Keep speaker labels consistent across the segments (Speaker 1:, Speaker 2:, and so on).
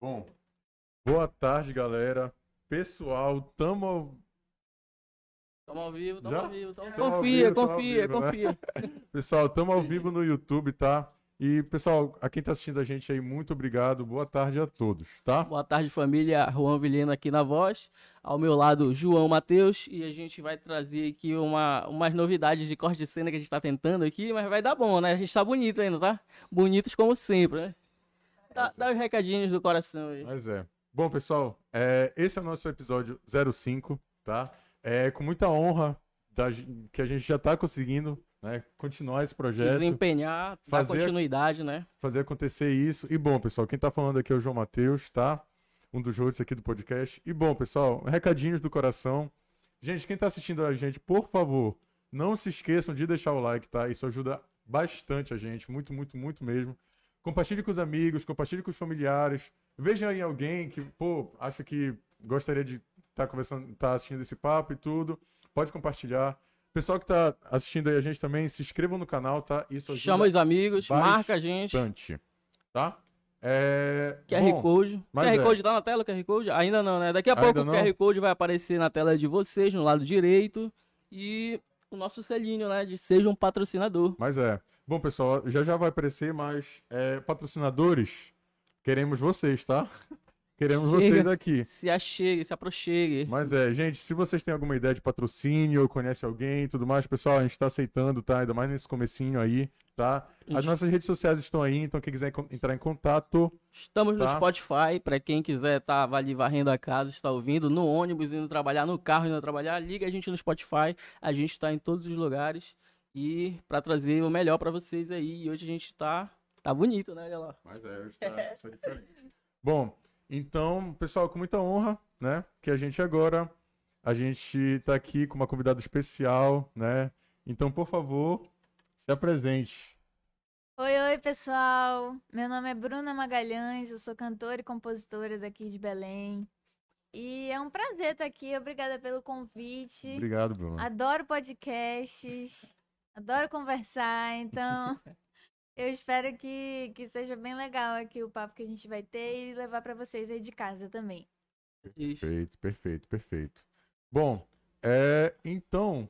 Speaker 1: Bom, boa tarde, galera. Pessoal, tamo.
Speaker 2: Tamo ao vivo, tamo
Speaker 1: Já?
Speaker 2: ao vivo. Tamo...
Speaker 1: Tamo ao
Speaker 2: Confia,
Speaker 1: vivo, tamo ao
Speaker 2: confia,
Speaker 1: vivo, né?
Speaker 2: confia.
Speaker 1: Pessoal, tamo ao vivo no YouTube, tá? E, pessoal, a quem tá assistindo a gente aí, muito obrigado. Boa tarde a todos, tá?
Speaker 2: Boa tarde, família. Juan Vilhena aqui na voz. Ao meu lado, João Matheus. E a gente vai trazer aqui uma, umas novidades de corte de cena que a gente tá tentando aqui, mas vai dar bom, né? A gente tá bonito ainda, tá? Bonitos como sempre, né? Dá, dá os recadinhos do coração aí.
Speaker 1: Mas é. Bom, pessoal, é, esse é o nosso episódio 05, tá? É com muita honra da que a gente já tá conseguindo né, continuar esse projeto.
Speaker 2: Desempenhar,
Speaker 1: Fazer-
Speaker 2: dar continuidade, né?
Speaker 1: fazer acontecer isso. E bom, pessoal, quem tá falando aqui é o João Matheus, tá? Um dos hosts aqui do podcast. E bom, pessoal, recadinhos do coração. Gente, quem tá assistindo a gente, por favor, não se esqueçam de deixar o like, tá? Isso ajuda bastante a gente, muito, muito, muito mesmo. Compartilhe com os amigos, compartilhe com os familiares. Vejam aí alguém que, pô, acha que gostaria de estar conversando, tá assistindo esse papo e tudo. Pode compartilhar. Pessoal que tá assistindo aí a gente também, se inscrevam no canal, tá? Isso ajuda
Speaker 2: Chama os amigos,
Speaker 1: bastante.
Speaker 2: marca a gente.
Speaker 1: tá? É...
Speaker 2: QR
Speaker 1: bom,
Speaker 2: Code. QR
Speaker 1: é.
Speaker 2: Code tá na tela, o QR Code? Ainda não, né? Daqui a
Speaker 1: Ainda
Speaker 2: pouco o
Speaker 1: não?
Speaker 2: QR Code vai aparecer na tela de vocês, no lado direito. E o nosso selinho, né? De seja um patrocinador.
Speaker 1: Mas é. Bom, pessoal, já já vai aparecer, mas é, patrocinadores, queremos vocês, tá? Queremos
Speaker 2: Chega.
Speaker 1: vocês aqui.
Speaker 2: Se achegue, se aproxegue.
Speaker 1: Mas é, gente, se vocês têm alguma ideia de patrocínio, ou conhece alguém e tudo mais, pessoal, a gente tá aceitando, tá? Ainda mais nesse comecinho aí, tá? As
Speaker 2: Gente.
Speaker 1: nossas redes sociais estão aí, então quem quiser entrar em contato,
Speaker 2: Estamos no
Speaker 1: Tá.
Speaker 2: Spotify, pra quem quiser tá ali varrendo a casa, está ouvindo, no ônibus, indo trabalhar, no carro indo trabalhar, liga a gente no Spotify. A gente tá em todos os lugares. E pra trazer o melhor pra vocês aí. E hoje a gente tá. Tá bonito, né, galera?
Speaker 1: Mas é, hoje tá, tá diferente. Bom, então, pessoal, com muita honra, né? Que a gente agora, a gente tá aqui com uma convidada especial, né? Então, por favor, se apresente.
Speaker 3: Oi, oi, pessoal. Meu nome é Bruna Magalhães, eu sou cantora e compositora daqui de Belém. E é um prazer estar aqui. Obrigada pelo convite.
Speaker 1: Obrigado, Bruno.
Speaker 3: Adoro podcasts, adoro conversar, então eu espero que, que seja bem legal aqui o papo que a gente vai ter e levar para vocês aí de casa também.
Speaker 2: Isso.
Speaker 1: Perfeito, perfeito, perfeito. Bom, é, então,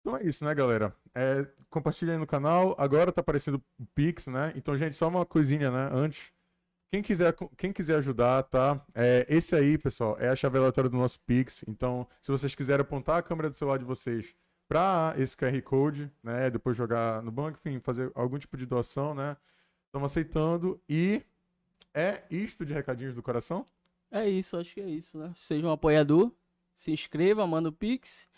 Speaker 1: então é isso, né, galera? É, compartilha aí no canal. Agora tá aparecendo o Pix, né? Então, gente, só uma coisinha, né? Antes, quem quiser, quem quiser ajudar, tá? É, esse aí, pessoal, é a chave aleatória do nosso Pix. Então, se vocês quiserem apontar a câmera do celular de vocês para esse QR Code, né? Depois jogar no banco, enfim, fazer algum tipo de doação, né? Estamos aceitando. E é isto de recadinhos do coração?
Speaker 2: É isso, acho que é isso, né? Seja um apoiador, se inscreva, manda o Pix.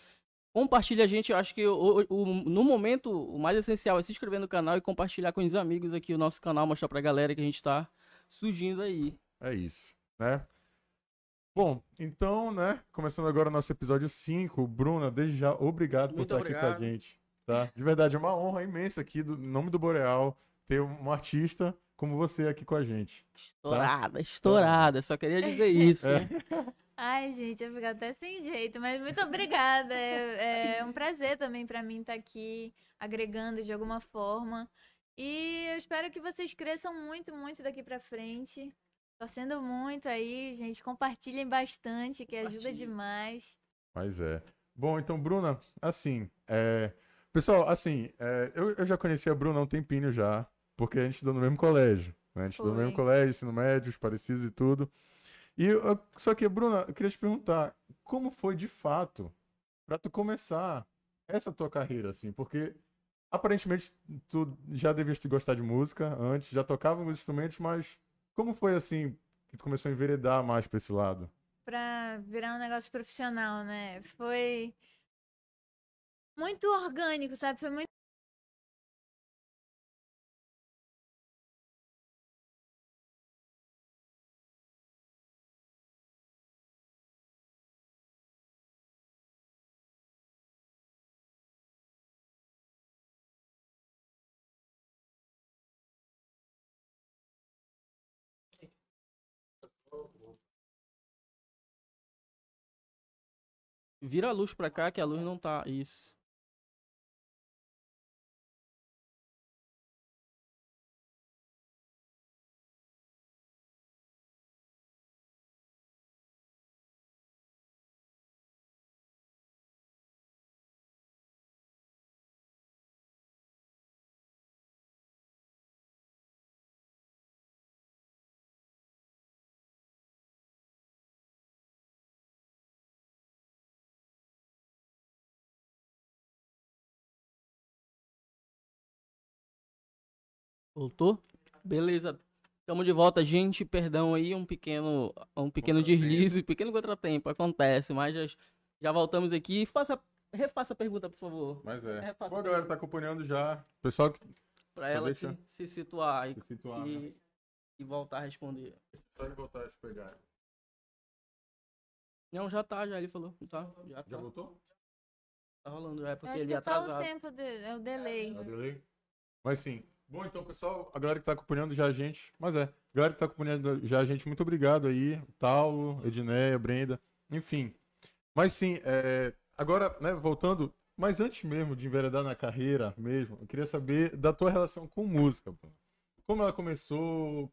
Speaker 2: Compartilha a gente, eu acho que o, o- no momento o mais essencial é se inscrever no canal e compartilhar com os amigos aqui o nosso canal, mostrar pra galera que a gente tá surgindo aí.
Speaker 1: É isso, né? Bom, então, né, começando agora o nosso episódio 5, Bruna, desde já, obrigado por
Speaker 2: Muito
Speaker 1: estar aqui com a
Speaker 2: obrigado.
Speaker 1: gente, tá? De verdade, é uma honra imensa aqui, do em nome do Boreal, ter um artista como você aqui com a gente.
Speaker 2: Estourada, estourada, só queria dizer isso.
Speaker 1: É.
Speaker 3: Ai, gente, eu fico até sem jeito, mas muito obrigada. É, é um prazer também para mim estar aqui agregando de alguma forma. E eu espero que vocês cresçam muito, muito daqui para frente. Torcendo muito aí, gente. Compartilhem bastante, que ajuda demais.
Speaker 1: Mas é. Bom, então, Bruna, assim, é... Pessoal, assim, é, eu, eu já conheci a Bruna há um tempinho já, porque a gente estudou no mesmo colégio, né? A gente estudou no mesmo colégio, ensino médio, os parecidos e tudo. E eu- só que, Bruna, eu queria te perguntar, como foi de fato para tu começar essa tua carreira, assim? Porque aparentemente tu já devias te gostar de música antes, já tocava alguns instrumentos, mas como foi assim que tu começou a enveredar mais para esse lado?
Speaker 3: Pra virar um negócio profissional, né? Foi muito orgânico, sabe? Foi muito.
Speaker 2: Vira a luz pra cá que a luz não tá. Isso. Voltou? Beleza. Estamos de volta, gente. Perdão aí, um pequeno, um pequeno deslize, pequeno contratempo, acontece, mas já, já voltamos aqui. Faça, refaça a pergunta, por favor.
Speaker 1: Mas é.
Speaker 2: Refaça
Speaker 1: Bom, a galera tá acompanhando já. Pessoal que
Speaker 2: Pra ela se, se situar e,
Speaker 1: se situar, né?
Speaker 2: e, e voltar a responder.
Speaker 1: Só de voltar a te pegar.
Speaker 2: Não, já tá, já ele falou. Tá, já tá.
Speaker 1: Já voltou?
Speaker 2: Tá rolando, já é
Speaker 3: Eu
Speaker 2: porque
Speaker 3: acho
Speaker 2: ele
Speaker 3: que
Speaker 2: é
Speaker 3: é só o
Speaker 2: atrasado.
Speaker 3: tempo, de, é o delay.
Speaker 1: Tá delay? Mas sim. Bom, então, pessoal, a galera que tá acompanhando já a gente. Mas é, a galera que tá acompanhando já a gente, muito obrigado aí. Taulo, Edneia, Brenda, enfim. Mas sim, é, agora, né, voltando, mas antes mesmo de enveredar na carreira mesmo, eu queria saber da tua relação com música. Como ela começou?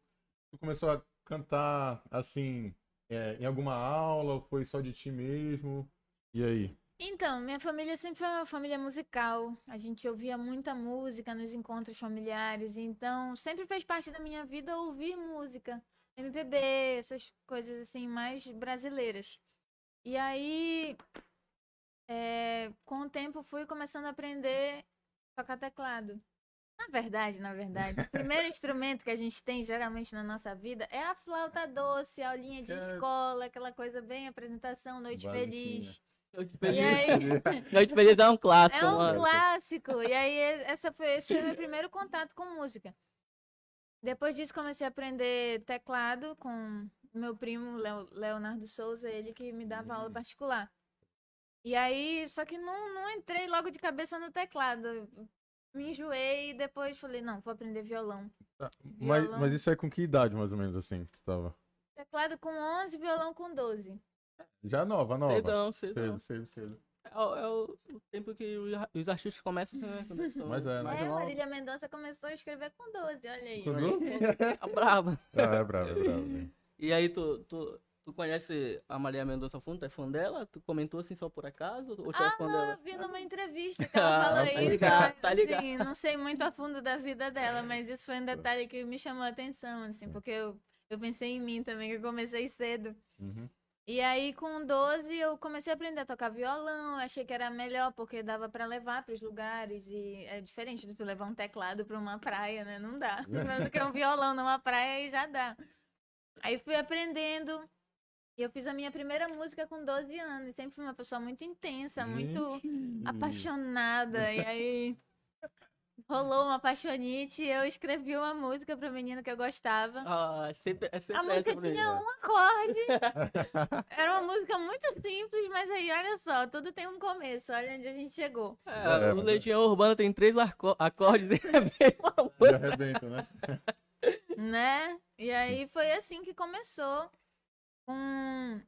Speaker 1: Tu começou a cantar assim, é, em alguma aula? Ou foi só de ti mesmo? E aí?
Speaker 3: Então, minha família sempre foi uma família musical. A gente ouvia muita música nos encontros familiares. Então, sempre fez parte da minha vida ouvir música. MPB, essas coisas assim, mais brasileiras. E aí, é, com o tempo, fui começando a aprender a tocar teclado. Na verdade, na verdade, o primeiro instrumento que a gente tem geralmente na nossa vida é a flauta doce, a aulinha de
Speaker 1: É.
Speaker 3: escola, aquela coisa bem apresentação, noite feliz.
Speaker 2: Noite
Speaker 3: E
Speaker 2: Feliz.
Speaker 3: aí,
Speaker 2: Noite Feliz é um clássico,
Speaker 3: é um
Speaker 2: mano.
Speaker 3: clássico. E aí, essa foi, esse foi meu primeiro contato com música. Depois disso, comecei a aprender teclado com meu primo, Leo- Leonardo Souza, ele que me dava aula
Speaker 1: Hum.
Speaker 3: particular. E aí, só que não, não entrei logo de cabeça no teclado. Me enjoei e depois falei, não, vou aprender violão.
Speaker 1: Mas,
Speaker 3: Violão.
Speaker 1: mas isso é com que idade, mais ou menos, assim, que tu tava?
Speaker 3: Teclado com 11, violão com 12.
Speaker 1: Já nova, nova.
Speaker 2: Cedão, cedão.
Speaker 1: Cedo, cedo, cedo.
Speaker 2: É, o- é o, tempo que os ar- os artistas começam, né? São
Speaker 1: Mas é, né?
Speaker 3: É,
Speaker 2: novos.
Speaker 3: Marília Mendonça começou a escrever com 12, olha aí.
Speaker 1: Com 12?
Speaker 2: Tá brava.
Speaker 1: Ah, é bravo, é bravo. né?
Speaker 2: E aí, tu, tu, tu conhece a Maria Mendonça Fundo? Tu é fã dela? Tu comentou assim só por acaso? Ou tu é
Speaker 3: Ah,
Speaker 2: fã
Speaker 3: não,
Speaker 2: dela?
Speaker 3: eu vi numa entrevista que ela
Speaker 2: Ah,
Speaker 3: falou
Speaker 2: tá
Speaker 3: isso,
Speaker 2: ligado,
Speaker 3: mas
Speaker 2: tá ligado.
Speaker 3: assim, não sei muito a fundo da vida dela, mas isso foi um detalhe que me chamou a atenção, assim, porque eu, eu pensei em mim também, que eu comecei cedo.
Speaker 1: Uhum.
Speaker 3: E aí, com 12, eu comecei a aprender a tocar violão, achei que era melhor, porque dava pra levar pros lugares, e é diferente de tu levar um teclado pra uma praia, né? Não dá. Mas que um violão numa praia, aí já dá. Aí fui aprendendo, e eu fiz a minha primeira música com 12 anos, sempre fui uma pessoa muito intensa, muito apaixonada. E aí rolou uma apaixonite eu escrevi uma música pra menina que eu gostava.
Speaker 2: Ah, sempre, é sempre
Speaker 3: A música tinha um acorde. Era uma música muito simples, mas aí olha só, tudo tem um começo. Olha onde a gente chegou.
Speaker 2: É,
Speaker 1: É,
Speaker 2: o
Speaker 1: mas-
Speaker 2: Legião Urbana tem três acordes de
Speaker 1: Já
Speaker 2: música.
Speaker 1: arrebenta, né?
Speaker 3: Né? E aí foi assim que começou. Com...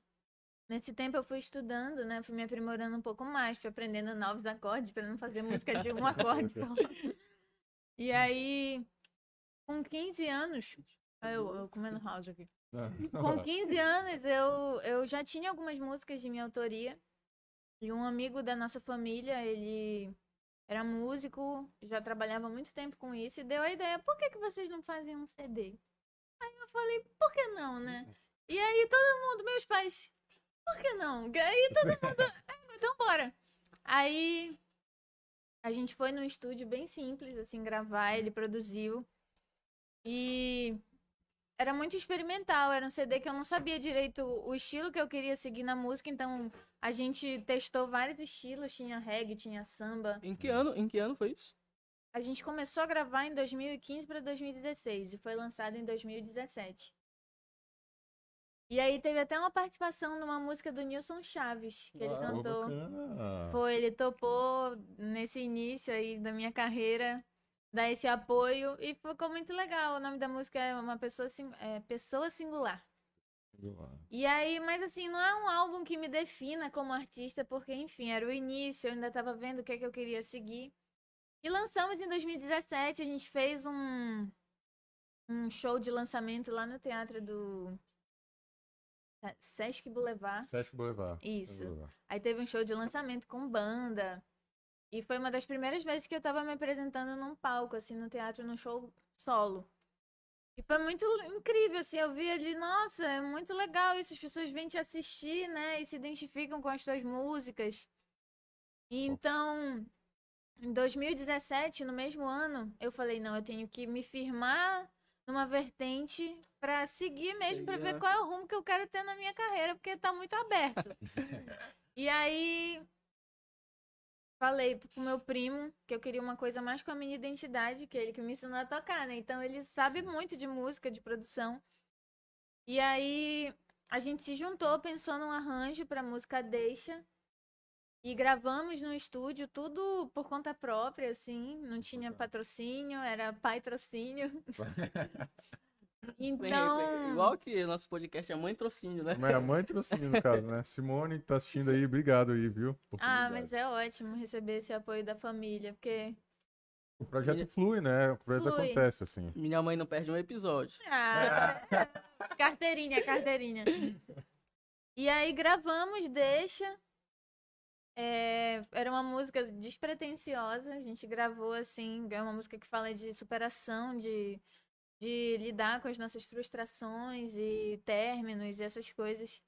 Speaker 3: Nesse tempo eu fui estudando, né? Fui me aprimorando um pouco mais, fui aprendendo novos acordes para não fazer música de um acorde só. E aí, com 15 anos, Olha eu, eu comendo house aqui.
Speaker 1: Não,
Speaker 3: Com 15 anos, eu, eu já tinha algumas músicas de minha autoria. E um amigo da nossa família, ele era músico, já trabalhava muito tempo com isso, e deu a ideia, por que, que vocês não fazem um CD? Aí eu falei, por que não, né? E aí todo mundo, meus pais, por que não? Aí todo mundo, "É, então bora. Aí a gente foi num estúdio bem simples, assim, gravar, ele produziu. E era muito experimental, era um CD que eu não sabia direito o estilo que eu queria seguir na música, então a gente testou vários estilos, tinha reggae, tinha samba.
Speaker 2: Em que ano, em que ano foi isso?
Speaker 3: A gente começou a gravar em 2015 para 2016 e foi lançado em 2017. E aí teve até uma participação numa música do Nilson Chaves, que ele
Speaker 2: Uau,
Speaker 3: cantou.
Speaker 1: bacana.
Speaker 3: Foi, ele topou nesse início aí da minha carreira dar esse apoio e ficou muito legal. O nome da música é uma pessoa, sing- é, pessoa singular. E aí, mas assim, não é um álbum que me defina como artista, porque, enfim, era o início, eu ainda tava vendo o que, é que eu queria seguir. E lançamos em 2017, a gente fez um, um show de lançamento lá no teatro do Sesc Boulevard.
Speaker 1: Sesc Boulevard.
Speaker 3: Isso.
Speaker 1: Boulevard.
Speaker 3: Aí teve um show de lançamento com banda. E foi uma das primeiras vezes que eu tava me apresentando num palco, assim, no teatro, num show solo. E foi muito incrível, assim, eu vi ali, nossa, é muito legal isso, as pessoas vêm te assistir, né, e se identificam com as tuas músicas. E então, em 2017, no mesmo ano, eu falei, não, eu tenho que me firmar numa vertente pra seguir mesmo,
Speaker 2: Seguir,
Speaker 3: ver
Speaker 2: né?
Speaker 3: qual é o rumo que eu quero ter na minha carreira, porque tá muito aberto. e aí falei pro meu primo que eu queria uma coisa mais com a minha identidade, que é ele que me ensinou a tocar, né? Então ele sabe muito de música, de produção. E aí a gente se juntou, pensou num arranjo pra música Deixa. E gravamos no estúdio, tudo por conta própria, assim, não tinha patrocínio, era pai trocínio. Então,
Speaker 2: Igual que nosso podcast é mãe trocínio, né?
Speaker 1: A mãe trouxinho, no caso, né? Simone tá assistindo aí, obrigado aí, viu?
Speaker 3: ah, mas é ótimo receber esse apoio da família, porque
Speaker 1: O projeto flui, né? O projeto
Speaker 3: Flui.
Speaker 1: acontece, assim.
Speaker 2: Minha mãe não perde um episódio.
Speaker 3: Ah, carteirinha, carteirinha. E aí gravamos Deixa. É, era uma música despretensiosa. A gente gravou assim. É uma música que fala de superação, de, de lidar com as nossas frustrações e términos e essas coisas.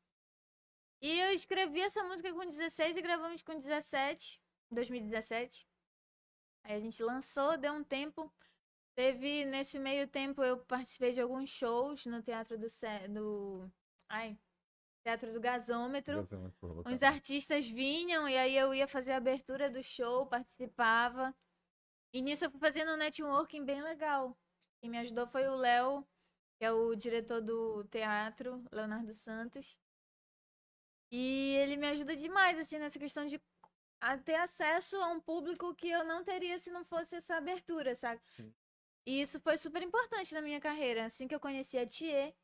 Speaker 3: E eu escrevi essa música com 16 e gravamos com 17, em 2017. Aí a gente lançou, deu um tempo. Teve, nesse meio tempo, eu participei de alguns shows no Teatro do... Do... Ai, Teatro do Gasômetro. Os artistas vinham e aí eu ia fazer a abertura do show, participava. E nisso eu fui fazendo um networking bem legal. Quem me ajudou foi o Léo, que é o diretor do teatro, Leonardo Santos. E ele me ajuda demais, assim, nessa questão de ter acesso a um público que eu não teria se não fosse essa abertura, sabe?
Speaker 1: Sim.
Speaker 3: E isso foi super importante na minha carreira. Assim que eu conheci a Thier.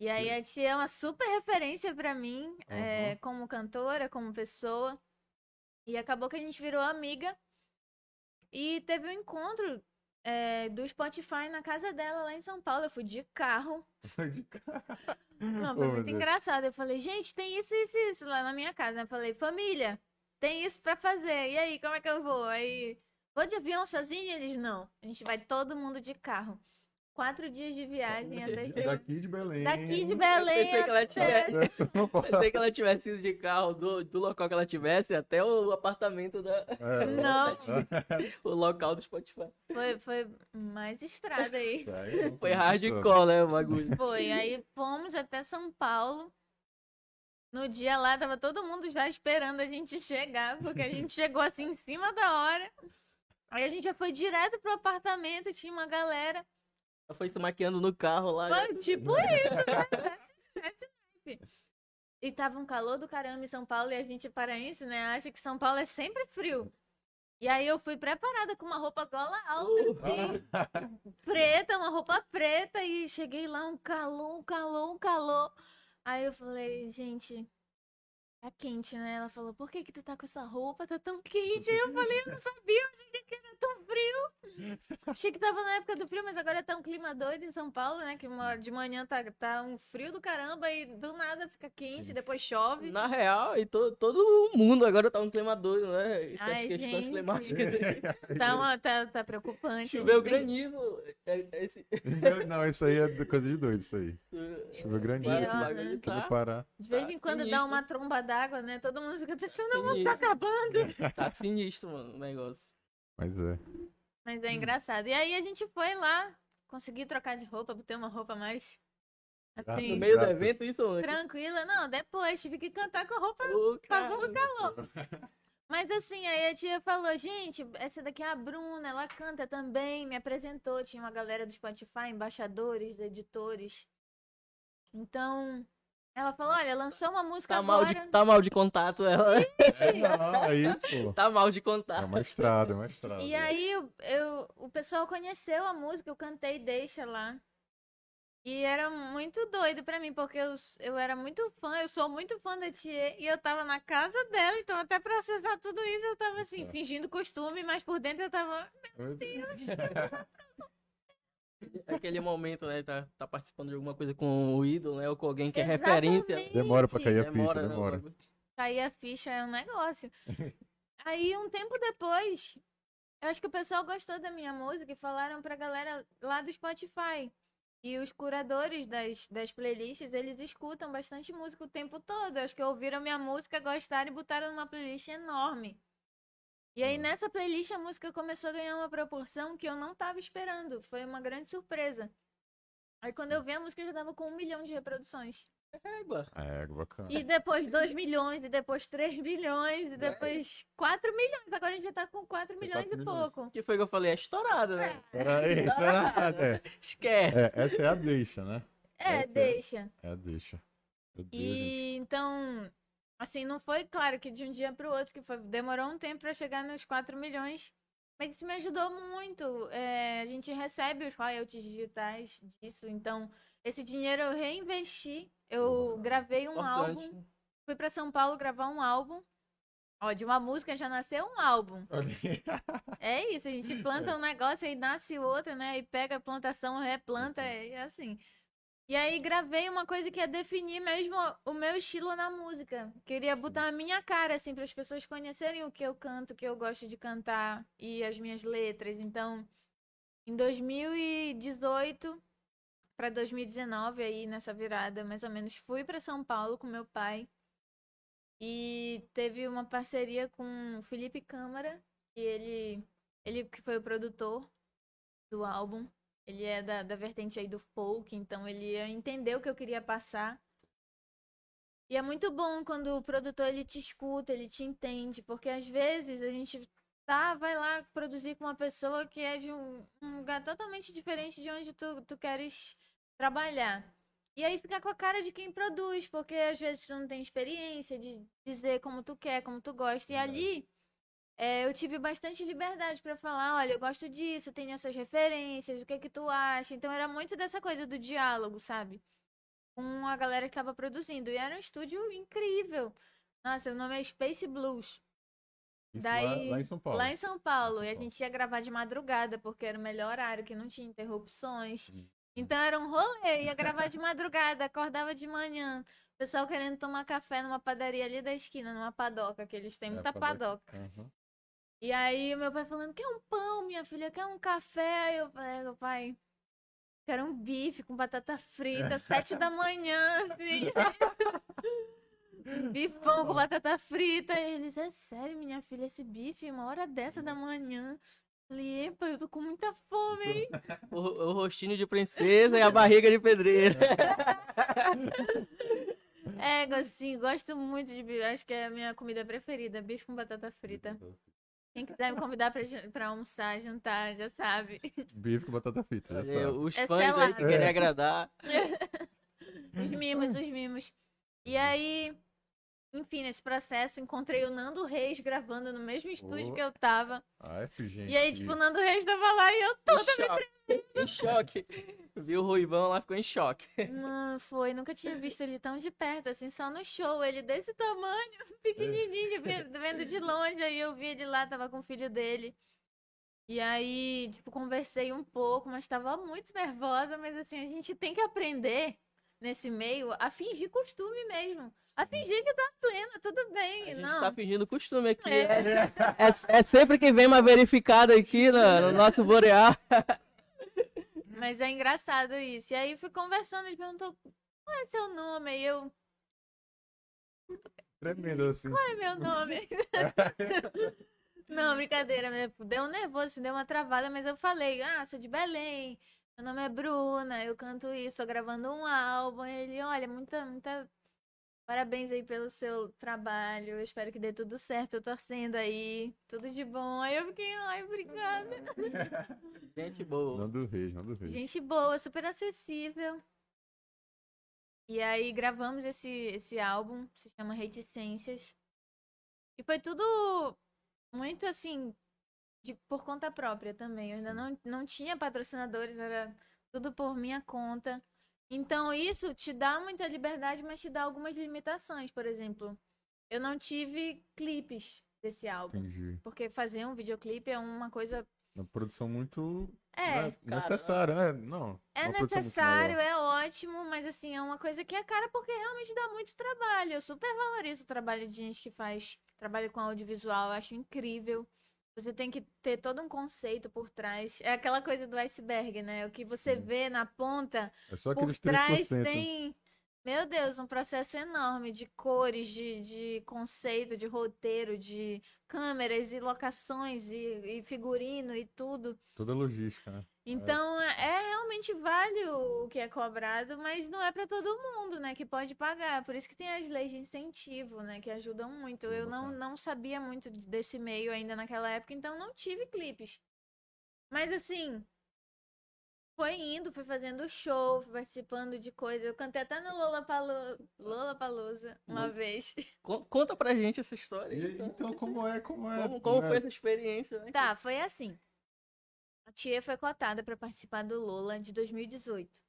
Speaker 3: E aí a Thier é uma super referência pra mim, é,
Speaker 1: Uhum.
Speaker 3: como cantora, como pessoa. E acabou que a gente virou amiga. E teve um encontro é, do Spotify na casa dela lá em São Paulo. Eu fui de carro. Não, foi
Speaker 1: Oh,
Speaker 3: muito engraçado. Eu falei, gente, tem isso, isso, isso lá na minha casa. Eu falei, família, tem isso pra fazer. E aí, como é que eu vou? Aí, vou de avião sozinho? Eles, não. A gente vai todo mundo de carro. Quatro dias de viagem até chegar.
Speaker 1: Daqui de Belém.
Speaker 3: Daqui de Belém
Speaker 2: pensei que ela
Speaker 1: não pode-
Speaker 2: Pensei que ela tivesse ido de carro do, do local que ela tivesse até o apartamento da.
Speaker 1: É,
Speaker 3: Não.
Speaker 2: o local do Spotify.
Speaker 3: Foi, foi mais estrada aí.
Speaker 1: Aí
Speaker 2: Foi hardcore, né, o bagulho.
Speaker 3: Foi. Aí fomos até São Paulo. No dia lá, tava todo mundo já esperando a gente chegar, porque a gente chegou assim em cima da hora. Aí a gente já foi direto pro apartamento, tinha uma galera.
Speaker 2: Ela foi se maquiando no carro lá.
Speaker 3: Foi tipo isso, né? E tava um calor do caramba em São Paulo e a gente paraense, né? Acha que São Paulo é sempre frio. E aí eu fui preparada com uma roupa gola alta, assim, preta, uma roupa preta, e cheguei lá, um calor, um calor, um calor. Aí eu falei, gente, tá quente, né? Ela falou, por que que tu tá com essa roupa? Tá tão quente. Aí eu falei, eu não sabia, eu achei que era tão frio. Achei que tava na época do frio, mas agora tá um clima doido em São Paulo, né? Que uma- de manhã tá, tá um frio do caramba e do nada fica quente, depois chove.
Speaker 2: Na real, e to, todo mundo agora tá um clima doido, né? Essas
Speaker 3: Ai,
Speaker 2: questões
Speaker 3: gente.
Speaker 2: climáticas.
Speaker 3: Tá, uma, tá, tá preocupante.
Speaker 2: Choveu granizo. É, é esse...
Speaker 1: Não, isso aí é coisa de doido, isso aí. Choveu granizo.
Speaker 3: Pior, né?
Speaker 2: Tá.
Speaker 3: De vez
Speaker 2: Tá
Speaker 3: em quando dá uma tromba d'água, né? Todo mundo fica pensando, não, tá acabando.
Speaker 2: Tá sinistro, mano, o negócio.
Speaker 1: Mas é.
Speaker 3: Mas é engraçado. E aí a gente foi lá, consegui trocar de roupa, botei uma roupa mais assim,
Speaker 2: No meio do evento, isso antes.
Speaker 3: tranquila. Não, depois tive que cantar com a roupa
Speaker 2: Ô,
Speaker 3: passando calor. Mas assim, aí a tia falou, gente, essa daqui é a Bruna, ela canta também, me apresentou, tinha uma galera do Spotify, embaixadores, editores. Então, ela falou, olha, lançou uma música
Speaker 2: Tá mal,
Speaker 3: agora.
Speaker 2: de, tá mal de contato ela.
Speaker 1: Não, aí, pô.
Speaker 2: Tá mal de
Speaker 1: É
Speaker 2: contato.
Speaker 1: uma estrada, é uma estrada.
Speaker 3: E aí eu, eu- o pessoal conheceu a música, eu cantei Deixa lá. E era muito doido pra mim, porque eu, eu era muito fã, eu sou muito fã da Tia, e eu tava na casa dela, então até processar tudo isso eu tava assim,
Speaker 1: Tá.
Speaker 3: fingindo costume, mas por dentro eu tava.
Speaker 1: Meu Deus.
Speaker 2: Aquele momento, né? Tá, tá participando de alguma coisa com o ídolo, né? Ou com alguém que é
Speaker 3: Exatamente.
Speaker 2: referência.
Speaker 1: Demora pra cair a
Speaker 2: Demora,
Speaker 1: ficha,
Speaker 2: né,
Speaker 1: demora.
Speaker 2: bagulho.
Speaker 3: Cair a ficha é um negócio. Aí, um tempo depois, eu acho que o pessoal gostou da minha música e falaram pra galera lá do Spotify. E os curadores das, das playlists, eles escutam bastante música o tempo todo. Eu acho que ouviram minha música, gostaram e botaram numa playlist enorme. E aí
Speaker 1: Ah.
Speaker 3: nessa playlist a música começou a ganhar uma proporção que eu não tava esperando. Foi uma grande surpresa. Aí quando eu vi a música já tava com um milhão de reproduções.
Speaker 2: Égua.
Speaker 1: É, bacana.
Speaker 3: E depois 2 milhões, e depois 3 milhões, e depois 4 milhões. Agora a gente já tá com 4
Speaker 1: Tem
Speaker 3: milhões e pouco.
Speaker 2: Que foi que eu falei? É estourado, né?
Speaker 1: Peraí, será? É,
Speaker 2: Esquece.
Speaker 1: é, essa é a deixa, né?
Speaker 3: É,
Speaker 1: Essa é-
Speaker 3: deixa.
Speaker 1: É a deixa. Deus, gente.
Speaker 3: E então, assim, não foi claro que de um dia pro outro, que foi, demorou um tempo para chegar nos 4 milhões. Mas isso me ajudou muito. É, a gente recebe os royalties digitais disso. Então, esse dinheiro eu reinvesti. Eu gravei um álbum.
Speaker 2: Importante.
Speaker 3: Fui para São Paulo gravar um álbum. Ó, de uma música já nasceu um álbum. É isso, a gente planta um negócio aí nasce outro, né? E pega a plantação, replanta, é assim. E aí gravei uma coisa que é definir mesmo o meu estilo na música. Queria botar a minha cara, assim, para as pessoas conhecerem o que eu canto, o que eu gosto de cantar e as minhas letras. Então, em 2018 para 2019, aí nessa virada, mais ou menos, fui para São Paulo com meu pai. E teve uma parceria com o Felipe Câmara, e ele, ele que foi o produtor do álbum. Ele é da, da vertente aí do folk, então ele entendeu o que eu queria passar. E é muito bom quando o produtor ele te escuta, ele te entende, porque às vezes a gente tá, vai lá produzir com uma pessoa que é de um, um lugar totalmente diferente de onde tu, tu queres trabalhar. E aí fica com a cara de quem produz, porque às vezes tu não tem experiência de dizer como tu quer, como tu gosta. E ali é, eu tive bastante liberdade pra falar, olha, eu gosto disso, tenho essas referências, o que que tu acha? Então era muito dessa coisa do diálogo, sabe? Com a galera que tava produzindo. E era um estúdio incrível. Nossa, o nome é Space Blues.
Speaker 1: Isso
Speaker 3: Daí,
Speaker 1: lá, lá em São Paulo.
Speaker 3: Lá em São Paulo.
Speaker 1: São
Speaker 3: E a
Speaker 1: Paulo.
Speaker 3: gente ia gravar de madrugada, porque era o melhor horário, que não tinha interrupções.
Speaker 1: Hum.
Speaker 3: Então era um rolê, ia gravar de madrugada, acordava de manhã. O pessoal querendo tomar café numa padaria ali da esquina, numa padoca, que eles têm
Speaker 1: É,
Speaker 3: muita
Speaker 1: padoca.
Speaker 3: padoca.
Speaker 1: Aham.
Speaker 3: E aí meu pai falando, quer um pão, minha filha, quer um café? Aí eu falei, meu pai, quero um bife com batata frita, sete da manhã, assim. Bifão com batata frita. E eles, é sério, minha filha, esse bife, uma hora dessa da manhã. Falei, epa, eu tô com muita fome, hein?
Speaker 2: O, o rostinho de princesa e a barriga de pedreiro.
Speaker 3: É, assim, gosto muito de bife. Acho que é a minha comida preferida, bife com batata frita. Quem quiser me convidar pra, pra almoçar, jantar, já sabe.
Speaker 1: Bife com batata frita.
Speaker 2: Os
Speaker 3: É
Speaker 2: fãs aí que querem agradar.
Speaker 3: Os mimos, os mimos. E aí, enfim, nesse processo, encontrei o Nando Reis gravando no mesmo estúdio
Speaker 1: Oh.
Speaker 3: que eu tava.
Speaker 1: AF, gente.
Speaker 3: E aí, tipo, o Nando Reis tava lá e eu
Speaker 2: Em choque. Em choque. Viu o Ruivão lá, ficou em choque.
Speaker 3: Mano, foi, nunca tinha visto ele tão de perto, assim, só no show, ele desse tamanho, pequenininho, ve- vendo de longe, aí eu vi ele lá, tava com o filho dele. E aí, tipo, conversei um pouco, mas tava muito nervosa, mas assim, a gente tem que aprender nesse meio a fingir costume mesmo. A fingir que tá plena, tudo
Speaker 2: A
Speaker 3: bem,
Speaker 2: gente
Speaker 3: não.
Speaker 2: tá fingindo costume aqui.
Speaker 3: É.
Speaker 2: É, é- é sempre que vem uma verificada aqui no, no nosso Boreal.
Speaker 3: Mas é engraçado isso. E aí fui conversando, ele perguntou, qual é seu nome? E eu,
Speaker 1: Tremendo assim.
Speaker 3: qual é meu nome? Não, brincadeira, deu um nervoso, deu uma travada, mas eu falei, ah, sou de Belém, meu nome é Bruna, eu canto isso, tô gravando um álbum. Ele, olha, muita, muita. Parabéns aí pelo seu trabalho, eu espero que dê tudo certo, eu torcendo aí, tudo de bom. Aí eu fiquei, ai, obrigada.
Speaker 2: Gente boa.
Speaker 1: Não do Reis, não do Reis.
Speaker 3: Gente boa, super acessível. E aí gravamos esse, esse álbum, se chama Reticências. E foi tudo muito assim, de, por conta própria também. Eu ainda não, não tinha patrocinadores, era tudo por minha conta. Então isso te dá muita liberdade, mas te dá algumas limitações. Por exemplo, eu não tive clipes desse álbum.
Speaker 1: Entendi.
Speaker 3: Porque fazer um videoclipe é uma coisa.
Speaker 1: Uma produção muito
Speaker 3: É,
Speaker 1: né, necessária, né? Não.
Speaker 3: É necessário, é ótimo, mas assim, é uma coisa que é cara porque realmente dá muito trabalho. Eu super valorizo o trabalho de gente que faz trabalho com audiovisual, eu acho incrível. Você tem que ter todo um conceito por trás. É aquela coisa do iceberg, né? O que você vê na ponta,
Speaker 1: É só
Speaker 3: por trás
Speaker 1: 3%.
Speaker 3: tem Meu Deus, um processo enorme de cores, de, de conceito, de roteiro, de câmeras e locações e, e figurino e tudo.
Speaker 1: Toda logística, né?
Speaker 3: Então, é realmente vale o que é cobrado, mas não é para todo mundo, né, que pode pagar. Por isso que tem as leis de incentivo, né, que ajudam muito. Eu não, não sabia muito desse meio ainda naquela época, então não tive clipes. Mas assim, foi indo, foi fazendo show, fui participando de coisas. Eu cantei até no Lola Palusa uma
Speaker 2: Hum.
Speaker 3: vez.
Speaker 2: Con- Conta pra gente essa história. Então.
Speaker 1: então, como é, como é?
Speaker 2: Como, como
Speaker 1: né?
Speaker 2: foi essa experiência, né?
Speaker 3: Tá, foi assim. A tia foi cotada para participar do Lola de 2018.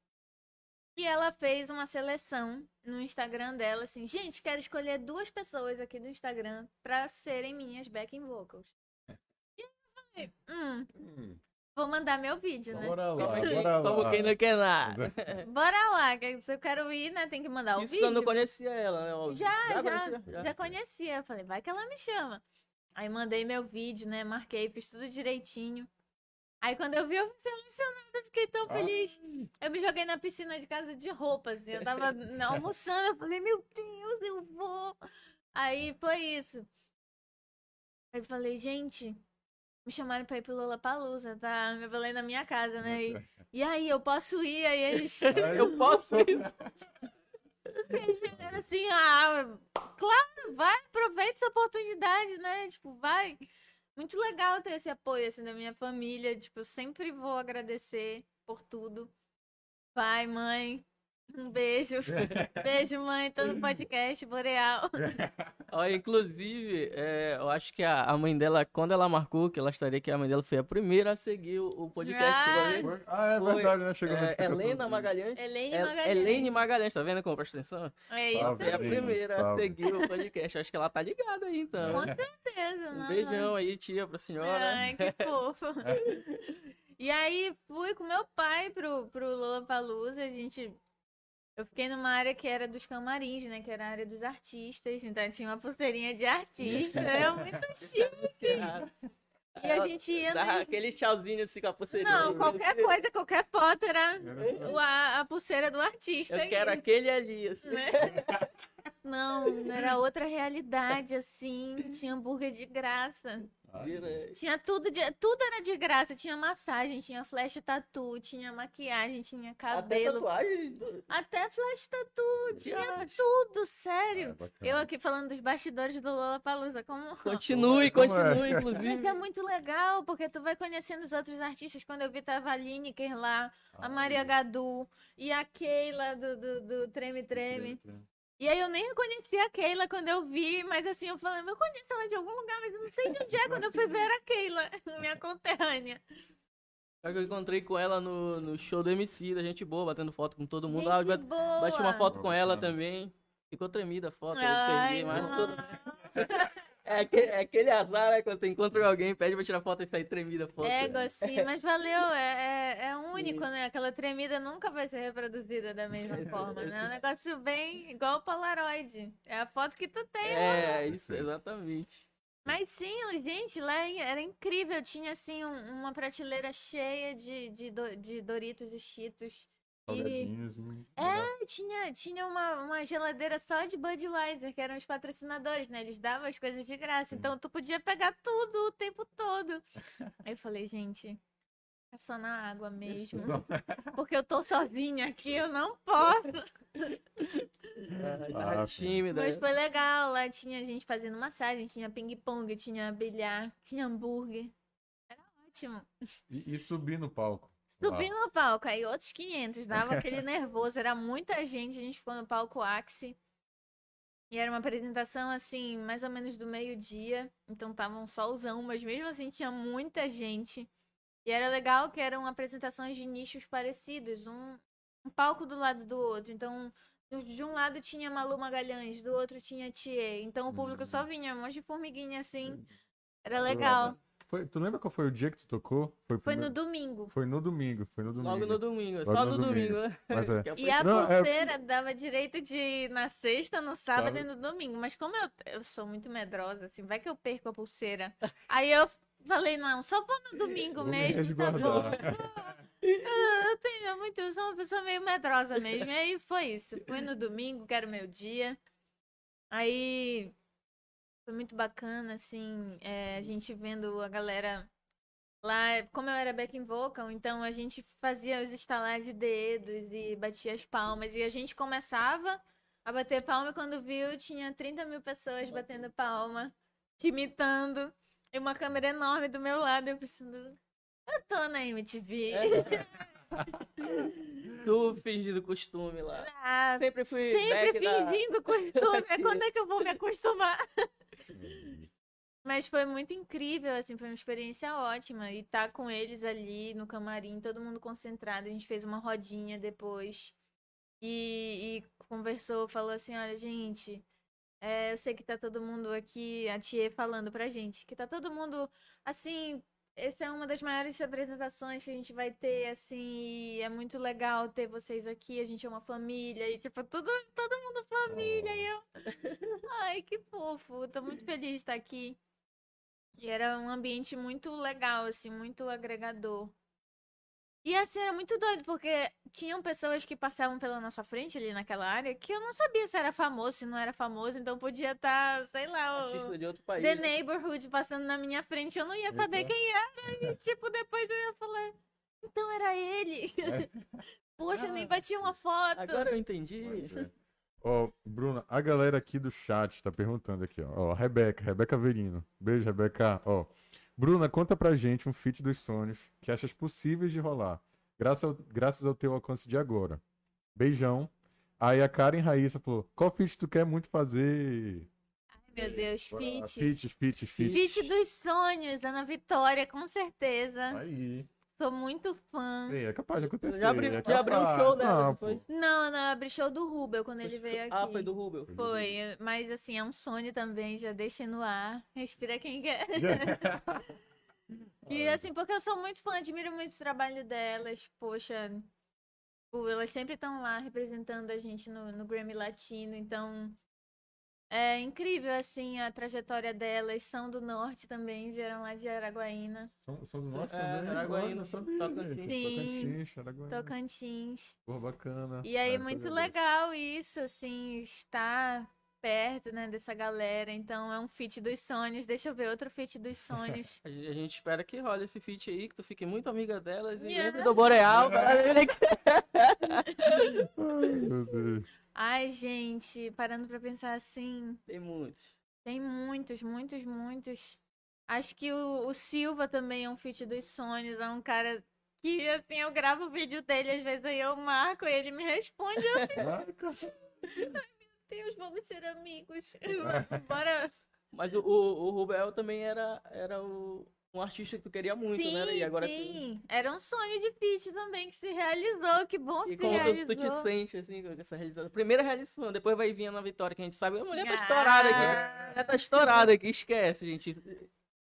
Speaker 3: E ela fez uma seleção no Instagram dela, assim, gente, quero escolher duas pessoas aqui do Instagram para serem minhas backing vocals. E aí eu falei, hum,
Speaker 1: Hum,
Speaker 3: vou mandar meu vídeo, né?
Speaker 1: bora lá,
Speaker 2: Como, que-
Speaker 1: bora
Speaker 2: como
Speaker 1: lá.
Speaker 2: quem não quer nada.
Speaker 3: Bora lá, que se eu quero ir, né, tem que mandar o
Speaker 2: Isso
Speaker 3: vídeo.
Speaker 2: eu não conhecia ela, né? óbvio.
Speaker 3: Já, já,
Speaker 2: conhecia?
Speaker 3: já, conhecia. Eu falei, vai que ela me chama. Aí mandei meu vídeo, né? Marquei, fiz tudo direitinho. Aí quando eu vi, eu fui selecionada, eu fiquei tão feliz. Eu me joguei na piscina de casa de roupa, assim. Eu tava almoçando, eu falei, meu Deus, eu vou. Aí foi isso. Aí eu falei, gente, me chamaram pra ir pro Lollapalooza, tá? Eu falei na minha casa, né? E, e aí, eu posso ir? Aí eles...
Speaker 2: Eu posso ir.
Speaker 3: Assim, ah, claro, vai, aproveita essa oportunidade, né? Tipo, vai. Muito legal ter esse apoio, assim, da minha família. Tipo, eu sempre vou agradecer por tudo. Pai, mãe, um beijo. beijo, mãe, todo podcast, Boreal.
Speaker 2: Ó, inclusive, é, eu acho que a, a mãe dela, quando ela marcou que ela estaria aqui, a mãe dela foi a primeira a seguir o, o podcast.
Speaker 3: Ah,
Speaker 2: a?
Speaker 1: Foi- Ah, é
Speaker 2: Foi,
Speaker 1: verdade, né? Chegou a
Speaker 2: É, Helena. Magalhães.
Speaker 3: Helene
Speaker 2: É-
Speaker 3: Magalhães.
Speaker 2: Helene Magalhães, tá vendo como presta atenção?
Speaker 3: É isso
Speaker 1: Salve,
Speaker 2: É a primeira a
Speaker 1: salve.
Speaker 2: seguir o podcast. Acho que ela tá ligada aí, então.
Speaker 3: com certeza.
Speaker 2: Um
Speaker 3: não,
Speaker 2: beijão aí, tia, pra senhora.
Speaker 3: Ai, que fofo. e aí fui com meu pai pro, pro Lollapalooza, a gente... Eu fiquei numa área que era dos camarins, né? Que era a área dos artistas. Então tinha uma pulseirinha de artista. Era muito chique. E a gente ia...
Speaker 2: Dá
Speaker 3: né?
Speaker 2: aquele tchauzinho assim com a pulseirinha.
Speaker 3: Não, qualquer coisa, qualquer foto era a, a pulseira do artista.
Speaker 2: Eu quero
Speaker 3: E-
Speaker 2: aquele ali, assim.
Speaker 3: né? Não, era outra realidade, assim. Tinha hambúrguer de graça.
Speaker 1: Ah,
Speaker 2: Vira-
Speaker 3: Tinha tudo, de, tudo era de graça. Tinha massagem, tinha flash tatu, tinha maquiagem, tinha
Speaker 2: Até
Speaker 3: cabelo.
Speaker 2: tatuagem. do-
Speaker 3: Até, flash tatu, tinha tudo,
Speaker 1: Ah,
Speaker 3: sério.
Speaker 1: bacana.
Speaker 3: Eu aqui falando dos bastidores do Lollapalooza, como...
Speaker 2: Continue,
Speaker 1: Como é?
Speaker 2: continue,
Speaker 3: Mas
Speaker 2: inclusive.
Speaker 3: é muito legal, porque tu vai conhecendo os outros artistas. Quando eu vi, tava a Lineker lá, a
Speaker 1: Ah,
Speaker 3: Maria Gadu e a Keila do, do, do Treme Treme. E aí eu nem reconheci a Keila quando eu vi, mas assim, eu falei, eu conheço ela de algum lugar, mas eu não sei de onde é. Quando eu fui ver era a Keila, minha conterrânea.
Speaker 2: Só que eu encontrei com ela no, no show do MC, da gente boa, batendo foto com todo mundo.
Speaker 3: Gente
Speaker 2: lá, eu bate-
Speaker 3: boa.
Speaker 2: bati uma foto com ela também. Ficou tremida a foto, eu
Speaker 3: Ai,
Speaker 2: perdi, mas
Speaker 3: não.
Speaker 2: tudo- É aquele, é aquele azar, né? Quando tu encontra alguém, pede pra tirar foto e sair tremida a foto.
Speaker 3: Ego, assim, mas valeu, é, é, é único,
Speaker 2: Sim.
Speaker 3: né? Aquela tremida nunca vai ser reproduzida da mesma forma, né? É um negócio bem igual o Polaroid. É a foto que tu tem.
Speaker 2: É, isso, exatamente.
Speaker 3: Mas sim, gente, lá era incrível. Tinha, assim, um- uma prateleira cheia de, de, de Doritos e Cheetos. E
Speaker 1: Salgadinhos, hum,
Speaker 3: É,
Speaker 1: legal.
Speaker 3: tinha, tinha uma, uma geladeira só de Budweiser, que eram os patrocinadores, né? Eles davam as coisas de graça. Então tu podia pegar tudo o tempo todo. Aí eu falei, gente, é só na água mesmo. Porque eu tô sozinha aqui, eu não posso.
Speaker 2: Ah,
Speaker 1: Ah, sim.
Speaker 2: tímida.
Speaker 3: Mas
Speaker 2: né?
Speaker 3: foi legal. Lá tinha gente fazendo massagem, tinha ping-pong, tinha bilhar, tinha hambúrguer. Era ótimo.
Speaker 1: E, e subir no palco.
Speaker 3: Subi no palco, aí outros 500, dava aquele nervoso, era muita gente, a gente ficou no palco Axie. E era uma apresentação, assim, mais ou menos do meio-dia, então tava um solzão, mas mesmo assim tinha muita gente. E era legal que eram apresentações de nichos parecidos, um, um palco do lado do outro. Então, de um lado tinha Malu Magalhães, do outro tinha Thier. Então o público só vinha, um monte de formiguinha assim. Era legal.
Speaker 1: Foi, tu lembra qual foi o dia que tu tocou? Foi,
Speaker 3: Foi no domingo.
Speaker 1: Foi no domingo, foi no domingo.
Speaker 2: Logo no domingo,
Speaker 1: Logo
Speaker 2: só
Speaker 1: no
Speaker 2: no domingo,
Speaker 1: domingo. Mas é.
Speaker 2: Que
Speaker 3: E a
Speaker 1: Não, é-
Speaker 3: pulseira dava direito de ir na sexta, no sábado e
Speaker 1: Sábado.
Speaker 3: no domingo. Mas como eu, eu sou muito medrosa, assim, vai que eu perco a pulseira. Aí eu falei, não, só vou no domingo
Speaker 1: Vou me
Speaker 3: mesmo, tá bom.
Speaker 1: resguardar.
Speaker 3: Eu, tenho é muito, eu sou uma pessoa meio medrosa mesmo. E aí foi isso. Foi no domingo, que era o meu dia. Aí foi muito bacana, assim, é, a gente vendo a galera lá. Como eu era backing vocal, então a gente fazia os estalar de dedos e batia as palmas. E a gente começava a bater palma e quando viu, tinha 30 mil pessoas batendo palma, te imitando. E uma câmera enorme do meu lado, eu pensando, eu tô na MTV.
Speaker 2: É. Tu fingindo costume lá.
Speaker 3: Ah,
Speaker 2: Sempre fui
Speaker 3: sempre
Speaker 2: back da-
Speaker 3: fingindo costume. Quando é que eu vou me acostumar? Mas foi muito incrível, assim, foi uma experiência ótima. E tá com eles ali no camarim, todo mundo concentrado. A gente fez uma rodinha depois. E, e conversou, falou assim, olha, gente, é, eu sei que tá todo mundo aqui, a Tia falando pra gente, que tá todo mundo, assim, essa é uma das maiores apresentações que a gente vai ter, assim, e é muito legal ter vocês aqui, a gente é uma família, e tipo, tudo, todo mundo família, e eu... Ai, que fofo, tô muito feliz de estar aqui. E era um ambiente muito legal, assim, muito agregador. E assim, era muito doido, porque tinham pessoas que passavam pela nossa frente ali naquela área que eu não sabia se era famoso, se não era famoso, então podia estar, sei lá, o
Speaker 2: de outro país.
Speaker 3: The
Speaker 2: né?
Speaker 3: Neighborhood passando na minha frente, eu não ia saber
Speaker 1: Eita.
Speaker 3: quem era, e tipo, depois eu ia falar, então era ele. Poxa, nem bati uma foto.
Speaker 2: Agora eu entendi.
Speaker 1: É. Ó, Bruna, a galera aqui do chat tá perguntando aqui, ó. Ó, Rebeca, Rebeca Verino. Beijo, Rebeca. Ó, Bruna, conta pra gente um feat dos sonhos que achas possíveis de rolar. Graças ao, graças ao teu alcance de agora. Beijão. Aí a Karen Raíssa falou: qual feat tu quer muito fazer?
Speaker 3: Meu Deus, fit.
Speaker 1: Feat, feat, feat.
Speaker 3: Fit dos sonhos, Ana Vitória, com certeza.
Speaker 1: Aí.
Speaker 3: Sou muito fã.
Speaker 1: É capaz de acontecer.
Speaker 2: Já abri-
Speaker 1: é
Speaker 2: já abriu o show dela, não
Speaker 1: pô.
Speaker 2: foi?
Speaker 3: Não, não, abri show do Rubel quando ele veio aqui.
Speaker 2: Ah, foi do Rubel.
Speaker 3: Foi, mas assim, é um sonho também, já deixa no ar. Respira quem quer. E assim, porque eu sou muito fã, admiro muito o trabalho delas. Poxa, pô, elas sempre estão lá representando a gente no, no Grammy Latino, então é incrível assim a trajetória delas. São do norte também, vieram lá de Araguaína,
Speaker 1: São, são do norte
Speaker 2: É,
Speaker 1: também?
Speaker 2: Araguaína,
Speaker 1: Olha, sabia,
Speaker 2: Tocantins.
Speaker 3: Sim.
Speaker 1: Tocantins, Araguaína.
Speaker 3: Tocantins.
Speaker 1: Pô, bacana.
Speaker 3: E aí,
Speaker 1: não
Speaker 3: muito
Speaker 1: dessa.
Speaker 3: legal isso, assim, estar perto, né, dessa galera. Então, é um feat dos sonhos. Deixa eu ver outro feat dos sonhos.
Speaker 2: A gente, a gente espera que role esse feat aí, que tu fique muito amiga delas e
Speaker 3: Yeah.
Speaker 2: lembre do Boreal.
Speaker 1: Ai, meu Deus.
Speaker 3: Ai, gente, parando pra pensar assim,
Speaker 2: Tem muitos.
Speaker 3: tem muitos, muitos, muitos. Acho que o, o Silva também é um feat dos sonhos. É um cara que, assim, eu gravo o vídeo dele, às vezes aí eu marco e ele me responde. Eu,
Speaker 1: Caraca.
Speaker 3: Deus, vamos ser amigos. Bora.
Speaker 2: Mas o, o, o Rubel também era, era o, um artista que tu queria muito,
Speaker 3: sim,
Speaker 2: né? E agora tu-
Speaker 3: sim. Era um sonho de feat também que se realizou. Que bom que
Speaker 2: E
Speaker 3: se
Speaker 2: como tu,
Speaker 3: realizou.
Speaker 2: tu te sente, assim, com essa realização? Primeira realização, depois vai vir a vitória, que a gente sabe. A mulher tá
Speaker 3: Ah.
Speaker 2: estourada aqui. A mulher tá estourada aqui, esquece, gente.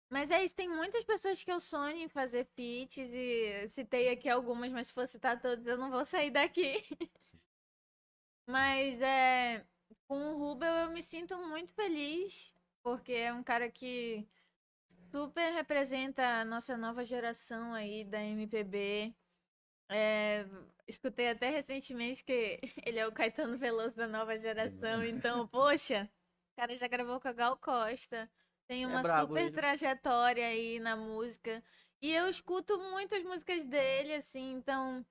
Speaker 3: Mas é isso, tem muitas pessoas que eu sonho em fazer feats e citei aqui algumas, mas se for citar todas eu não vou sair daqui. Mas é, com o Rubel eu me sinto muito feliz, porque é um cara que super representa a nossa nova geração aí da MPB. É, escutei até recentemente que ele é o Caetano Veloso da nova geração, então, poxa, o cara já gravou com a Gal Costa. Tem
Speaker 2: É
Speaker 3: uma
Speaker 2: brabo
Speaker 3: super
Speaker 2: ele.
Speaker 3: trajetória aí na música. E eu escuto muitas músicas dele, assim, então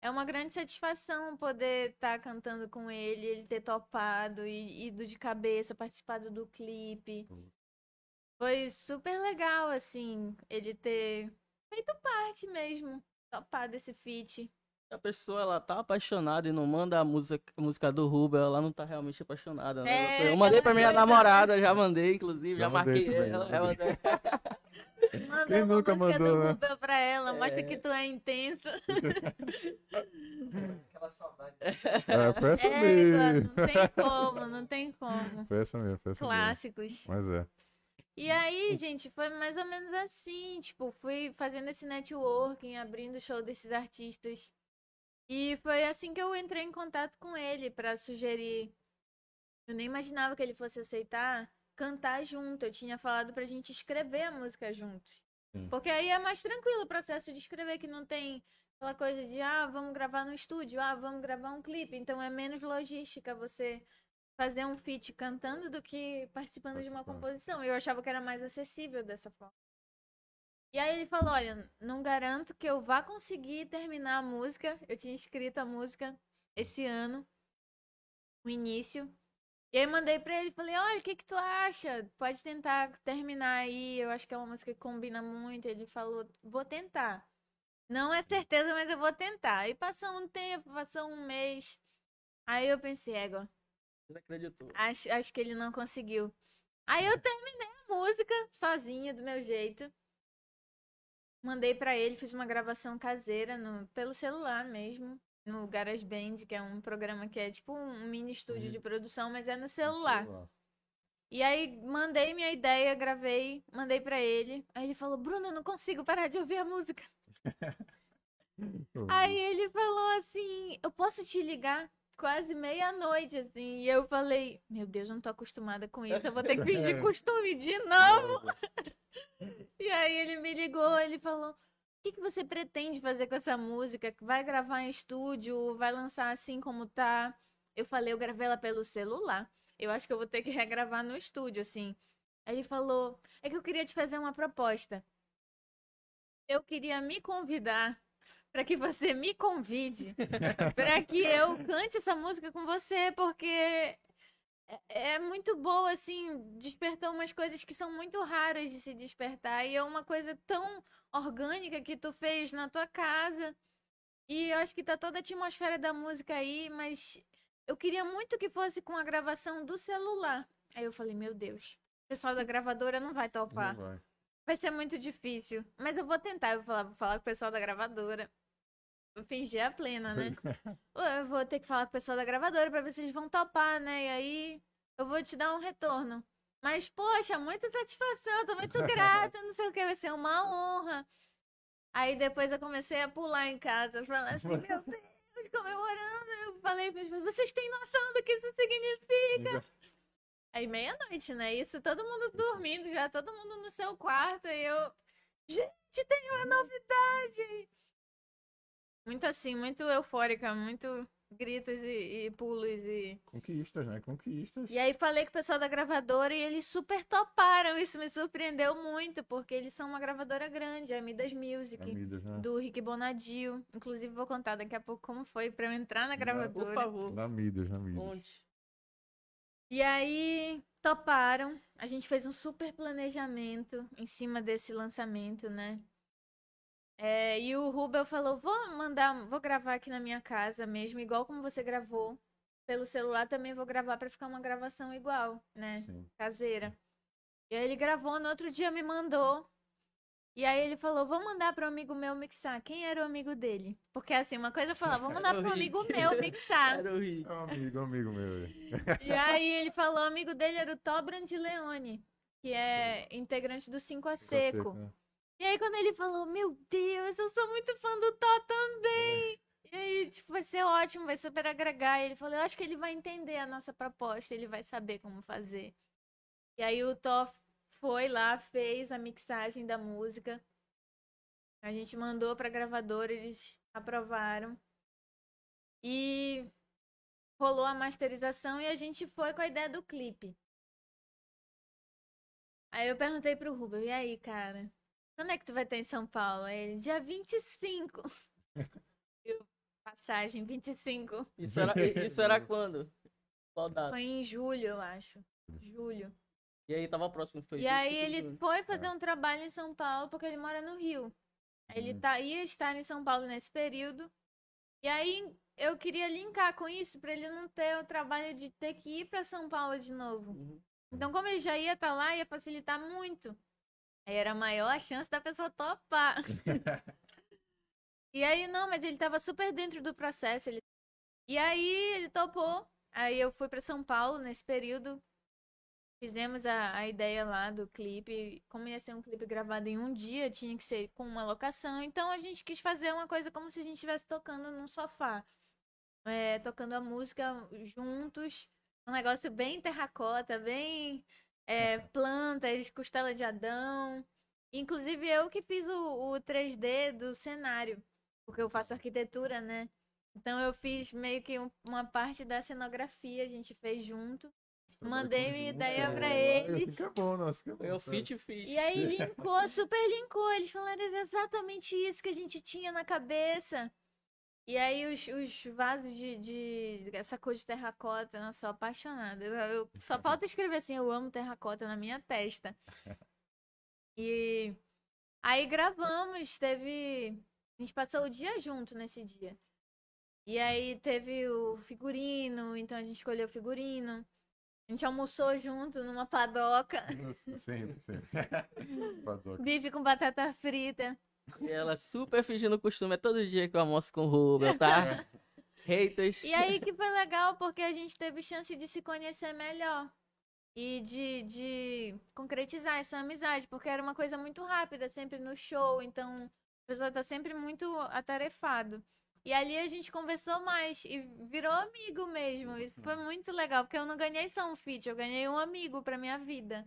Speaker 3: é uma grande satisfação poder estar cantando com ele, ele ter topado e ido de cabeça, participado do clipe.
Speaker 1: Hum.
Speaker 3: Foi super legal, assim, ele ter feito parte mesmo, topado esse feat.
Speaker 2: A pessoa, ela tá apaixonada e não manda a música, a música do Rubel, ela não tá realmente apaixonada, né?
Speaker 3: É,
Speaker 2: eu mandei pra minha
Speaker 3: coisa-
Speaker 2: namorada, já mandei, inclusive, já,
Speaker 1: Já mandei
Speaker 2: marquei
Speaker 1: também,
Speaker 2: ela.
Speaker 1: mandei.
Speaker 3: Manda
Speaker 1: Quem
Speaker 3: uma
Speaker 1: nunca
Speaker 3: música
Speaker 1: mandou,
Speaker 3: do
Speaker 1: né?
Speaker 3: Rubel pra ela, mostra
Speaker 2: É.
Speaker 3: que tu é intensa.
Speaker 4: Aquela saudade.
Speaker 1: É, foi essa
Speaker 3: É,
Speaker 1: mesmo.
Speaker 3: Não tem como, não tem como.
Speaker 1: Foi essa mesmo, foi essa mesmo.
Speaker 3: Clássicos.
Speaker 1: Mas é.
Speaker 3: E aí, gente, foi mais ou menos assim, tipo, fui fazendo esse networking, abrindo o show desses artistas. E foi assim que eu entrei em contato com ele pra sugerir. Eu nem imaginava que ele fosse aceitar cantar junto. Eu tinha falado pra gente escrever a música juntos.
Speaker 1: Sim.
Speaker 3: Porque aí é mais tranquilo o processo de escrever, que não tem aquela coisa de, ah, vamos gravar no estúdio, ah, vamos gravar um clipe. Então é menos logística você fazer um feat cantando do que participando de uma composição. Eu achava que era mais acessível dessa forma. E aí ele falou, olha, não garanto que eu vá conseguir terminar a música. Eu tinha escrito a música esse ano, no início. E aí mandei pra ele, falei, olha, o que que tu acha? Pode tentar terminar aí, eu acho que é uma música que combina muito. Ele falou, vou tentar. Não é certeza, mas eu vou tentar. Aí passou um tempo, passou um mês. Aí eu pensei, égua,
Speaker 2: Você acreditou.
Speaker 3: acho, acho que ele não conseguiu. Aí eu terminei a música sozinha, do meu jeito. Mandei pra ele, fiz uma gravação caseira no, pelo celular mesmo, no GarageBand, que é um programa que é tipo um mini estúdio
Speaker 1: Uhum.
Speaker 3: de produção, mas é no celular. E aí mandei minha ideia, gravei, mandei pra ele. Aí ele falou: "Bruna, eu não consigo parar de ouvir a música". Aí ele falou assim: "Eu posso te ligar quase meia-noite assim". E eu falei: "Meu Deus, eu não tô acostumada com isso. Eu vou ter que fingir costume de novo". E aí ele me ligou, ele falou: O que, que você pretende fazer com essa música? Vai gravar em estúdio? Vai lançar assim como tá? Eu falei, eu gravei ela pelo celular. Eu acho que eu vou ter que regravar no estúdio, assim. Aí ele falou: É que eu queria te fazer uma proposta. Eu queria me convidar para que você me convide para que eu cante essa música com você, porque é- é muito boa, assim, despertou umas coisas que são muito raras de se despertar. E é uma coisa tão orgânica que tu fez na tua casa. E eu acho que tá toda a atmosfera da música aí, mas eu queria muito que fosse com a gravação do celular. Aí eu falei, meu Deus, o pessoal da gravadora não vai topar.
Speaker 1: Não vai.
Speaker 3: Vai ser muito difícil. Mas eu vou tentar. Eu vou falar, vou falar com o pessoal da gravadora. Fingir a plena, né? Eu vou ter que falar com o pessoal da gravadora pra ver se eles vão topar, né? E aí eu vou te dar um retorno. Mas, poxa, muita satisfação, tô muito grata, não sei o que, vai ser uma honra. Aí depois eu comecei a pular em casa, falar assim, meu Deus, comemorando. Eu falei para eles, vocês têm noção do que isso significa? Aí meia-noite, né? Isso todo mundo dormindo já, todo mundo no seu quarto. E eu, gente, tem uma novidade! Muito assim, muito eufórica, muito gritos e, e pulos e.
Speaker 1: Conquistas, né? Conquistas.
Speaker 3: E aí falei com o pessoal da gravadora e eles super toparam. Isso me surpreendeu muito, porque eles são uma gravadora grande, a Midas Music.
Speaker 1: Amidas, né?
Speaker 3: Do Rick Bonadio. Inclusive, vou contar daqui a pouco como foi pra eu entrar na
Speaker 1: Não,
Speaker 2: Por
Speaker 3: gravadora.
Speaker 2: favor,
Speaker 1: Na Midas, na Midas.
Speaker 2: conte.
Speaker 3: E aí, toparam. A gente fez um super planejamento em cima desse lançamento, né? É, e o Rubel falou: vou mandar, vou gravar aqui na minha casa mesmo, igual como você gravou. Pelo celular também vou gravar pra ficar uma gravação igual, né?
Speaker 1: Sim.
Speaker 3: Caseira. E aí ele gravou, no outro dia me mandou. E aí ele falou: vou mandar pro amigo meu mixar. Quem era o amigo dele? Porque assim, uma coisa eu falava, vou mandar
Speaker 2: Era o
Speaker 3: amigo meu mixar.
Speaker 2: Era o Rick.
Speaker 1: É um amigo, um amigo meu.
Speaker 3: E aí ele falou, o amigo dele era o Tobran de Leone, que é integrante do Cinco a Seco.
Speaker 1: né?
Speaker 3: E aí quando ele falou, meu Deus, eu sou muito fã do Tó também. E aí, tipo, vai ser ótimo, vai super agregar. E ele falou, eu acho que ele vai entender a nossa proposta, ele vai saber como fazer. E aí o Tó foi lá, fez a mixagem da música. A gente mandou pra gravadora, eles aprovaram. E rolou a masterização e a gente foi com a ideia do clipe. Aí eu perguntei pro Rubel, e aí, cara? Quando é que tu vai estar em São Paulo? Ele, dia 25. E eu, passagem, 25.
Speaker 2: Isso era, isso era quando? Qual data?
Speaker 3: Foi em julho, eu acho. Julho.
Speaker 2: E aí tava próximo. Foi
Speaker 3: E aí
Speaker 2: 25 de
Speaker 3: ele
Speaker 2: junho.
Speaker 3: foi fazer um trabalho em São Paulo porque ele mora no Rio. Aí Ele
Speaker 1: Uhum.
Speaker 3: tá, ia estar em São Paulo nesse período. E aí eu queria linkar com isso pra ele não ter o trabalho de ter que ir pra São Paulo de novo.
Speaker 2: Uhum.
Speaker 3: Então, como ele já ia estar lá, ia facilitar muito. Aí era maior a chance da pessoa topar. e aí, não, mas ele tava super dentro do processo. Ele... E aí ele topou. Aí eu fui pra São Paulo nesse período. Fizemos a, a ideia lá do clipe. Como ia ser um clipe gravado em um dia, tinha que ser com uma locação. Então a gente quis fazer uma coisa como se a gente estivesse tocando num sofá. É, tocando a música juntos. Um negócio bem terracota, bem é, plantas, costela de Adão. Inclusive eu que fiz o, o 3D do cenário. porque eu faço arquitetura, né? Então eu fiz meio que um- uma parte da cenografia, a gente fez junto. Mandei minha ideia pra eles.
Speaker 1: Isso que é bom, nossa, que é bom.
Speaker 2: Eu
Speaker 1: sério.
Speaker 2: fit fit.
Speaker 3: E aí linkou, super linkou. Eles falaram, exatamente isso que a gente tinha na cabeça. E aí os, os vasos de, de essa cor de terracota, eu sou apaixonada. Eu, eu- só falta escrever assim, eu amo terracota na minha testa. E aí gravamos, teve. A gente passou o dia junto nesse dia. E aí teve o figurino, então a gente escolheu o figurino. A gente almoçou junto numa padoca.
Speaker 1: Sempre, sempre. Padoca.
Speaker 3: Bife com batata frita.
Speaker 2: E ela super fingindo costume. É todo dia que eu almoço com o Rubel, tá? Haters.
Speaker 3: E aí que foi legal, porque a gente teve chance de se conhecer melhor. E de, de concretizar essa amizade, porque era uma coisa muito rápida, sempre no show, então a pessoa tá sempre muito atarefado. E ali a gente conversou mais e virou amigo mesmo. Isso foi muito legal, porque eu não ganhei só um feat, eu ganhei um amigo pra minha vida.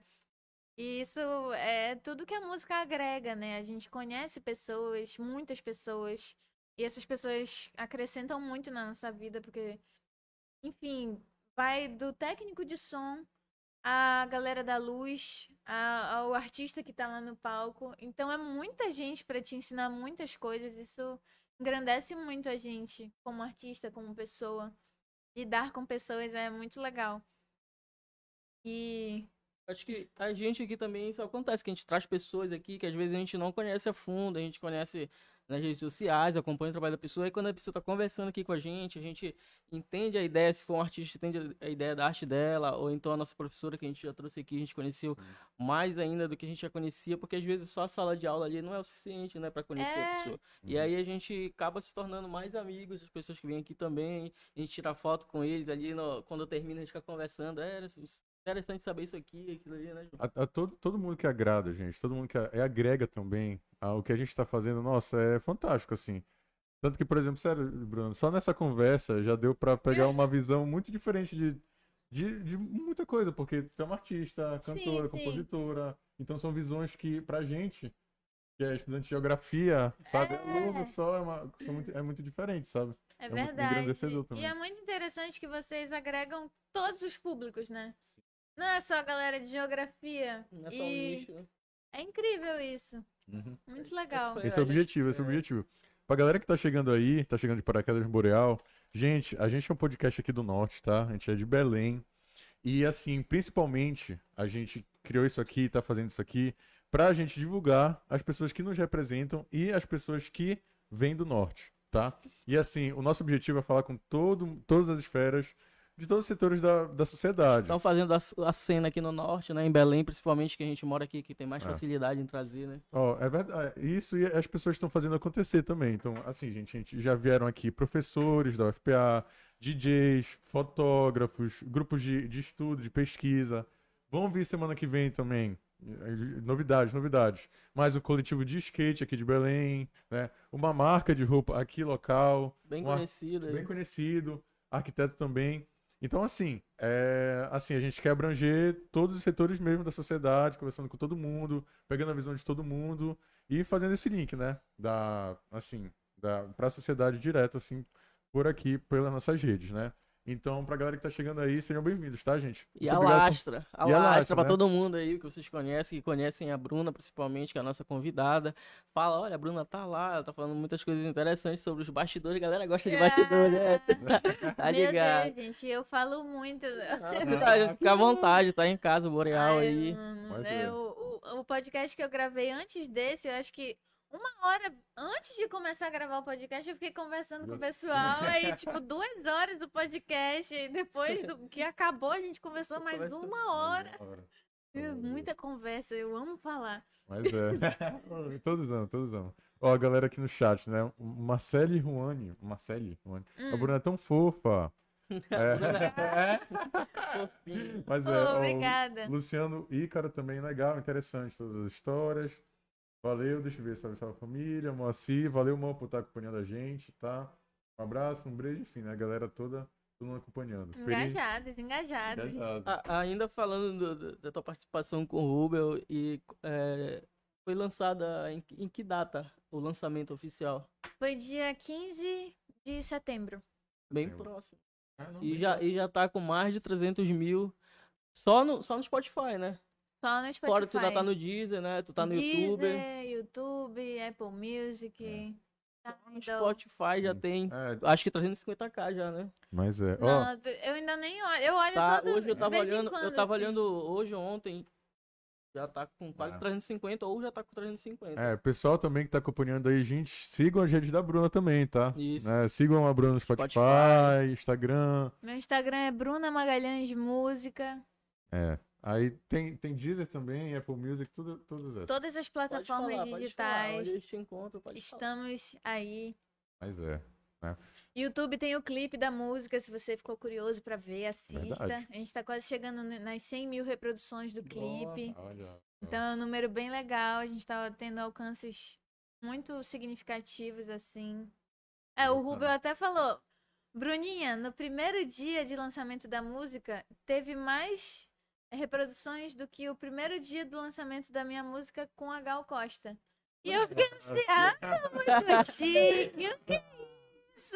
Speaker 3: E isso é tudo que a música agrega, né? A gente conhece pessoas, muitas pessoas, e essas pessoas acrescentam muito na nossa vida, porque, enfim, vai do técnico de som à galera da luz, ao artista que tá lá no palco. Então é muita gente para te ensinar muitas coisas. Isso engrandece muito a gente como artista, como pessoa. Lidar com pessoas é muito legal. E
Speaker 2: Acho que a gente aqui também isso acontece, que a gente traz pessoas aqui que às vezes a gente não conhece a fundo, a gente conhece nas redes sociais, acompanha o trabalho da pessoa, e quando a pessoa está conversando aqui com a gente, a gente entende a ideia, se for um artista, entende a ideia da arte dela, ou então a nossa professora que a gente já trouxe aqui, a gente conheceu mais ainda do que a gente já conhecia, porque às vezes só a sala de aula ali não é o suficiente, né, para conhecer
Speaker 3: É.
Speaker 2: a pessoa. E aí a gente acaba se tornando mais amigos das pessoas que vêm aqui também, a gente tira foto com eles ali, no- quando termina a gente fica conversando, é interessante saber isso aqui, aquilo ali, né, João?
Speaker 1: A, a todo, todo mundo que agrada, gente, todo mundo que a- é, agrega também ao que a gente está fazendo, nossa, é fantástico, assim. Tanto que, por exemplo, sério, Bruno, só nessa conversa já deu pra pegar uma visão muito diferente de, de, de muita coisa, porque você é uma artista,
Speaker 3: Sim,
Speaker 1: cantora,
Speaker 3: sim.
Speaker 1: compositora, então são visões que, pra gente, que é estudante de geografia, sabe,
Speaker 3: É.
Speaker 1: só, é, uma, são muito, é muito diferente, sabe?
Speaker 3: é,
Speaker 1: É
Speaker 3: verdade. E é muito interessante que vocês agregam todos os públicos, né? Não é só a galera de geografia.
Speaker 2: Não é só um
Speaker 3: E
Speaker 2: nicho, né?
Speaker 3: é incrível isso.
Speaker 1: Uhum.
Speaker 3: Muito legal.
Speaker 1: Esse é o objetivo, esse é o
Speaker 2: é.
Speaker 1: objetivo. Pra galera que tá chegando aí, tá chegando de Paraquedas Boreal, gente, a gente é um podcast aqui do Norte, tá? A gente é de Belém. E assim, principalmente, a gente criou isso aqui, tá fazendo isso aqui, pra gente divulgar as pessoas que nos representam e as pessoas que vêm do Norte, tá? E assim, o nosso objetivo é falar com todo, todas as esferas de todos os setores da, da sociedade.
Speaker 2: Estão fazendo a, a cena aqui no norte, né? Em Belém, principalmente, que a gente mora aqui, que tem mais
Speaker 1: É.
Speaker 2: facilidade em trazer, né?
Speaker 1: Ó, é verdade. Isso e as pessoas estão fazendo acontecer também. Então, assim, gente, a gente já vieram aqui professores da UFPA, DJs, fotógrafos, grupos de, de estudo, de pesquisa. Vão vir semana que vem também. eh, Novidades, novidades. Mais o coletivo de skate aqui de Belém, né? Uma marca de roupa aqui local,
Speaker 2: Bem
Speaker 1: Um
Speaker 2: conhecido.
Speaker 1: bem
Speaker 2: aí.
Speaker 1: conhecido, arquiteto também. Então, assim, é, assim, a gente quer abranger todos os setores mesmo da sociedade, conversando com todo mundo, pegando a visão de todo mundo e fazendo esse link, né? Da, assim, da, pra sociedade direto, assim, por aqui, pelas nossas redes, né? Então, pra galera que tá chegando aí, sejam bem-vindos, tá, gente?
Speaker 2: E
Speaker 1: Muito
Speaker 2: a
Speaker 1: obrigado por-
Speaker 2: Lastra, a
Speaker 1: E a
Speaker 2: Lastra pra
Speaker 1: né?
Speaker 2: todo mundo aí que vocês conhecem, que conhecem a Bruna, principalmente, que é a nossa convidada. Fala, olha, a Bruna tá lá, ela tá falando muitas coisas interessantes sobre os bastidores. A galera gosta de bastidores, né? Tá
Speaker 3: Meu
Speaker 2: ligado?
Speaker 3: Deus, gente, eu falo muito.
Speaker 2: Ah, Fica à vontade, tá em casa, o Boreal
Speaker 3: Ai,
Speaker 2: aí.
Speaker 3: mano,
Speaker 1: Mas
Speaker 3: é,
Speaker 1: é.
Speaker 3: O, o, o podcast que eu gravei antes desse, eu acho que uma hora antes de começar a gravar o podcast, eu fiquei conversando com o pessoal. aí, tipo, duas horas do podcast. E depois do que acabou, a gente conversou mais uma hora.
Speaker 1: Hora.
Speaker 3: Muita conversa, eu amo falar.
Speaker 1: Mas é. todos amam, todos amam. Ó, a galera aqui no chat, né? Marcele Ruani. Marcele Ruani. A
Speaker 3: Hum.
Speaker 1: Bruna é tão fofa. É.
Speaker 2: Fofinho.
Speaker 1: Mas é,
Speaker 3: Oh, obrigada.
Speaker 1: Luciano Ícaro também legal, interessante todas as histórias. Valeu, deixa eu ver, salve, salve família, Moacir, valeu, mano, por estar acompanhando a gente, tá? Um abraço, um beijo, enfim, né? A galera toda, todo mundo acompanhando.
Speaker 3: Engajados, engajados.
Speaker 1: Engajado.
Speaker 2: A- ainda falando do- do- da tua participação com o Rubel, e é, foi lançada em, que- em que data o lançamento oficial?
Speaker 3: Foi dia 15 de setembro.
Speaker 2: Bem
Speaker 1: Setembro.
Speaker 2: próximo.
Speaker 1: Ah,
Speaker 2: E
Speaker 1: bem
Speaker 2: já, e já tá com mais de 300 mil só no, só no Spotify, né?
Speaker 3: Só no Spotify.
Speaker 2: Fora que tu já tá no Deezer, né? Tu tá no YouTube.
Speaker 3: Deezer, YouTube, Apple Music. tá
Speaker 2: No
Speaker 3: Tidal.
Speaker 2: Spotify já tem,
Speaker 1: É,
Speaker 2: acho que 350k já, né?
Speaker 1: mas é.
Speaker 3: Não, eu ainda nem olho. Eu olho
Speaker 2: Tá,
Speaker 3: todo
Speaker 2: hoje eu
Speaker 3: de
Speaker 2: tava olhando, eu
Speaker 3: quando,
Speaker 2: tava
Speaker 3: assim.
Speaker 2: olhando hoje ou ontem, já tá com quase
Speaker 1: É.
Speaker 2: 350 ou já tá com 350.
Speaker 1: É, pessoal também que tá acompanhando aí, gente, sigam as redes da Bruna também, tá?
Speaker 2: Isso.
Speaker 1: Né, Sigam a Bruna no Spotify,
Speaker 2: Spotify.
Speaker 1: Instagram.
Speaker 3: Meu Instagram é Bruna Magalhães Música.
Speaker 1: É. Aí tem, tem Deezer também, Apple Music, tudo, todas essas.
Speaker 3: Todas as plataformas
Speaker 2: falar, pode falar,
Speaker 3: digitais.
Speaker 2: te encontram, pode falar.
Speaker 3: Estamos aí.
Speaker 1: Mas é.
Speaker 3: YouTube tem o clipe da música, se você ficou curioso pra ver, assista.
Speaker 1: Verdade.
Speaker 3: A gente tá quase chegando nas 100 mil reproduções do clipe.
Speaker 1: Olha.
Speaker 3: Então é um número bem legal. A gente tá tendo alcances muito significativos, assim. É, o. Rubio até falou. Bruninha, no primeiro dia de lançamento da música, teve mais reproduções do que o primeiro dia do lançamento da minha música com a Gal Costa. E eu fiquei assim, ah, muito chique, que é isso?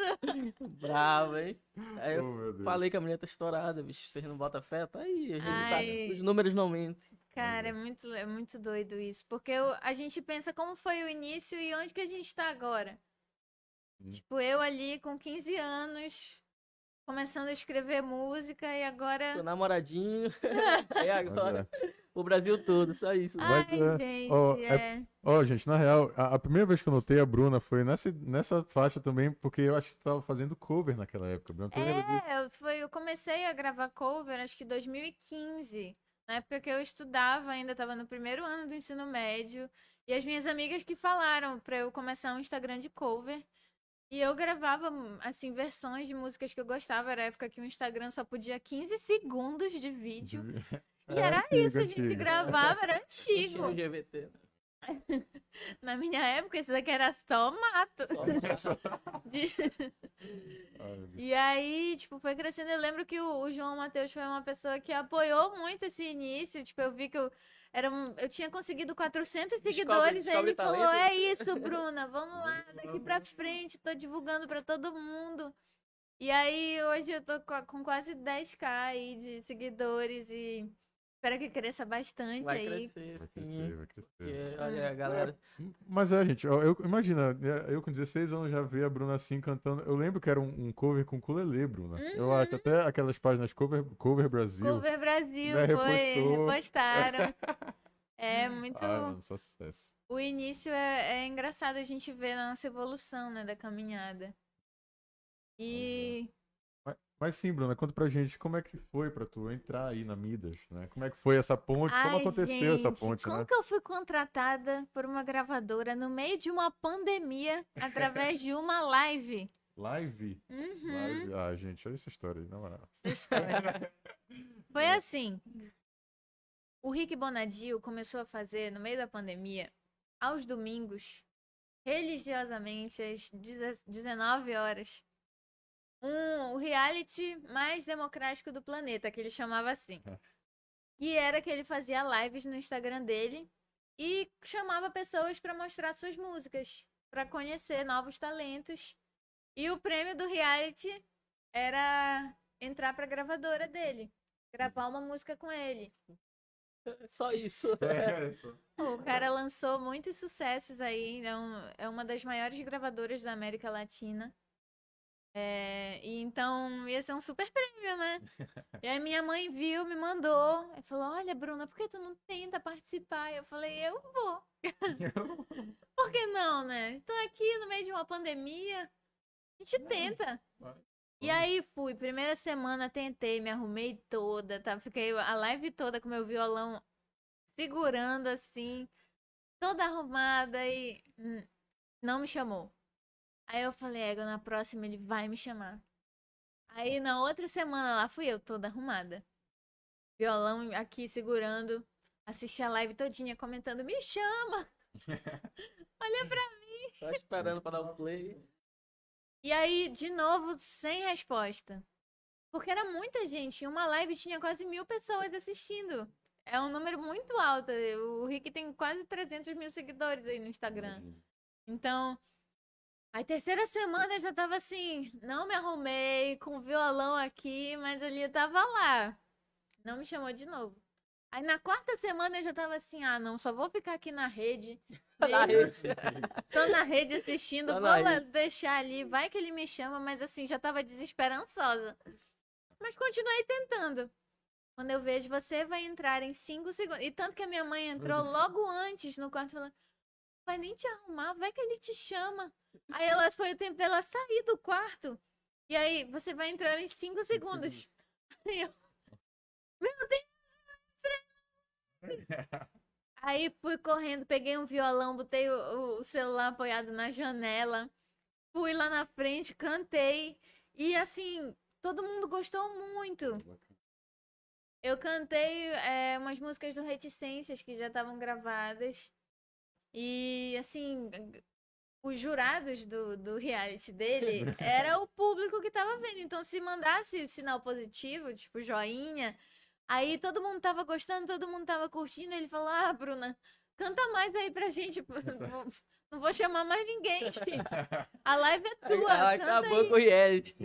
Speaker 2: Bravo, hein? Aí eu
Speaker 1: Oh,
Speaker 2: falei que a menina tá estourada, bicho. Vocês não botam fé? Tá aí, resultado.
Speaker 3: Ai.
Speaker 2: Os números não mentem.
Speaker 3: Cara, é muito, é muito doido isso. Porque eu- a gente pensa como foi o início e onde que a gente tá agora.
Speaker 1: Hum.
Speaker 3: Tipo, eu ali com 15 anos, começando a escrever música e
Speaker 2: Tô
Speaker 3: agora.
Speaker 2: namoradinho. e
Speaker 1: Mas
Speaker 2: agora,
Speaker 1: é.
Speaker 2: o Brasil todo, só isso.
Speaker 3: Ai,
Speaker 1: Mas é-
Speaker 3: gente,
Speaker 1: ó,
Speaker 3: é.
Speaker 1: Ó, gente, na real, a, a primeira vez que eu notei a Bruna foi nessa, nessa faixa também, porque eu acho que tava fazendo cover naquela época. Bruna?
Speaker 3: É, eu, foi, eu comecei a gravar cover acho que 2015. Na época que eu estudava, ainda estava no primeiro ano do ensino médio. E as minhas amigas que falaram pra eu começar um Instagram de cover. E eu gravava, assim, versões de músicas que eu gostava. Era a época que o Instagram só podia 15 segundos de vídeo. E
Speaker 1: É,
Speaker 3: era
Speaker 1: antigo,
Speaker 3: isso, a gente
Speaker 1: antigo.
Speaker 3: gravava, era antigo.
Speaker 2: o GVT.
Speaker 3: Na minha época, isso daqui era só mato.
Speaker 2: Só-
Speaker 3: De-. E aí, tipo, foi crescendo. Eu lembro que o, o João Matheus foi uma pessoa que apoiou muito esse início. Tipo, eu vi que eu, era um- eu tinha conseguido 400
Speaker 2: Descobre-
Speaker 3: seguidores. aí
Speaker 2: descobre
Speaker 3: ele falou:
Speaker 2: talento.
Speaker 3: É isso, Bruna, vamos lá, daqui pra frente. Tô divulgando pra todo mundo. E aí, hoje eu tô com quase 10k aí de seguidores e espero que cresça bastante
Speaker 2: Vai
Speaker 3: aí.
Speaker 2: crescer,
Speaker 1: Vai crescer, vai crescer.
Speaker 2: Porque, olha, a galera.
Speaker 1: Mas é, gente, ó, eu, imagina, é, eu com 16 anos já vi a Bruna assim cantando. Eu lembro que era um, um cover com ukulele, Bruna. Eu acho até aquelas páginas cover, cover Brasil.
Speaker 3: Cover Brasil,
Speaker 1: Né,
Speaker 3: foi, repostaram. É muito.
Speaker 1: Ah, mano, só sucesso.
Speaker 3: O início é, é engraçado a gente ver a nossa evolução, né, da caminhada. E
Speaker 1: Mas sim, Bruna, conta pra gente como é que foi pra tu entrar aí na Midas, né? Como é que foi essa ponte? como
Speaker 3: Ai,
Speaker 1: aconteceu essa
Speaker 3: gente,
Speaker 1: ponte,
Speaker 3: como
Speaker 1: né?
Speaker 3: que eu fui contratada por uma gravadora no meio de uma pandemia através de uma live?
Speaker 1: Live?
Speaker 3: Uhum,
Speaker 1: Live. Ah, gente, olha essa história aí, na moral.
Speaker 3: essa história. Foi assim. O Rick Bonadio começou a fazer, no meio da pandemia, aos domingos, religiosamente, às 19 horas, um, reality mais democrático do planeta, que ele chamava assim. E era que ele fazia lives no Instagram dele e chamava pessoas para mostrar suas músicas, para conhecer novos talentos. E o prêmio do reality era entrar pra gravadora dele, gravar uma música com ele.
Speaker 2: Só isso.
Speaker 1: É,
Speaker 3: Pô, O cara lançou muitos sucessos aí, é, um- é uma das maiores gravadoras da América Latina. É, e então ia ser um super prêmio, né? E aí minha mãe viu, me mandou, e falou: Olha, Bruna, por que tu não tenta participar? Eu falei: Eu vou. Por que não, né? Tô aqui no meio de uma pandemia, a gente tenta.
Speaker 1: vai.
Speaker 3: E aí fui, primeira semana tentei, me arrumei toda, tá? Fiquei a live toda com meu violão segurando assim, toda arrumada e hum, não me chamou. Aí eu falei, ego, na próxima ele vai me chamar. Aí na outra semana lá fui eu toda arrumada. Violão aqui segurando, assisti a live todinha comentando, me chama! Olha pra
Speaker 2: Só esperando pra dar um play.
Speaker 3: E aí, de novo, sem resposta. Porque era muita gente. Uma live tinha quase mil pessoas assistindo. É um número muito alto. O Rick tem quase 300 mil seguidores aí no Instagram. Então, a terceira semana eu já tava assim, não me arrumei, com o violão aqui, mas ali eu tava lá. Não me chamou de novo. Aí na quarta semana eu já tava assim, ah, não, só vou ficar aqui na rede.
Speaker 2: Na rede.
Speaker 3: Tô na rede assistindo,
Speaker 2: Tá
Speaker 3: vou deixar ali, vai que ele me chama, mas assim, já tava desesperançosa. Mas continuei tentando. Quando eu vejo, você vai entrar em cinco segundos. E tanto que a minha mãe entrou logo antes no quarto falando, vai nem te arrumar, vai que ele te chama. Aí ela foi o tempo dela sair do quarto. E aí, você vai entrar em cinco segundos. Aí eu, Aí fui correndo, peguei um violão, botei o, o celular apoiado na janela, fui lá na frente, cantei. E assim, todo mundo gostou muito. Eu cantei é, umas músicas do Reticências que já estavam gravadas. E assim, os jurados do, do reality dele era o público que tava vendo. Então, se mandasse sinal positivo, tipo joinha, aí todo mundo tava gostando, todo mundo tava curtindo. Ele falou: Ah, Bruna, canta mais aí pra gente. Não vou, chamar mais ninguém. filho. A live é tua. Canta
Speaker 2: acabou
Speaker 3: aí."
Speaker 2: com o reality.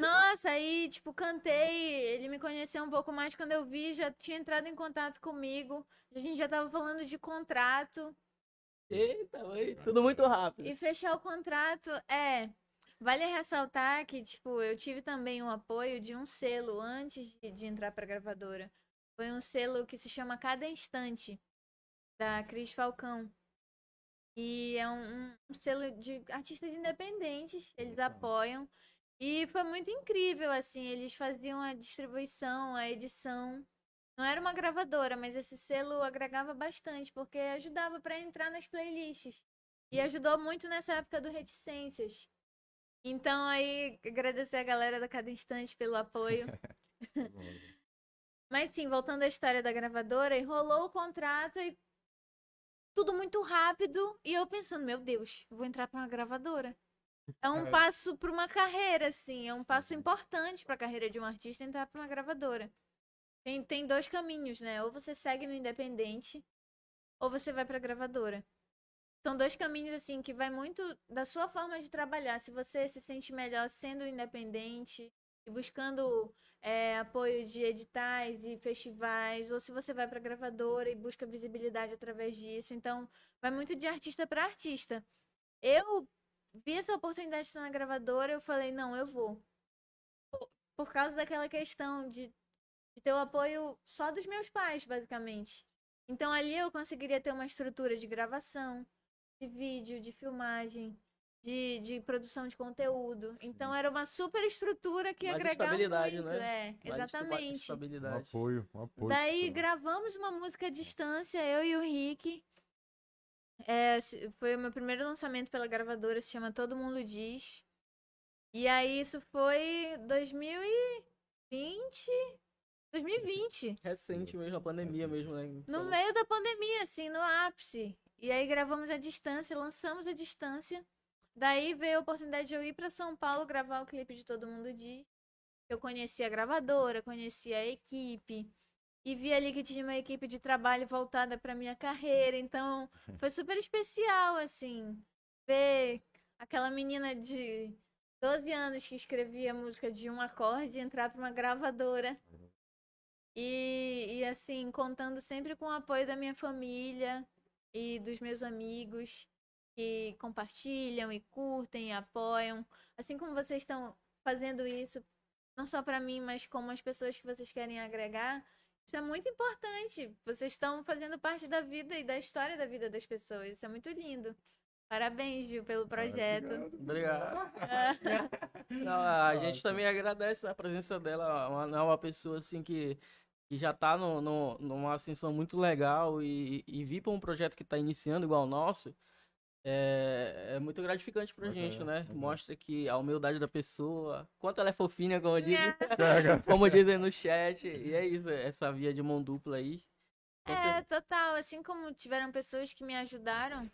Speaker 3: Nossa, aí, tipo, cantei. Ele me conheceu um pouco mais quando eu vi, já tinha entrado em contato comigo. A gente já tava falando de contrato.
Speaker 2: Eita, foi tudo muito rápido.
Speaker 3: E fechar o contrato, é. Vale ressaltar que, tipo, eu tive também um apoio de um selo antes de, de entrar pra gravadora. Foi um selo que se chama Cada Instante, da Cris Falcão. E é um, um- um selo de artistas independentes, eles apoiam. E foi muito incrível, assim, eles faziam a distribuição, a edição. Não era uma gravadora, mas esse selo agregava bastante, porque ajudava para entrar nas playlists. E ajudou muito nessa época do Reticências. Então, aí, agradecer a galera da Cada Instante pelo apoio. Mas sim, voltando à história da gravadora, e rolou o contrato e tudo muito rápido. E eu pensando, meu Deus, vou entrar para uma gravadora. É um passo para uma carreira, assim, é um passo importante para a carreira de um artista entrar para uma gravadora. Tem, tem dois caminhos, né? Ou você segue no independente, ou você vai para gravadora. São dois caminhos, assim, que vai muito da sua forma de trabalhar. Se você se sente melhor sendo independente e buscando é, apoio de editais e festivais, ou se você vai para gravadora e busca visibilidade através disso. Então, vai muito de artista para artista. Eu vi essa oportunidade de estar na gravadora, eu falei, não, eu vou. Por causa daquela questão de, de ter o apoio só dos meus pais, basicamente. Então ali eu conseguiria ter uma estrutura de gravação, de vídeo, de filmagem, de, de produção de conteúdo. Então era uma super estrutura que
Speaker 2: Mais
Speaker 3: agregava
Speaker 2: estabilidade,
Speaker 3: muito.
Speaker 2: né?
Speaker 3: É,
Speaker 2: Mais
Speaker 3: exatamente.
Speaker 1: Um apoio, um apoio.
Speaker 3: Daí gravamos uma música à distância, eu e o Rick. É, foi o meu primeiro lançamento pela gravadora, se chama Todo Mundo Diz. E aí isso foi 2020. 2020.
Speaker 2: Recente mesmo, a pandemia mesmo, né?
Speaker 3: No
Speaker 2: Então,
Speaker 3: meio da pandemia, assim, no ápice. E aí gravamos à distância, lançamos à distância. Daí veio a oportunidade de eu ir para São Paulo gravar o clipe de Todo Mundo Diz. Eu conheci a gravadora, conheci a equipe. E vi ali que tinha uma equipe de trabalho voltada para minha carreira. Então, foi super especial, assim, ver aquela menina de 12 anos que escrevia música de um acorde entrar para uma gravadora. E, e assim, contando sempre com o apoio da minha família e dos meus amigos que compartilham e curtem e apoiam. Assim como vocês estão fazendo isso, não só para mim, mas como as pessoas que vocês querem agregar. Isso é muito importante. Vocês estão fazendo parte da vida e da história da vida das pessoas. Isso é muito lindo. Parabéns, viu, pelo projeto.
Speaker 2: Obrigado.
Speaker 3: É.
Speaker 2: Não, a gente também agradece a presença dela. Uma, é uma pessoa assim que, que já tá no, no- numa ascensão muito legal e, e vir para um projeto que está iniciando igual o nosso é, é muito gratificante pra
Speaker 1: Mas
Speaker 2: gente,
Speaker 1: é,
Speaker 2: né?
Speaker 1: é.
Speaker 2: Mostra que a humildade da pessoa, quanto ela é fofinha, como dizem,
Speaker 1: Pega.
Speaker 2: como dizem no chat. E é isso, essa via de mão dupla aí.
Speaker 3: É, total. Assim como tiveram pessoas que me ajudaram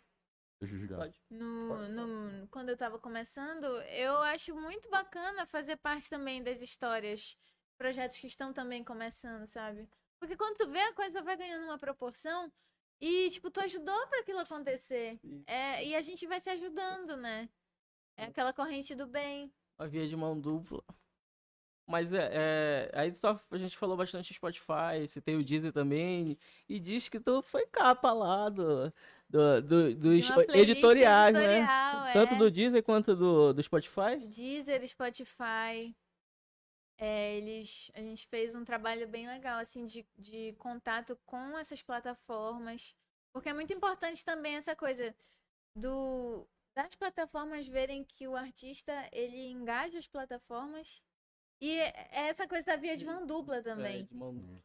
Speaker 3: no, no, quando eu tava começando, eu acho muito bacana fazer parte também das histórias, projetos que estão também começando, sabe? Porque quando tu vê a coisa vai ganhando uma proporção E, tipo, tu ajudou pra aquilo acontecer. É, e a gente vai se ajudando, né? É aquela corrente do bem.
Speaker 2: Uma via de mão dupla. Mas é, é, aí só a gente falou bastante Spotify, você tem o Deezer também, e diz que tu foi capa lá do, do, do-
Speaker 3: De
Speaker 2: dos editoriais, né?
Speaker 3: editorial,
Speaker 2: Tanto
Speaker 3: é.
Speaker 2: do Deezer quanto do, do Spotify.
Speaker 3: Deezer, Spotify. É, eles, a gente fez um trabalho bem legal, assim, de, de contato com essas plataformas. Porque é muito importante também essa coisa do das plataformas verem que o artista, ele engaja as plataformas. E é essa coisa da via de mão dupla também.
Speaker 2: É, de mão dupla.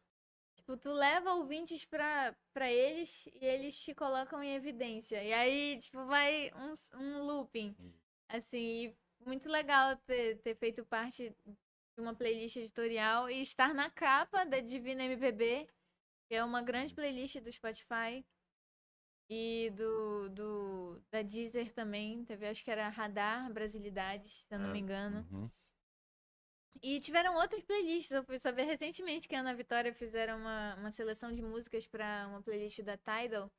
Speaker 3: Tipo, tu leva ouvintes pra, pra eles e eles te colocam em evidência. E aí, tipo, vai um, um looping. Assim, e muito legal ter, ter feito parte uma playlist editorial e estar na capa da Divina MPB, que é uma grande playlist do Spotify. E do, do da Deezer também. Teve, acho que era Radar Brasilidades, se eu não
Speaker 1: É.
Speaker 3: me engano.
Speaker 1: Uhum.
Speaker 3: E tiveram outras playlists. Eu fui saber recentemente que a Ana Vitória fizeram uma, uma seleção de músicas pra uma playlist da Tidal.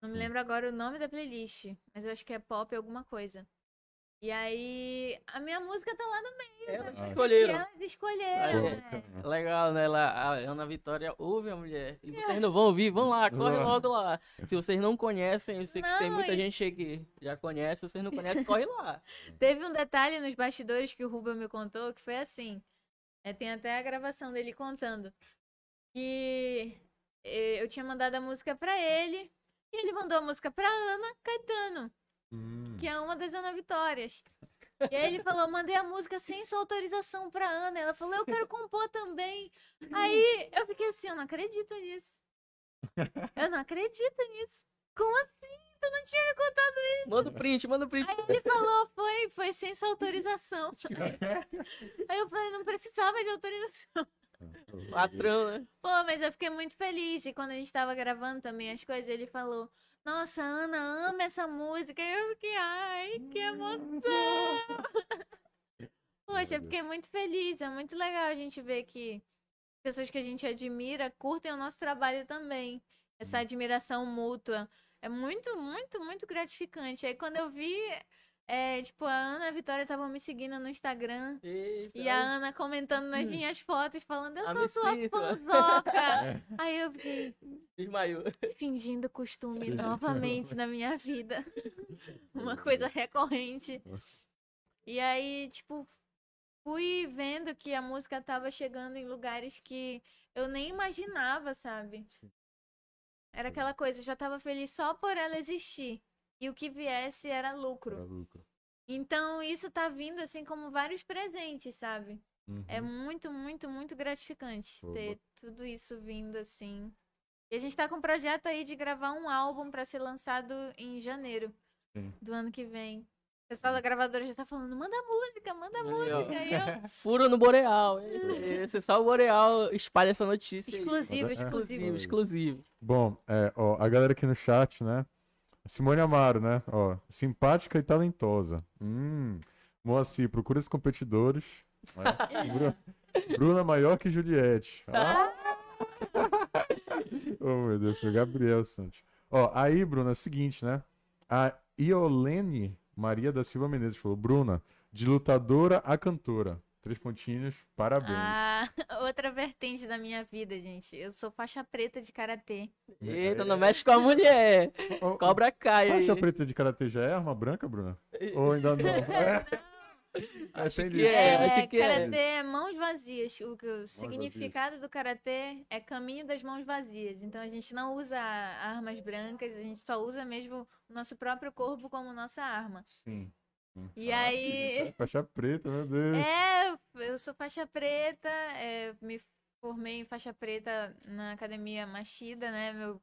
Speaker 3: Não me lembro agora o nome da playlist, mas eu acho que é pop alguma coisa. E aí, a minha música tá lá no meio.
Speaker 2: Elas
Speaker 3: né?
Speaker 2: escolheram.
Speaker 3: E elas escolheram,
Speaker 2: Aí,
Speaker 3: né?
Speaker 2: Legal, né? Ela, a Ana Vitória ouve a mulher. E vocês não vão ouvir, vão lá, corre
Speaker 1: lá.
Speaker 2: logo lá. Se vocês não conhecem, eu sei que tem
Speaker 3: Não,
Speaker 2: muita
Speaker 3: e-
Speaker 2: gente aí que já conhece, se vocês não conhecem, corre lá.
Speaker 3: Teve um detalhe nos bastidores que o Rubel me contou, que foi assim. É, tem até a gravação dele contando. Que eh, eu tinha mandado a música pra ele. E ele mandou a música pra Ana Caetano,
Speaker 1: Hum.
Speaker 3: que é uma das Ana Vitórias. E aí ele falou, mandei a música sem sua autorização pra Ana. Ela falou, eu quero compor também. Aí eu fiquei assim, eu não acredito nisso. Eu não acredito nisso. Como assim? Tu não tinha me contado
Speaker 2: Manda o print, manda o print.
Speaker 3: Aí ele falou, foi, foi sem sua autorização. Aí eu falei, não precisava de autorização.
Speaker 2: Patrão, né?
Speaker 3: Pô, mas eu fiquei muito feliz. E quando a gente tava gravando também as coisas, ele falou, nossa, Ana ama essa música. E eu fiquei, ai, que emoção. Poxa, eu fiquei muito feliz. É muito legal a gente ver que pessoas que a gente admira curtem o nosso trabalho também. Essa admiração mútua. É muito, muito, muito gratificante. Aí quando eu vi, é, tipo, a Ana e a Vitória estavam me seguindo no Instagram.
Speaker 2: Eita,
Speaker 3: E a Ana comentando nas minhas fotos, falando, eu sou sua
Speaker 2: sinto.
Speaker 3: fãzoca. Aí eu fiquei
Speaker 2: desmaiou.
Speaker 3: fingindo costume novamente na minha vida. Uma coisa recorrente. E aí, tipo, fui vendo que a música tava chegando em lugares que eu nem imaginava, sabe? Era aquela coisa, eu já tava feliz só por ela existir. E o que viesse era lucro.
Speaker 1: Era lucro.
Speaker 3: Então, isso tá vindo assim como vários presentes, sabe?
Speaker 1: Uhum.
Speaker 3: É muito, muito, muito gratificante
Speaker 1: Boa.
Speaker 3: ter tudo isso vindo assim. E a gente tá com um projeto aí de gravar um álbum pra ser lançado em janeiro
Speaker 1: Sim.
Speaker 3: do ano que vem. O pessoal da gravadora já tá falando, manda música, manda
Speaker 2: Aí,
Speaker 3: música. Eu,
Speaker 2: Furo no Boreal. Esse, esse só o Boreal espalha essa notícia. aí.
Speaker 3: exclusivo,
Speaker 1: É.
Speaker 3: exclusivo.
Speaker 2: Exclusivo, exclusivo.
Speaker 1: Bom, é, ó, a galera aqui no chat, né? Simone Amaro, né? Ó, simpática e talentosa. Hum. Moacir, procura os competidores. É. Bru- Bruna maior que Juliette. Ah. oh, meu Deus, foi o Gabriel Santos. Ó, aí, Bruna, é o seguinte, né? A Iolene Maria da Silva Menezes falou: Bruna, de lutadora a cantora. Três pontinhos, parabéns.
Speaker 3: Ah, outra vertente da minha vida, gente. Eu sou faixa preta de karatê.
Speaker 2: Eita, não mexe com a mulher.
Speaker 1: Ó,
Speaker 2: Cobra cai aí.
Speaker 1: Faixa preta de karatê já é arma branca, Bruna? Ou ainda não? É. É,
Speaker 2: Acho que é,
Speaker 3: É,
Speaker 2: acho que é.
Speaker 3: karatê é mãos vazias. O, que- o significado do karatê é caminho das mãos vazias. Então a gente não usa armas brancas, a gente só usa mesmo o nosso próprio corpo como nossa arma.
Speaker 1: Sim. Hum.
Speaker 3: E
Speaker 1: Ah,
Speaker 3: aí-
Speaker 1: isso é Faixa preta, meu Deus.
Speaker 3: É, eu sou faixa preta, é, me formei em faixa preta na academia Machida, né? Meu,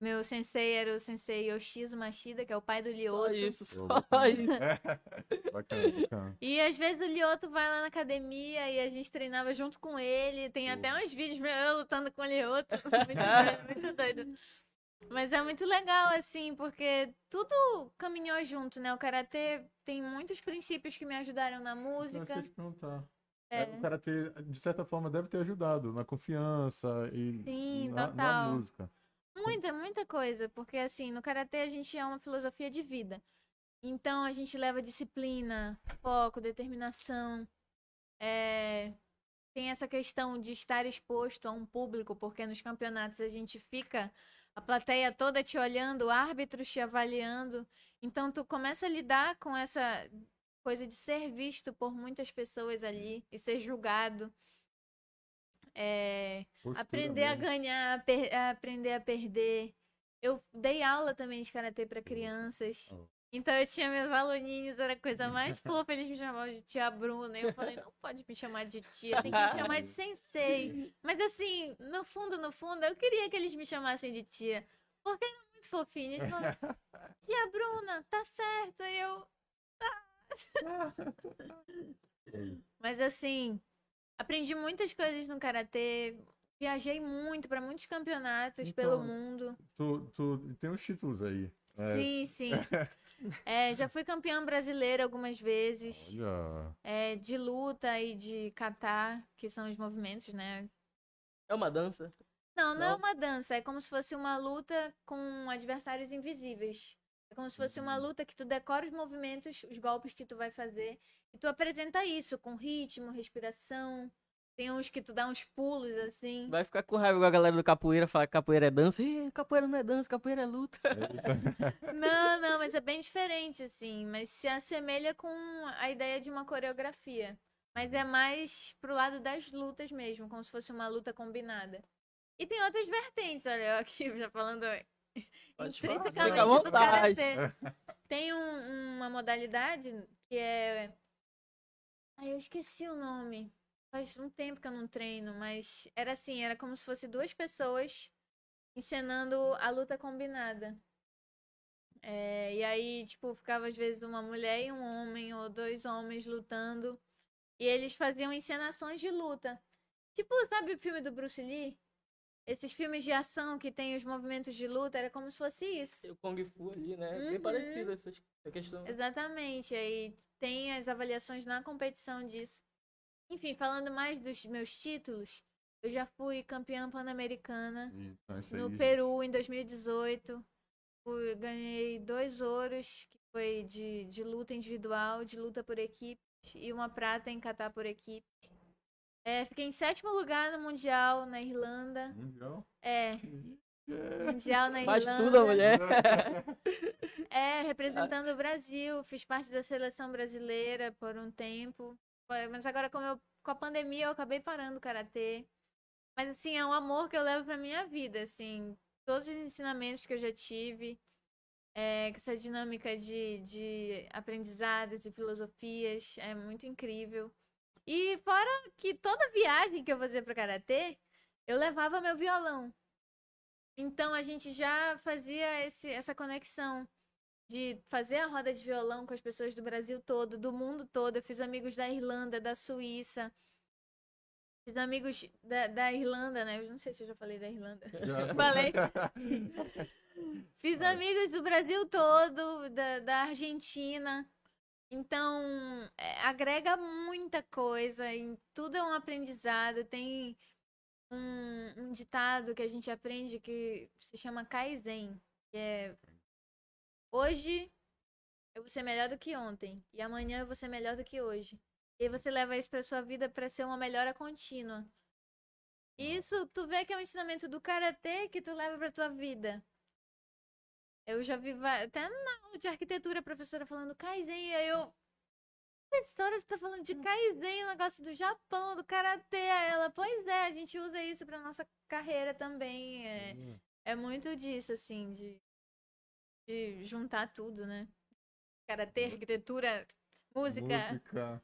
Speaker 3: meu sensei era o sensei Yoshizo Machida, que é o pai do
Speaker 2: Só
Speaker 3: Lioto.
Speaker 2: isso,
Speaker 1: Pô,
Speaker 2: só
Speaker 1: bacana.
Speaker 2: isso.
Speaker 1: Bacana, bacana.
Speaker 3: E às vezes o Lioto vai lá na academia e a gente treinava junto com ele. Tem
Speaker 1: Pô.
Speaker 3: até uns vídeos meus eu lutando com o Lioto. Muito doido, muito doido. Mas é muito legal, assim, porque tudo caminhou junto, né? O Karatê tem muitos princípios que me ajudaram na
Speaker 1: Não,
Speaker 3: música.
Speaker 1: ia te perguntar.
Speaker 3: É.
Speaker 1: É, O karatê, de certa forma, deve ter ajudado na confiança e
Speaker 3: Sim,
Speaker 1: na, na música.
Speaker 3: Muita, muita coisa. Porque, assim, no karatê a gente é uma filosofia de vida. Então a gente leva disciplina, foco, determinação. É, Tem essa questão de estar exposto a um público, porque nos campeonatos a gente fica a plateia toda te olhando, árbitros te avaliando. Então tu começa a lidar com essa coisa de ser visto por muitas pessoas ali e ser julgado. É, aprender a
Speaker 1: mesmo.
Speaker 3: ganhar, a per- a aprender a perder. Eu dei aula também de karatê para crianças. Então eu tinha meus aluninhos, era a coisa mais fofa, eles me chamavam de tia Bruna. Eu falei, não pode me chamar de tia, tem que me chamar de sensei. Mas assim, no fundo, no fundo, eu queria que eles me chamassem de tia. Porque era muito fofinho. Eles falavam, tia Bruna, tá certo. E eu. Mas assim, aprendi muitas coisas no karatê. Viajei muito para muitos campeonatos pelo
Speaker 1: Então,
Speaker 3: mundo.
Speaker 1: Tu, tu tem uns títulos aí. É,
Speaker 3: Sim, sim. É, já fui campeã brasileira algumas vezes.
Speaker 1: Olha.
Speaker 3: é, de luta e de kata, que são os movimentos, né?
Speaker 2: É uma dança.
Speaker 3: Não, não é
Speaker 2: Não?
Speaker 3: uma dança, é como se fosse uma luta com adversários invisíveis. É como se fosse uma luta que tu decora os movimentos, os golpes que tu vai fazer, e tu apresenta isso com ritmo, respiração. Tem uns que tu dá uns pulos assim.
Speaker 2: Vai ficar com raiva com a galera do capoeira, falar que capoeira é dança. Ih, capoeira não é dança, capoeira é luta.
Speaker 3: Não, não, mas é bem diferente, assim. Mas se assemelha com a ideia de uma coreografia. Mas é mais pro lado das lutas mesmo, como se fosse uma luta combinada. E tem outras vertentes, olha, eu aqui já falando
Speaker 2: Pode falar,
Speaker 3: intrinsecamente
Speaker 2: fica à
Speaker 3: do
Speaker 2: vontade.
Speaker 3: karatê. Tem um- uma modalidade que é. Ai, eu esqueci o nome. Faz um tempo que eu não treino, mas era assim, era como se fosse duas pessoas encenando a luta combinada. É, e aí, tipo, ficava às vezes uma mulher e um homem, ou dois homens lutando. E eles faziam encenações de luta. Tipo, sabe o filme do Bruce Lee? Esses filmes de ação que tem os movimentos de luta, era como se fosse isso.
Speaker 2: O Kung Fu ali, né? Bem
Speaker 3: Uhum.
Speaker 2: parecido essa essa questão.
Speaker 3: Exatamente. Aí tem as avaliações na competição disso. Enfim, falando mais dos meus títulos, eu já fui campeã pan-americana
Speaker 1: Então,
Speaker 3: no
Speaker 1: aí,
Speaker 3: Peru em 2018. Fui- ganhei dois ouros, que foi de, de luta individual, de luta por equipe, e uma prata em catar por equipe. É, fiquei em sétimo lugar no Mundial na Irlanda.
Speaker 1: Mundial.
Speaker 3: É, Mundial na
Speaker 2: Faz
Speaker 3: Irlanda.
Speaker 2: tudo a mulher.
Speaker 3: É, representando o Brasil, fiz parte da seleção brasileira por um tempo. Mas agora, como eu, com a pandemia, eu acabei parando o karatê. Mas, assim, é um amor que eu levo pra minha vida, assim. Todos os ensinamentos que eu já tive, é, essa dinâmica de, de aprendizados e filosofias, é muito incrível. E fora que toda viagem que eu fazia pro karatê, eu levava meu violão. Então a gente já fazia esse, essa conexão de fazer a roda de violão com as pessoas do Brasil todo, do mundo todo. Eu fiz amigos da Irlanda, da Suíça. Fiz amigos da, da Irlanda, né? Eu não sei se eu já falei da Irlanda.
Speaker 1: Já-
Speaker 3: Falei. Fiz amigos do Brasil todo, da, da Argentina. Então, é, agrega muita coisa, e tudo é um aprendizado. Tem um, um ditado que a gente aprende que se chama Kaizen, que é hoje eu vou ser melhor do que ontem, e amanhã eu vou ser melhor do que hoje. E aí você leva isso pra sua vida para ser uma melhora contínua. Isso tu vê que é um ensinamento do karatê que tu leva pra tua vida. Eu já vi até na aula de arquitetura a professora falando Kaizen, e aí eu. Professora, você tá falando de Kaizen, o negócio do Japão, do karatê. Ela, pois é, a gente usa isso pra nossa carreira também. É,
Speaker 1: Hum,
Speaker 3: é muito disso, assim, de, de juntar tudo, né? Karatê, arquitetura, música.
Speaker 1: Música.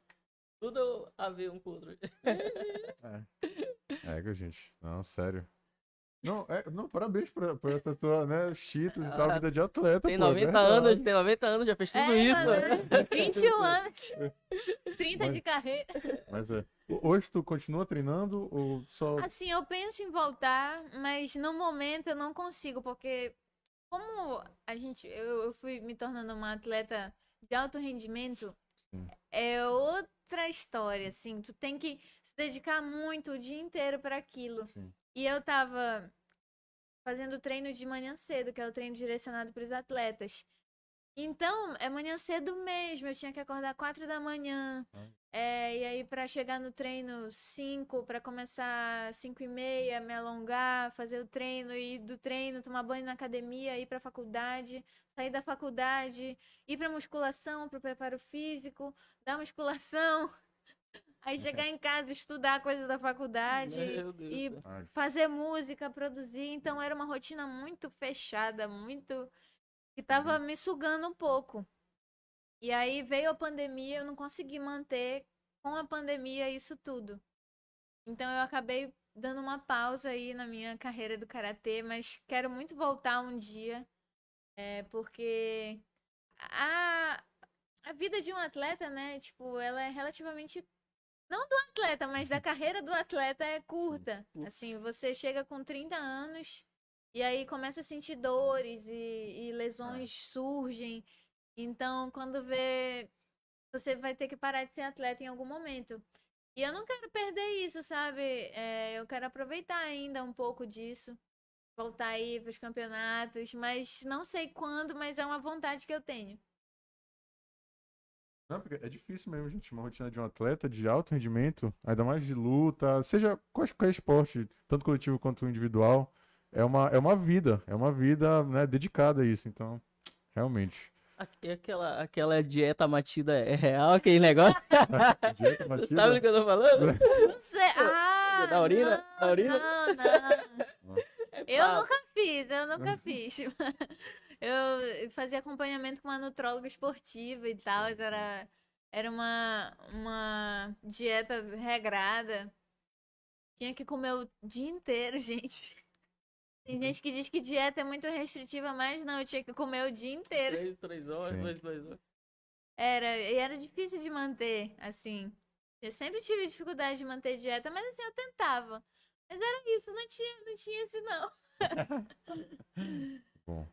Speaker 2: Tudo a ver um com o outro.
Speaker 1: É, que gente. Não, sério. Não, é, não parabéns pra, pra, pra tua, né, títulos e tal,
Speaker 2: Ah,
Speaker 1: vida de atleta,
Speaker 2: Tem
Speaker 1: pô,
Speaker 2: 90
Speaker 1: verdade.
Speaker 2: anos, tem 90 anos, já fez tudo
Speaker 3: É,
Speaker 2: isso.
Speaker 3: mano, 21 anos, 30 de
Speaker 1: Mas-
Speaker 3: carreira.
Speaker 1: Mas é. Ho- Hoje tu continua treinando ou só...
Speaker 3: Assim, eu penso em voltar, mas no momento eu não consigo, porque como a gente, eu, eu fui me tornando uma atleta de alto rendimento,
Speaker 1: Sim.
Speaker 3: é outra história, assim, tu tem que se dedicar muito o dia inteiro para aquilo.
Speaker 1: Sim.
Speaker 3: E eu tava fazendo treino de manhã cedo, que é o treino direcionado para os atletas. Então, é manhã cedo mesmo, eu tinha que acordar quatro da manhã. É, e aí, para chegar no treino 5, para começar 5 e meia, me alongar, fazer o treino, ir do treino, tomar banho na academia, ir para faculdade, sair da faculdade, ir para musculação, para o preparo físico, dar musculação. Aí chegar em casa, estudar coisas da faculdade e fazer música, produzir. Então era uma rotina muito fechada, muito. Que tava me sugando um pouco. E aí veio a pandemia, eu não consegui manter com a pandemia isso tudo. Então eu acabei dando uma pausa aí na minha carreira do karatê, mas quero muito voltar um dia, é, porque a, a vida de um atleta, né, tipo, ela é relativamente não do atleta, mas da carreira do atleta é curta.
Speaker 2: Sim.
Speaker 3: Assim, você chega com 30 anos e aí começa a sentir dores e, e lesões surgem. Então, quando vê, você vai ter que parar de ser atleta em algum momento. E eu não quero perder isso, sabe? É, eu quero aproveitar ainda um pouco disso. Voltar aí para os campeonatos, mas não sei quando, mas é uma vontade que eu tenho.
Speaker 1: Não, é difícil mesmo, gente. Uma rotina de um atleta de alto rendimento, ainda mais de luta, seja qualquer esporte, tanto coletivo quanto individual, é uma, é uma vida, é uma vida, né, dedicada a isso. Então, realmente.
Speaker 2: Aquela, aquela dieta matida é real, aquele negócio?
Speaker 1: Dieta
Speaker 2: Tu
Speaker 1: batida.
Speaker 2: sabe do que eu tô falando?
Speaker 3: Não sei. Ah,
Speaker 2: da urina?
Speaker 3: Não,
Speaker 2: Da urina?
Speaker 3: Não, não. Eu
Speaker 2: Papo.
Speaker 3: nunca fiz, eu nunca fiz. Eu fazia acompanhamento com uma nutróloga esportiva e tal. Era, era uma, uma dieta regrada. Tinha que comer o dia inteiro, gente. Tem gente que diz que dieta é muito restritiva, mas não, eu tinha que comer o dia inteiro.
Speaker 2: Três, três horas,
Speaker 1: Sim.
Speaker 2: dois, dois horas.
Speaker 3: Era, e era difícil de manter, assim. Eu sempre tive dificuldade de manter dieta, mas assim, eu tentava. Mas era isso, não tinha, não tinha isso não.
Speaker 1: Bom.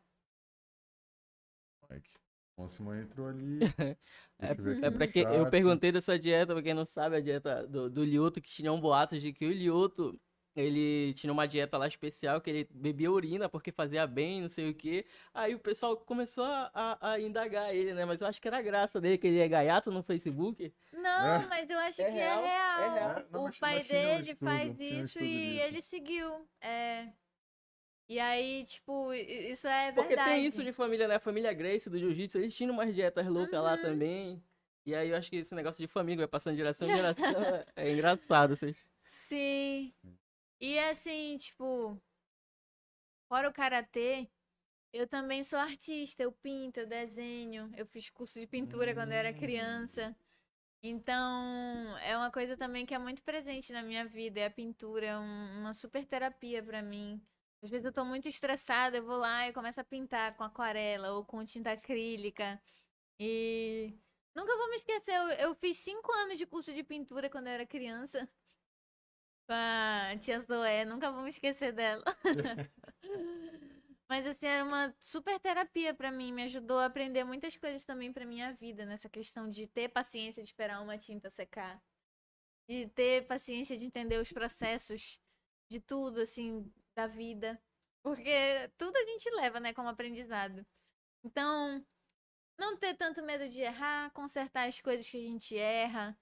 Speaker 1: Mike. Bom, Simone entrou ali.
Speaker 2: É, é pra que eu
Speaker 1: chat.
Speaker 2: perguntei dessa dieta, pra quem não sabe, a dieta do, do Lioto, que tinha um boato de que o Lioto, ele tinha uma dieta lá especial, que ele bebia urina porque fazia bem, não sei o quê. Aí o pessoal começou a, a, a indagar ele, né? Mas eu acho que era a graça dele, que ele é gaiato no Facebook.
Speaker 3: Não,
Speaker 1: É.
Speaker 3: mas eu acho
Speaker 2: É
Speaker 3: que
Speaker 2: real,
Speaker 3: é
Speaker 2: é
Speaker 3: real.
Speaker 2: real.
Speaker 1: É, não,
Speaker 3: o
Speaker 1: mas-
Speaker 3: pai
Speaker 1: mas
Speaker 3: dele
Speaker 1: estudo,
Speaker 3: faz isso e
Speaker 1: disso.
Speaker 3: ele seguiu. É. E aí, tipo, isso é
Speaker 2: Porque
Speaker 3: verdade.
Speaker 2: tem isso de família, né? A família Grace do Jiu-Jitsu, eles tinham umas dietas loucas lá
Speaker 3: Uhum.
Speaker 2: também. E aí eu acho que esse negócio de família vai passando de geração em geração. é engraçado, vocês.
Speaker 3: Sim. E assim, tipo, fora o karatê, eu também sou artista, eu pinto, eu desenho, eu fiz curso de pintura quando eu era criança. Então, é uma coisa também que é muito presente na minha vida, é a pintura, é um- uma super terapia pra mim. Às vezes eu tô muito estressada, eu vou lá e começo a pintar com aquarela ou com tinta acrílica. E nunca vou me esquecer, eu, eu fiz cinco anos de curso de pintura quando eu era criança com a tia Zoé, nunca me esquecer dela. Mas assim, era uma super terapia pra mim, me ajudou a aprender muitas coisas também pra minha vida, nessa questão de ter paciência de esperar uma tinta secar, de ter paciência de entender os processos de tudo, assim, da vida. Porque tudo a gente leva, né, como aprendizado. Então, não ter tanto medo de errar, consertar as coisas que a gente erra,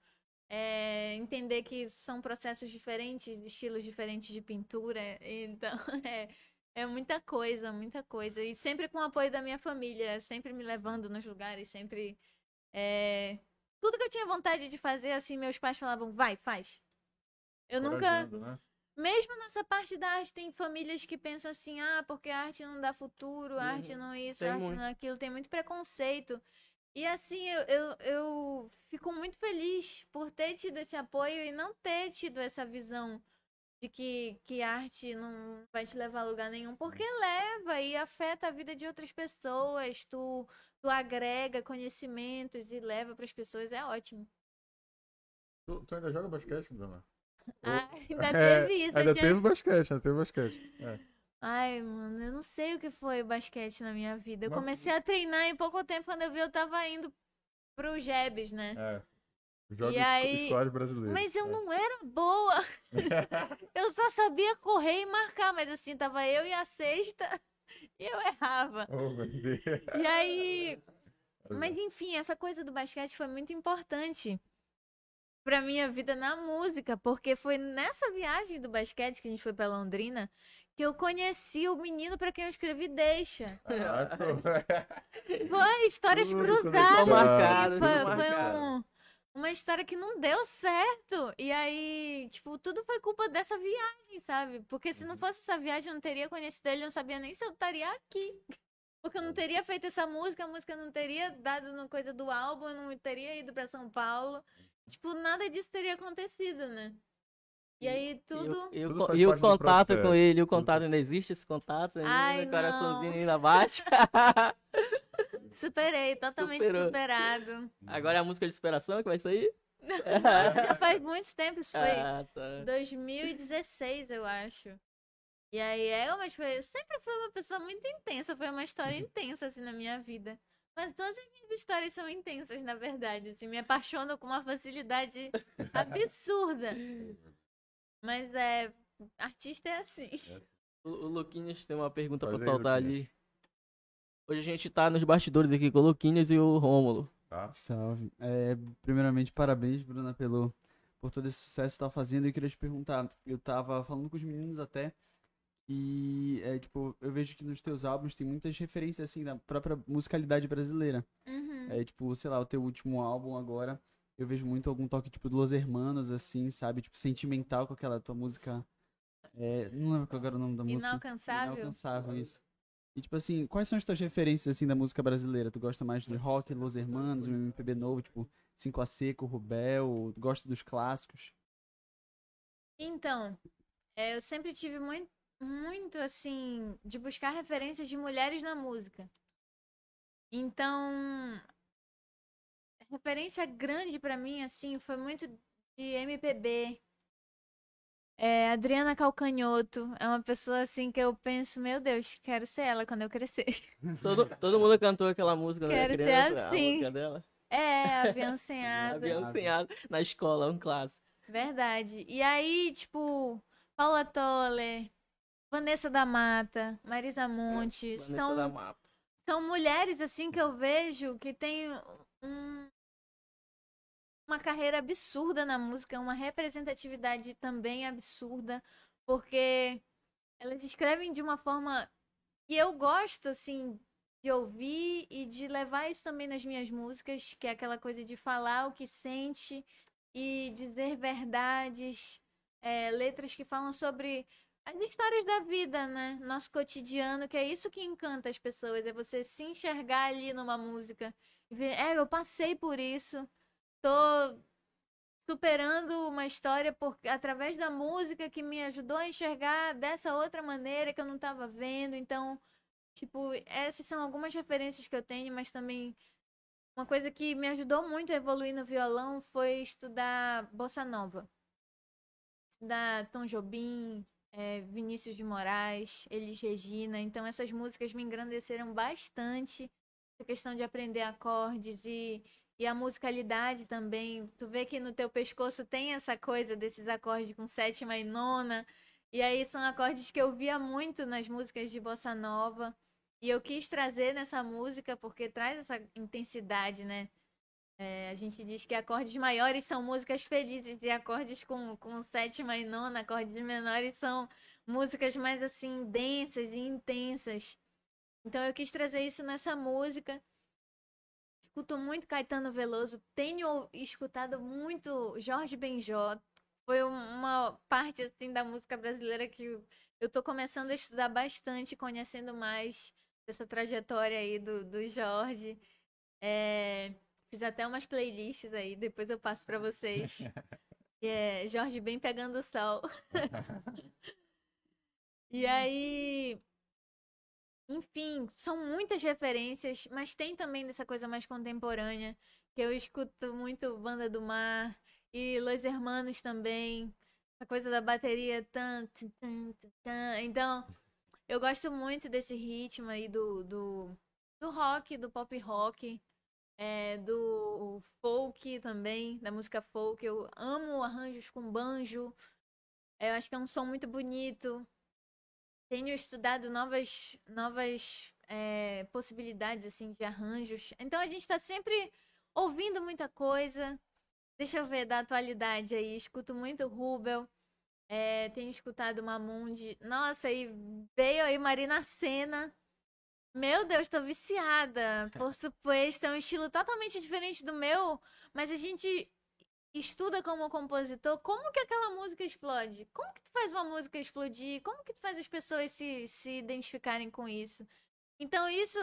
Speaker 3: é, entender que são processos diferentes, estilos diferentes de pintura. Então, é, é muita coisa, muita coisa. E sempre com o apoio da minha família, sempre me levando nos lugares, sempre. é, Tudo que eu tinha vontade de fazer, assim, meus pais falavam, vai, faz. Eu nunca.
Speaker 1: Né?
Speaker 3: Mesmo nessa parte da arte, tem famílias que pensam assim, ah, porque a arte não dá futuro, a arte
Speaker 2: Uhum.
Speaker 3: não isso,
Speaker 2: Tem
Speaker 3: arte
Speaker 2: muito.
Speaker 3: não aquilo, tem muito preconceito. E assim, eu, eu, eu fico muito feliz por ter tido esse apoio e não ter tido essa visão de que, que arte não vai te levar a lugar nenhum, porque leva e afeta a vida de outras pessoas, tu, tu agrega conhecimentos e leva para as pessoas, é ótimo.
Speaker 1: Tu, tu ainda joga basquete, Bruna?
Speaker 3: Ah, ainda
Speaker 1: É,
Speaker 3: teve isso, eu
Speaker 1: Ainda
Speaker 3: tinha-
Speaker 1: teve basquete, ainda teve basquete. É.
Speaker 3: Ai, mano, eu não sei o que foi o basquete na minha vida. Eu
Speaker 1: Mas-
Speaker 3: comecei a treinar em pouco tempo, quando eu vi, eu tava indo pro Jebs, né?
Speaker 1: É. Joga
Speaker 3: E aí-
Speaker 1: escolar brasileiro.
Speaker 3: Mas eu não era boa. eu só sabia correr e marcar, mas assim, tava eu e a sexta e eu errava.
Speaker 1: Oh, meu Deus.
Speaker 3: E aí, mas enfim, essa coisa do basquete foi muito importante pra minha vida na música, porque foi nessa viagem do basquete que a gente foi pra Londrina que eu conheci o menino pra quem eu escrevi Deixa. Foi histórias
Speaker 1: Tudo
Speaker 3: cruzadas.
Speaker 2: marcado,
Speaker 3: foi, foi um- uma história que não deu certo. E aí, tipo, tudo foi culpa dessa viagem, sabe? Porque se
Speaker 1: Uhum.
Speaker 3: não fosse essa viagem, eu não teria conhecido ele, eu não sabia nem se eu estaria aqui. Porque eu não teria feito essa música, a música não teria dado no coisa do álbum, eu não teria ido pra São Paulo. Tipo, nada disso teria acontecido, né? E aí tudo.
Speaker 2: E, o-
Speaker 1: Tudo
Speaker 2: e o- contato com ele, o contato ainda existe esse contato? ainda?
Speaker 3: Ai,
Speaker 2: coraçãozinho
Speaker 3: não.
Speaker 2: ainda bate.
Speaker 3: Superei, totalmente
Speaker 2: Superou.
Speaker 3: superado.
Speaker 2: Agora é a música de superação que vai sair?
Speaker 3: Já faz muito tempo, isso foi
Speaker 2: Ah, tá.
Speaker 3: 2016, eu acho. E aí é, mas foi, eu sempre fui uma pessoa muito intensa, foi uma história intensa assim na minha vida. Mas todas as minhas histórias são intensas, na verdade, assim, me apaixono com uma facilidade absurda. Mas é, artista é assim.
Speaker 2: O, o Luquinhas tem uma pergunta
Speaker 1: Faz
Speaker 2: pra
Speaker 1: aí,
Speaker 2: soltar
Speaker 1: Luquinhas.
Speaker 2: ali. Hoje a gente tá nos bastidores aqui com o Luquinhas e o Rômulo.
Speaker 1: Tá?
Speaker 4: Salve. É, primeiramente, parabéns, Bruna, pelo, por todo esse sucesso que tá fazendo. Eu queria te perguntar, eu tava falando com os meninos até, e é, tipo, eu vejo que nos teus álbuns tem muitas referências, assim, da própria musicalidade brasileira.
Speaker 3: Uhum.
Speaker 4: É, tipo, sei lá, o teu último álbum agora, eu vejo muito algum toque, tipo, do Los Hermanos, assim, sabe? Tipo, sentimental com aquela tua música. É, não lembro qual agora o nome da música.
Speaker 3: Inalcançável.
Speaker 4: Inalcançável, isso. E tipo assim, quais são as tuas referências assim da música brasileira? Tu gosta mais de rock, Los Hermanos, um MPB novo, tipo 5 a Seco, Rubel, tu gosta dos clássicos?
Speaker 3: Então, é, eu sempre tive muito, muito assim, de buscar referências de mulheres na música. Então, referência grande pra mim, assim, foi muito de MPB. É, Adriana Calcanhoto é uma pessoa assim que eu penso, meu Deus, quero ser ela quando eu crescer.
Speaker 2: Todo, todo mundo cantou aquela música, né?
Speaker 3: Quero ser
Speaker 2: criança,
Speaker 3: assim.
Speaker 2: A música dela.
Speaker 3: É, avião sem asa.
Speaker 2: Avião sem asa. Na escola, um clássico.
Speaker 3: Verdade. E aí, tipo, Paula Toller, Vanessa da Mata, Marisa Monte,
Speaker 2: Vanessa
Speaker 3: são,
Speaker 2: da Mata.
Speaker 3: são mulheres assim que eu vejo que têm um- uma carreira absurda na música, uma representatividade também absurda, porque elas escrevem de uma forma que eu gosto assim de ouvir e de levar isso também nas minhas músicas, que é aquela coisa de falar o que sente e dizer verdades, é, letras que falam sobre as histórias da vida, né? Nosso cotidiano, que é isso que encanta as pessoas, é você se enxergar ali numa música e ver, é, eu passei por isso, tô superando uma história por, através da música que me ajudou a enxergar dessa outra maneira que eu não estava vendo. Então, tipo, essas são algumas referências que eu tenho, mas também uma coisa que me ajudou muito a evoluir no violão foi estudar bossa nova. Estudar Tom Jobim, eh, Vinícius de Moraes, Elis Regina. Então essas músicas me engrandeceram bastante. Essa questão de aprender acordes e, e a musicalidade também. Tu vê que no teu pescoço tem essa coisa desses acordes com sétima e nona. E aí são acordes que eu via muito nas músicas de bossa nova. E eu quis trazer nessa música porque traz essa intensidade, né? É, a gente diz que acordes maiores são músicas felizes e acordes com, com sétima e nona, acordes menores são músicas mais assim densas e intensas. Então eu quis trazer isso nessa música. Escuto muito Caetano Veloso, tenho escutado muito Jorge Benjó. Foi um- uma parte assim da música brasileira que eu- tô começando a estudar bastante, conhecendo mais dessa trajetória aí do, do Jorge. É, fiz até umas playlists aí, depois eu passo pra vocês. É Jorge bem pegando o sol. E aí, enfim, são muitas referências, mas tem também dessa coisa mais contemporânea, que eu escuto muito Banda do Mar e Los Hermanos também. Essa coisa da bateria tan, tan, tan. Então, eu gosto muito desse ritmo aí do, do, do rock, do pop rock. é, do folk também, da música folk. Eu amo arranjos com banjo. Eu acho que é um som muito bonito. Tenho estudado novas, novas é, possibilidades assim de arranjos. Então a gente está sempre ouvindo muita coisa. Deixa eu ver da atualidade aí. Escuto muito Rubel. É, tenho escutado Mamundi. Nossa, e veio aí Marina Senna. Meu Deus, tô viciada. Por supuesto, é um estilo totalmente diferente do meu, mas a gente estuda como compositor como que aquela música explode. Como que tu faz uma música explodir? Como que tu faz as pessoas se, se identificarem com isso? Então, isso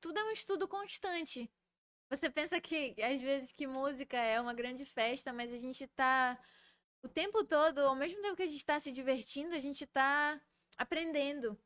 Speaker 3: tudo é um estudo constante. Você pensa que, às vezes, que música é uma grande festa, mas a gente tá o tempo todo, ao mesmo tempo que a gente está se divertindo, a gente está aprendendo.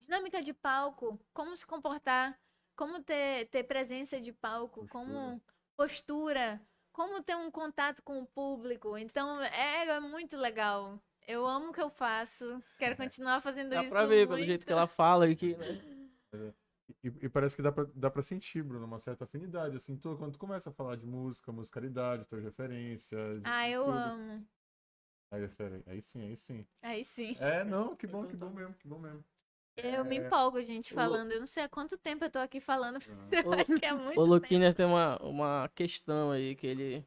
Speaker 3: Dinâmica de palco, como se comportar, como ter, ter presença de palco, postura. como postura, como ter um contato com o público. Então, é, é muito legal. Eu amo o que eu faço, quero continuar fazendo
Speaker 2: Dá
Speaker 3: isso.
Speaker 2: Dá pra ver,
Speaker 3: muito.
Speaker 2: pelo jeito que ela fala aqui, né?
Speaker 1: E, e, parece que dá pra, dá pra sentir, Bruno, uma certa afinidade. Assim, tu, quando tu começa a falar de música, musicalidade, tuas referências.
Speaker 3: Ah, eu
Speaker 1: tudo.
Speaker 3: amo.
Speaker 1: Aí, é sério, aí sim, aí sim.
Speaker 3: Aí sim.
Speaker 1: É, não, que bom, que bom mesmo, que bom mesmo.
Speaker 3: Eu
Speaker 1: é...
Speaker 3: me empolgo, gente, falando. Eu não sei há quanto tempo eu tô aqui falando. Eu
Speaker 2: O-
Speaker 3: acho que é muito.
Speaker 2: O Luquinhas tem uma, uma questão aí que ele.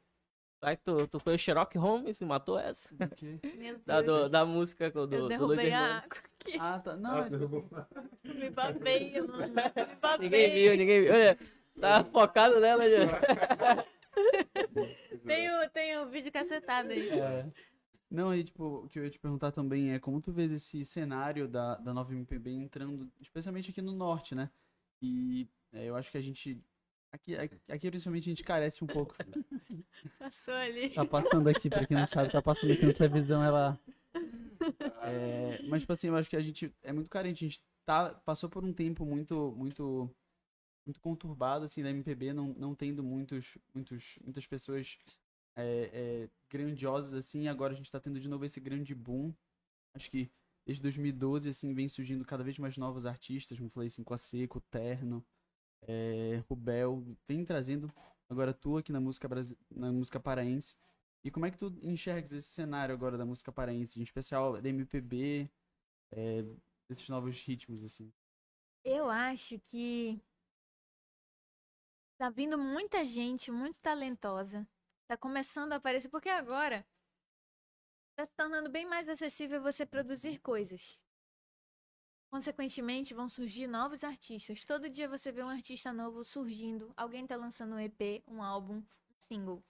Speaker 2: Será que tu, tu foi o Sherlock Holmes e matou essa?
Speaker 4: Do
Speaker 3: tempo. Meu Deus.
Speaker 2: Da, do- da música do,
Speaker 3: eu
Speaker 2: do, do
Speaker 3: derrubei
Speaker 2: Luiz
Speaker 3: a água aqui.
Speaker 4: Ah, tá. Não,
Speaker 1: Ah,
Speaker 4: é tipo
Speaker 1: derrubou.
Speaker 4: assim,
Speaker 3: Me babei, mano. Me babei.
Speaker 2: Ninguém viu, ninguém viu. Olha, tá focado nela já.
Speaker 3: Tem o, tem o vídeo cacetado aí.
Speaker 4: É. Não, aí, tipo, o que eu ia te perguntar também é como tu vês esse cenário da, da nova MPB entrando, especialmente aqui no norte, né? E é, eu acho que a gente. Aqui, aqui, principalmente, a gente carece um pouco.
Speaker 3: Passou ali.
Speaker 4: Tá passando aqui, pra quem não sabe, tá passando aqui na televisão, ela. É, mas, tipo assim, eu acho que a gente é muito carente. A gente tá, passou por um tempo muito, muito, muito conturbado, assim, da MPB, não, não tendo muitos, muitos, muitas pessoas é, é, grandiosas, assim. Agora a gente tá tendo de novo esse grande boom. Acho que desde 2012, assim, vem surgindo cada vez mais novos artistas, como falei, assim, com a Seco, Terno, é, Rubel, vem trazendo agora tu aqui na música, na música paraense. E como é que tu enxergas esse cenário agora da música paraense, em especial da MPB, é, desses novos ritmos, assim?
Speaker 3: Eu acho que tá vindo muita gente muito talentosa. Tá começando a aparecer, porque agora tá se tornando bem mais acessível você produzir coisas. Consequentemente, vão surgir novos artistas. Todo dia você vê um artista novo surgindo, alguém tá lançando um EP, um álbum, um single.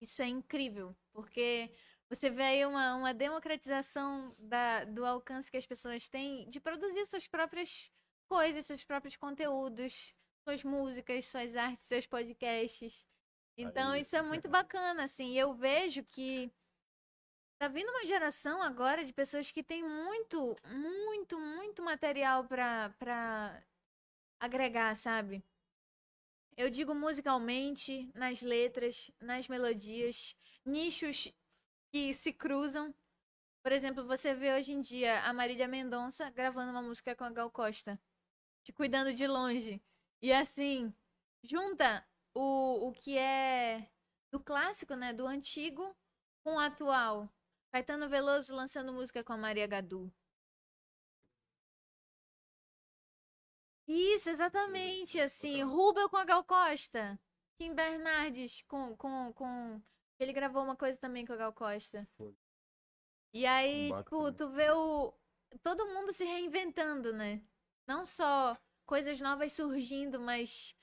Speaker 3: Isso é incrível, porque você vê aí uma, uma democratização da, do alcance que as pessoas têm de produzir suas próprias coisas, seus próprios conteúdos, suas músicas, suas artes, seus podcasts. Então,
Speaker 1: Aí.
Speaker 3: isso é muito bacana, assim. Eu vejo que tá vindo uma geração agora de pessoas que têm muito, muito, muito material pra, pra agregar, sabe? Eu digo musicalmente, nas letras, nas melodias, nichos que se cruzam. Por exemplo, você vê hoje em dia a Marília Mendonça gravando uma música com a Gal Costa, te cuidando de longe. E assim, junta o, o que é do clássico, né, do antigo, com o atual. Caetano Veloso lançando música com a Maria Gadu. Isso, exatamente, assim, Rubel com a Gal Costa. Tim Bernardes com, com, com... Ele gravou uma coisa também com a Gal Costa.
Speaker 1: Foi.
Speaker 3: E aí,
Speaker 1: Um
Speaker 3: tipo,
Speaker 1: também.
Speaker 3: tu vê o... Todo mundo se reinventando, né? Não só coisas novas surgindo, mas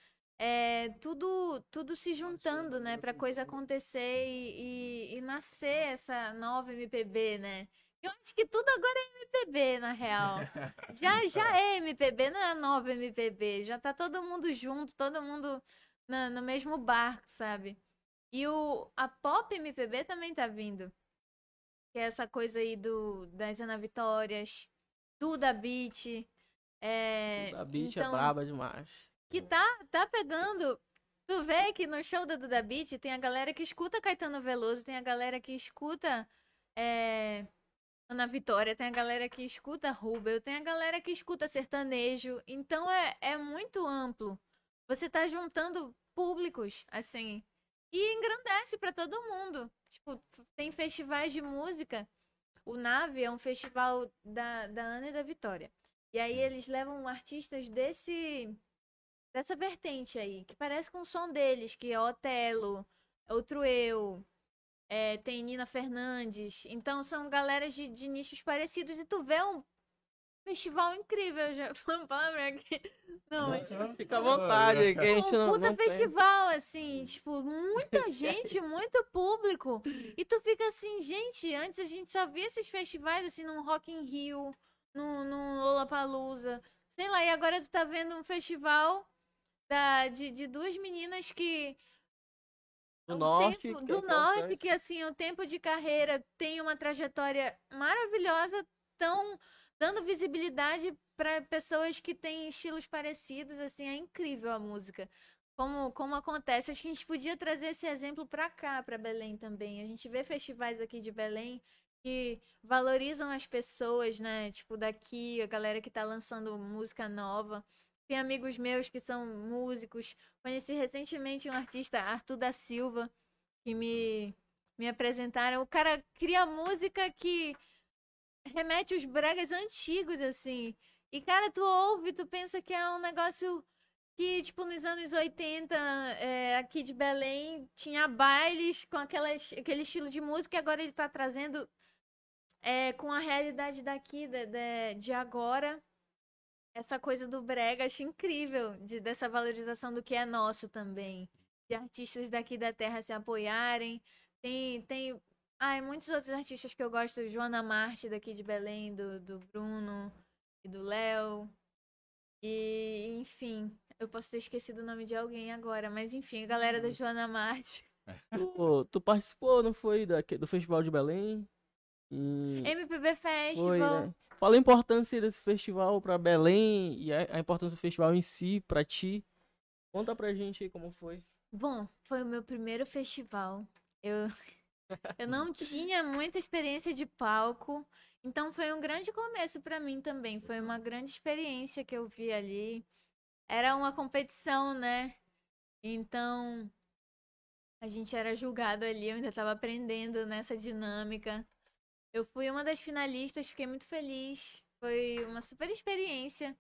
Speaker 3: é, tudo, tudo se juntando, né? Pra coisa acontecer e, e, e nascer essa nova MPB, né? Eu acho que tudo agora é MPB, na real. Já, já é MPB, não é a nova MPB. Já tá todo mundo junto, todo mundo na- no mesmo barco, sabe? E o, a pop MPB também tá vindo. Que é essa coisa aí do, das Ana Vitórias, Duda Beat. É,
Speaker 2: A bicha
Speaker 3: então,
Speaker 2: é braba demais.
Speaker 3: Que tá, tá pegando. Tu vê que no show da Duda Beat tem a galera que escuta Caetano Veloso, tem a galera que escuta é, Ana Vitória, tem a galera que escuta Rubel, tem a galera que escuta sertanejo. Então é, é muito amplo. você tá juntando públicos, assim, e engrandece pra todo mundo. Tipo, tem festivais de música. O Nave é um festival da, da Ana e da Vitória. E aí eles levam artistas desse dessa vertente aí, que parece com o som deles, que é Otelo, Outro Eu, é, tem Nina Fernandes. Então são galeras de, de nichos parecidos e tu vê um festival incrível. Já. Não, mas
Speaker 2: Fica à vontade, que a gente
Speaker 3: um
Speaker 2: não,
Speaker 3: puta
Speaker 2: não tem.
Speaker 3: festival, assim, tipo, muita gente, muito público. E tu fica assim, gente, antes a gente só via esses festivais, assim, num Rock in Rio, num, num Lollapalooza, sei lá, e agora tu tá vendo um festival da, de, de duas meninas que...
Speaker 2: Do
Speaker 3: o
Speaker 2: norte.
Speaker 3: tempo-
Speaker 2: que é
Speaker 3: do norte, que assim, o tempo de carreira tem uma trajetória maravilhosa, tão dando visibilidade para pessoas que têm estilos parecidos, assim, é incrível a música. Como, como acontece, acho que a gente podia trazer esse exemplo para cá, para Belém também. A gente vê festivais aqui de Belém que valorizam as pessoas, né? Tipo, daqui, a galera que tá lançando música nova. Tem amigos meus que são músicos. Conheci recentemente um artista, Arthur da Silva, que me, me apresentaram. O cara cria música que remete os bregas antigos, assim. E, cara, tu ouve, tu pensa que é um negócio que, tipo, nos anos 80, é, aqui de Belém, tinha bailes com aquelas, aquele estilo de música, e agora ele tá trazendo é, com a realidade daqui, de, de, de agora, essa coisa do brega, acho incrível, de, dessa valorização do que é nosso também. De artistas daqui da terra se apoiarem. Tem, tem Ai, muitos outros artistas que eu gosto, Joana Marte, daqui de Belém, do, do Bruno e do Léo. E, enfim, eu posso ter esquecido o nome de alguém agora, mas enfim, a galera da Joana Marte.
Speaker 2: Tu, tu participou, não foi, da, do Festival de Belém? E...
Speaker 3: MPB
Speaker 2: Foi,
Speaker 3: Festival.
Speaker 2: né? Fala a importância desse festival pra Belém e a, importância do festival em si, pra ti. Conta pra gente aí como foi.
Speaker 3: Bom, foi o meu primeiro festival. Eu, eu não tinha muita experiência de palco, então foi um grande começo pra mim também. Foi uma grande experiência que eu vi ali. Era uma competição, né? Então a gente era julgado ali, eu ainda estava aprendendo nessa dinâmica. Eu fui uma das finalistas, fiquei muito feliz. Foi uma super experiência.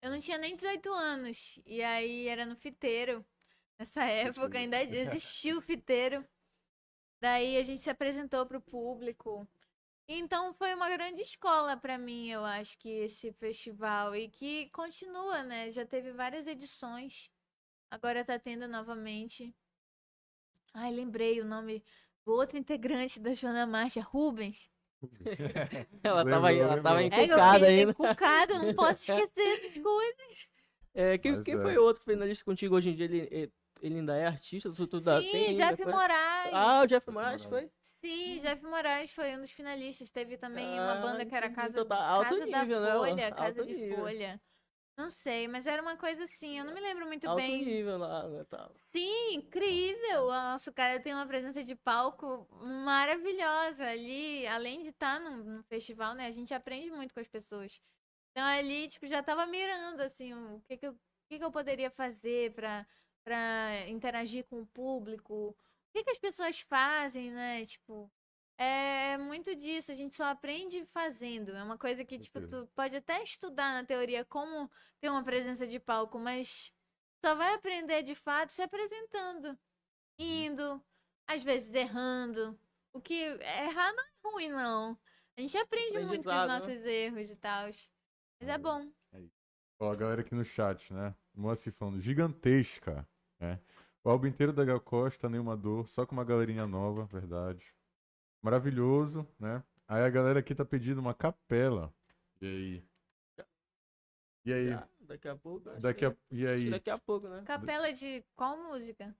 Speaker 3: Eu não tinha nem 18 anos. E aí era no fiteiro. Nessa época ainda existia o fiteiro. Daí a gente se apresentou para o público. Então foi uma grande escola para mim, eu acho que esse festival e que continua, né? Já teve várias edições. Agora tá tendo novamente. Ai, lembrei o nome do outro integrante da Joana Marcha, Rubens.
Speaker 2: Ela tava, aí,
Speaker 1: Lembrou,
Speaker 2: ela tava.
Speaker 3: É,
Speaker 2: encucada
Speaker 3: fiquei
Speaker 2: ainda.
Speaker 3: encucada, não posso esquecer das coisas.
Speaker 2: É, quem
Speaker 1: Mas
Speaker 2: quem
Speaker 1: é.
Speaker 2: foi o outro finalista contigo hoje em dia? Ele, ele ainda é artista? Tu, tu tem
Speaker 3: Sim,
Speaker 2: ainda,
Speaker 3: Jeff
Speaker 2: foi?
Speaker 3: Moraes.
Speaker 2: Ah, o Jeff Moraes foi?
Speaker 3: Sim, Jeff Moraes foi um dos finalistas. Teve também uma
Speaker 2: Ah,
Speaker 3: banda que era. Casa,
Speaker 2: Então tá alto
Speaker 3: Casa
Speaker 2: nível, né,
Speaker 3: da Folha,
Speaker 2: alto
Speaker 3: Casa de
Speaker 2: nível.
Speaker 3: Folha. Não sei, mas era uma coisa assim, eu não me lembro muito
Speaker 2: Alto
Speaker 3: bem.
Speaker 2: nível lá, né, tal.
Speaker 3: Sim, incrível! O nosso cara tem uma presença de palco maravilhosa ali. Além de estar num, num festival, né? A gente aprende muito com as pessoas. Então ali, tipo, já tava mirando, assim, o que que eu, o que que eu poderia fazer pra, pra interagir com o público. O que que as pessoas fazem, né? Tipo, é muito disso. A gente só aprende fazendo. É uma coisa que, tipo, tu pode até estudar na teoria como ter uma presença de palco, mas só vai aprender de fato se apresentando, indo, às vezes errando. O que errar não é ruim, não. A gente aprende muito com os
Speaker 2: né?
Speaker 3: nossos erros e tal. Mas é bom.
Speaker 1: Ó, a galera aqui no chat, né? Moacir falando, gigantesca, né? O álbum inteiro da Gal Costa, nenhuma dor, só com uma galerinha nova, verdade. Maravilhoso, né? Aí a galera aqui tá pedindo uma capela. E aí? E aí?
Speaker 2: Já, daqui a pouco.
Speaker 1: Daqui
Speaker 2: que-
Speaker 1: a... E aí?
Speaker 2: Daqui a pouco, né?
Speaker 3: Capela de qual música?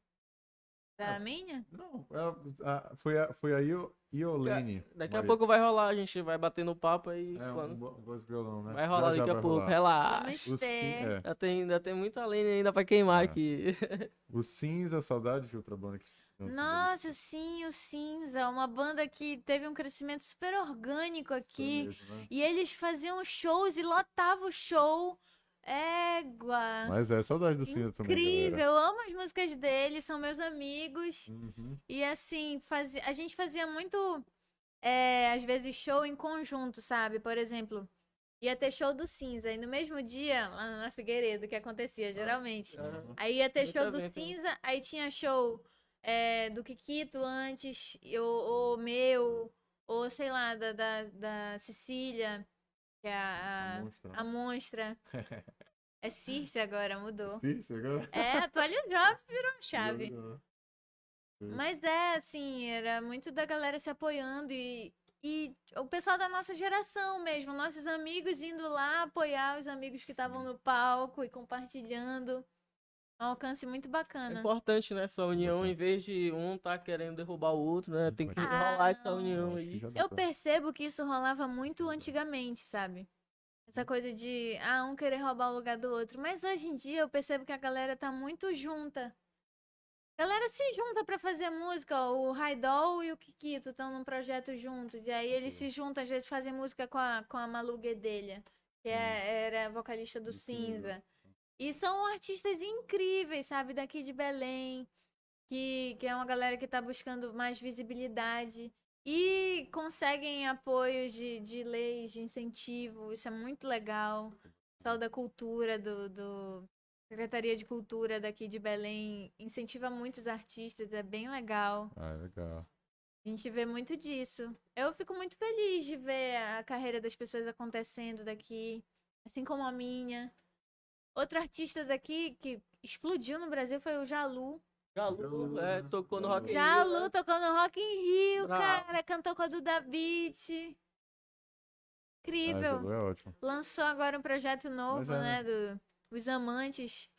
Speaker 3: Da
Speaker 1: Ah,
Speaker 3: minha?
Speaker 1: Não, a- a- foi a, foi a Io- Iolene.
Speaker 2: Daqui a
Speaker 1: Maria.
Speaker 2: pouco vai rolar, a gente vai bater no papo aí.
Speaker 1: É, um,
Speaker 2: quando-
Speaker 1: e violão, né?
Speaker 2: Vai
Speaker 1: Já,
Speaker 2: rolar
Speaker 1: já
Speaker 2: daqui a
Speaker 1: vai
Speaker 2: pouco,
Speaker 1: rolar.
Speaker 2: relaxa.
Speaker 3: Ter.
Speaker 1: é,
Speaker 2: Ainda tem, ainda tem muita lenha ainda pra queimar
Speaker 1: É.
Speaker 2: aqui.
Speaker 1: o Cinza, saudade de outra banda que
Speaker 3: Nossa, sim, o Cinza, uma banda que teve um crescimento super orgânico aqui.
Speaker 1: sertanejo, né?
Speaker 3: E eles faziam shows e lotavam o show. Égua.
Speaker 1: Mas é saudade do Cinza também,
Speaker 3: Incrível, eu amo as músicas dele, são meus amigos.
Speaker 1: Uhum.
Speaker 3: E assim, fazia, a gente fazia muito, é, às vezes, show em conjunto, sabe? Por exemplo, ia ter show do Cinza, e no mesmo dia, lá na Figueiredo, que acontecia geralmente.
Speaker 2: Aham.
Speaker 3: Aí ia ter
Speaker 2: Muito
Speaker 3: show do
Speaker 2: né?
Speaker 3: Cinza, aí tinha show é, do Kikito antes, ou, ou meu, ou sei lá, da, da, da Cecília, que é a, a,
Speaker 1: Monstra.
Speaker 3: a monstra. É Circe agora, mudou.
Speaker 1: Sim, agora.
Speaker 3: É, atualizou, virou chave. Mas é, assim, era muito da galera se apoiando e, e o pessoal da nossa geração mesmo, nossos amigos indo lá apoiar os amigos que estavam no palco e compartilhando. Um alcance muito
Speaker 2: É
Speaker 3: bacana.
Speaker 2: importante, né? Essa união, em vez de um tá querendo derrubar o outro, né? Tem que
Speaker 1: Ah,
Speaker 2: rolar essa
Speaker 3: não.
Speaker 2: união aí.
Speaker 3: Eu percebo que isso rolava muito antigamente, sabe? Essa coisa de, ah, um querer roubar o lugar do outro. Mas hoje em dia eu percebo que a galera tá muito junta. A galera se junta pra fazer música. O Raidol e o Kikito estão num projeto juntos. E aí eles se juntam, às vezes fazem música com a, com a Malu Guedelha, que é- era vocalista do
Speaker 1: Do Cinza.
Speaker 3: E são artistas incríveis, sabe? Daqui de Belém. Que, que é uma galera que tá buscando mais visibilidade. E conseguem apoios de, de leis, de incentivo. Isso é muito legal. O pessoal da cultura, do, do Secretaria de Cultura daqui de Belém, incentiva muitos artistas. É bem legal.
Speaker 1: Ah, legal.
Speaker 3: A gente vê muito disso. Eu fico muito feliz de ver a carreira das pessoas acontecendo daqui, assim como a minha. Outro artista daqui que explodiu no Brasil foi o Jalu.
Speaker 2: Jalu, é, tocou no Rock in Rio,
Speaker 3: Jalu
Speaker 2: né?
Speaker 3: tocou no Rock in Rio,
Speaker 2: Bravo.
Speaker 3: cara. Cantou com a Duda Beat.
Speaker 1: Ah,
Speaker 3: Incrível.
Speaker 1: Jalu é ótimo.
Speaker 3: Lançou agora um projeto novo,
Speaker 1: é,
Speaker 3: né? Do, Os Amantes.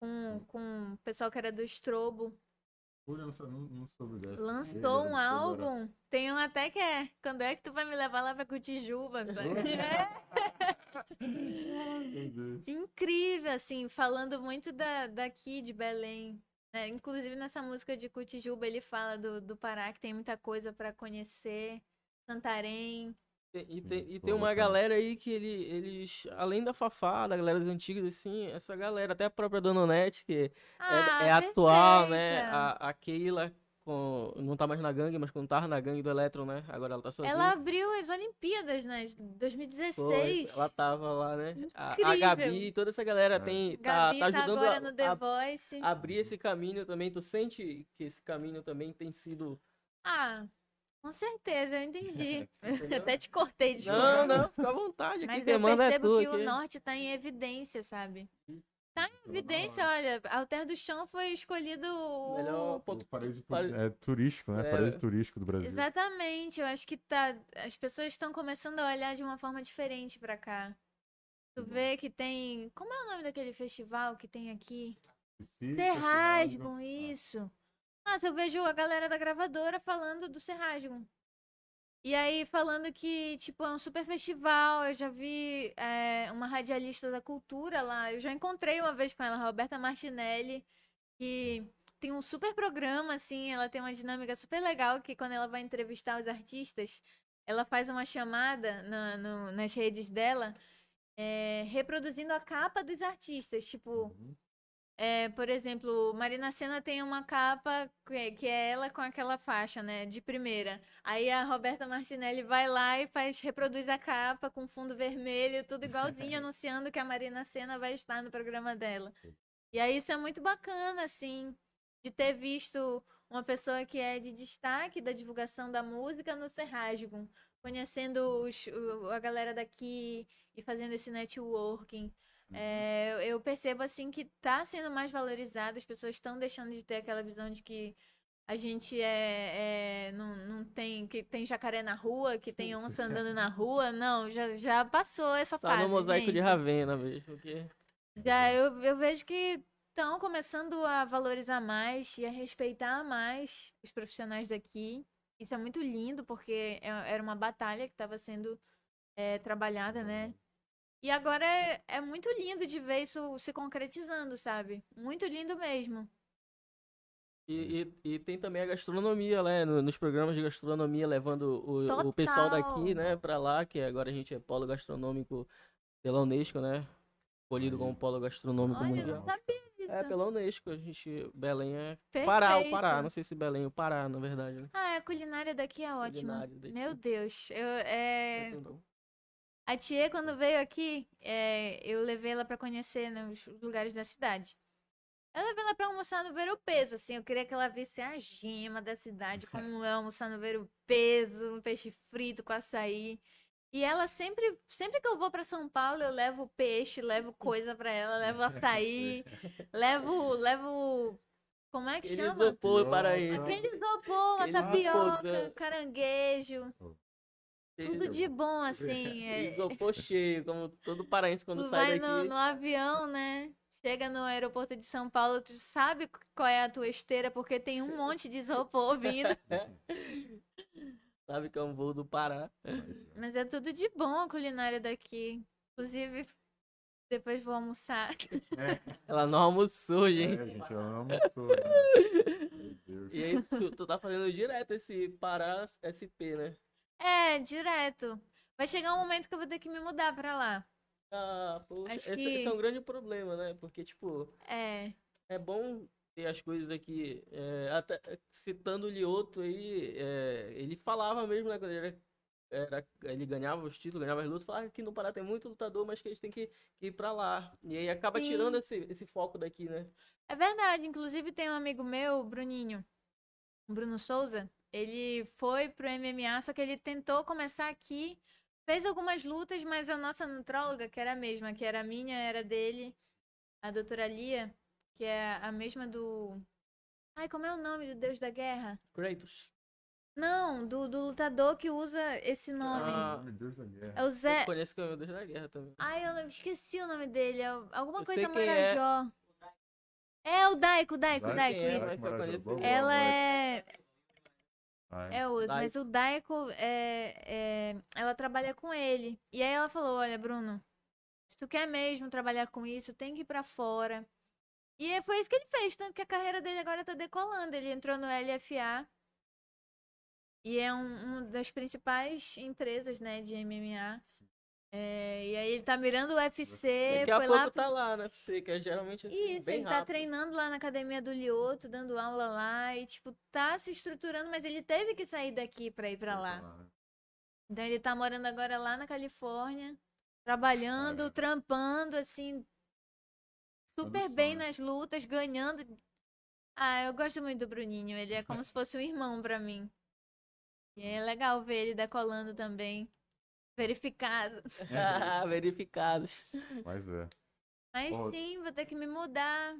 Speaker 3: Com, com o pessoal que era do Estrobo.
Speaker 1: Olha, não, não, não soube dessa.
Speaker 3: Lançou um álbum. Tem um até que é. Quando é que tu vai me levar lá pra Cotijuba? É incrível, assim, falando muito da, daqui de Belém. né? Inclusive nessa música de Cotijuba ele fala do, do Pará, que tem muita coisa pra conhecer. Santarém.
Speaker 2: E tem, e tem uma galera aí que ele, eles, além da Fafá, da galera das antigas, assim, essa galera, até a própria Dona Onete, que
Speaker 3: Ah,
Speaker 2: é, é atual, né? A, a Keila com, não tá mais na gangue, mas quando tava na gangue do Eletron, né? Agora ela tá sozinha.
Speaker 3: Ela abriu as Olimpíadas, né?
Speaker 2: Foi,
Speaker 3: 2016.
Speaker 2: ela tava lá, né? A, a. Gabi, toda essa galera
Speaker 1: É.
Speaker 2: tem, tá,
Speaker 3: Gabi
Speaker 2: tá
Speaker 3: tá
Speaker 2: ajudando
Speaker 3: agora
Speaker 2: a-
Speaker 3: no The
Speaker 2: a,
Speaker 3: Voice.
Speaker 2: abrir esse caminho também. Tu sente que esse caminho também tem sido.
Speaker 3: Ah, com certeza, eu entendi.
Speaker 2: Entendeu?
Speaker 3: Até te cortei, desculpa.
Speaker 2: Não, não, fica à vontade.
Speaker 3: Mas eu
Speaker 2: é
Speaker 3: percebo
Speaker 2: tu.
Speaker 3: que o
Speaker 2: aqui.
Speaker 3: norte tá em evidência, sabe? Tá em evidência, olha, Alter do Chão foi escolhido o...
Speaker 2: Melhor ponto.
Speaker 1: O paraíso
Speaker 2: pare-
Speaker 1: é turístico, né?
Speaker 2: É.
Speaker 1: Paraíso turístico do Brasil.
Speaker 3: Exatamente, eu acho que tá. As pessoas estão começando a olhar de uma forma diferente pra cá. Tu vê que tem. Como é o nome daquele festival que tem aqui?
Speaker 1: Sim,
Speaker 3: Serrasgum, isso. Nossa, eu vejo a galera da gravadora falando do Serrasgum. E aí falando que, tipo, é um super festival. Eu já vi é, uma radialista da cultura lá. Eu já encontrei uma vez com ela, Roberta Martinelli, que tem um super programa, assim, ela tem uma dinâmica super legal, que quando ela vai entrevistar os artistas, ela faz uma chamada na- no- nas redes dela, é, reproduzindo a capa dos artistas. Tipo,
Speaker 1: Uhum.
Speaker 3: É, por exemplo, Marina Senna tem uma capa que, que é ela com aquela faixa, né, de primeira. Aí a Roberta Martinelli vai lá e faz, reproduz a capa com fundo vermelho, tudo igualzinho, anunciando que a Marina Senna vai estar no programa dela. E aí isso é muito bacana, assim, de ter visto uma pessoa que é de destaque da divulgação da música no Serrasgum, conhecendo os- a galera daqui e fazendo esse networking. É, eu- percebo assim que tá sendo mais valorizado, as pessoas estão deixando de ter aquela visão de que a gente é, é- não, não tem que tem jacaré na rua, que tem onça andando na rua, não, já, já passou essa fase.
Speaker 2: no mosaico de
Speaker 3: gente.
Speaker 2: Ravena mesmo. Porque...
Speaker 3: Já eu, eu vejo que estão começando a valorizar mais e a respeitar mais os profissionais daqui. Isso é muito lindo, porque é- era uma batalha que estava sendo é, trabalhada, né? E agora é, é muito lindo de ver isso se concretizando, sabe? Muito lindo mesmo.
Speaker 2: E, e, e tem também a gastronomia, né? no- nos programas de gastronomia, levando o, o pessoal daqui, né, pra lá, que agora a gente é polo gastronômico pela Unesco, né? escolhido como polo gastronômico
Speaker 3: Olha, eu
Speaker 2: mundial.
Speaker 3: não sabia disso.
Speaker 2: É, pela Unesco, a gente. Belém é.
Speaker 3: Perfeito.
Speaker 2: Pará, o Pará. Não sei se Belém é o Pará, na verdade, né?
Speaker 3: Ah, a culinária daqui é ótima.
Speaker 2: Culinária daqui.
Speaker 3: Meu Deus. Eu, é...
Speaker 2: Entendeu?
Speaker 3: A Tia, quando veio aqui, é, eu levei ela pra conhecer né, os lugares da cidade. Eu levei ela pra almoçar no Ver o Peso, assim. Eu queria que ela visse a gema da cidade, como é almoçar no Ver o Peso, um peixe frito com açaí. E ela sempre, sempre que eu vou pra São Paulo, eu levo peixe, levo coisa pra ela, levo açaí, levo, levo, como é que
Speaker 2: Ele
Speaker 3: chama?
Speaker 2: isopor paraíso.
Speaker 3: Aquele isopor, uma
Speaker 2: Aquele
Speaker 3: tapioca,
Speaker 2: isopor,
Speaker 3: caranguejo, tudo de bom, assim. é-
Speaker 2: Isopor cheio, como todo paraense quando
Speaker 3: tu
Speaker 2: sai
Speaker 3: vai
Speaker 2: daqui.
Speaker 3: no, no avião, né? Chega no aeroporto de São Paulo, tu sabe qual é a tua esteira, porque tem um monte de isopor vindo.
Speaker 2: Sabe que é um voo do Pará.
Speaker 3: Mas é tudo de bom a culinária daqui. Inclusive, depois vou almoçar.
Speaker 2: Ela não almoçou,
Speaker 1: É,
Speaker 2: gente.
Speaker 1: gente, eu não sou. né? Meu Deus.
Speaker 2: E aí, tu, tu tá fazendo direto esse Pará SP, né?
Speaker 3: É, direto. Vai chegar um momento que eu vou ter que me mudar pra lá.
Speaker 2: Ah, poxa,
Speaker 3: Acho
Speaker 2: esse,
Speaker 3: que-
Speaker 2: esse é um grande problema, né? Porque, tipo,
Speaker 3: É.
Speaker 2: é bom ter as coisas aqui. é, até citando o Lioto aí, é, ele falava mesmo, né? Quando ele, era, era- ele ganhava os títulos, ganhava as lutas, falava que no Pará tem muito lutador, mas que eles têm que, que ir pra lá. E aí acaba
Speaker 3: Sim.
Speaker 2: tirando esse, esse foco daqui, né?
Speaker 3: É verdade. Inclusive, tem um amigo meu, o Bruninho, Bruno Souza. Ele foi pro MMA, só que ele tentou começar aqui. Fez algumas lutas, mas a nossa nutróloga, que era a mesma, que era a minha, era dele, a doutora Lia, que é a mesma do. Ai, como é o nome do Deus da Guerra?
Speaker 2: Kratos.
Speaker 3: Não, do, do lutador que usa esse nome.
Speaker 2: Ah.
Speaker 1: Meu Deus da guerra.
Speaker 3: É o Zé.
Speaker 2: Eu conheço que é o Deus da Guerra também.
Speaker 3: Ai, eu não- esqueci o nome dele. é Alguma
Speaker 2: Eu
Speaker 3: coisa
Speaker 2: é.
Speaker 3: Marajó. É o Daico, o Daico, o
Speaker 1: Daico,
Speaker 3: Daico,
Speaker 2: é,
Speaker 1: boa,
Speaker 3: Ela é. É outro, mas o Daico, é, é, ela trabalha com ele. E aí ela falou, olha, Bruno, se tu quer mesmo trabalhar com isso, tem que ir pra fora. E é- foi isso que ele fez, tanto que a carreira dele agora tá decolando. Ele entrou no LFA. E é um, uma das principais empresas, né, de MMA. É, e aí ele tá mirando o UFC,
Speaker 2: Daqui a
Speaker 3: foi
Speaker 2: pouco
Speaker 3: lá...
Speaker 2: tá lá, né? Você, que é geralmente assim,
Speaker 3: Isso,
Speaker 2: bem
Speaker 3: ele tá
Speaker 2: rápido.
Speaker 3: treinando lá na academia do Lioto, dando aula lá e, tipo, tá se estruturando, mas ele teve que sair daqui pra ir pra lá.
Speaker 1: né?
Speaker 3: Então ele tá morando agora lá na Califórnia, trabalhando,
Speaker 1: Caramba.
Speaker 3: trampando, assim, super
Speaker 1: Olha
Speaker 3: bem
Speaker 1: só, né?
Speaker 3: nas lutas, ganhando. Ah, eu gosto muito do Bruninho, ele é como se fosse um irmão pra mim. E é legal ver ele decolando também, verificado.
Speaker 2: Ah, verificados.
Speaker 1: Mas é.
Speaker 3: Mas
Speaker 1: Pô.
Speaker 3: sim, vou ter que me mudar.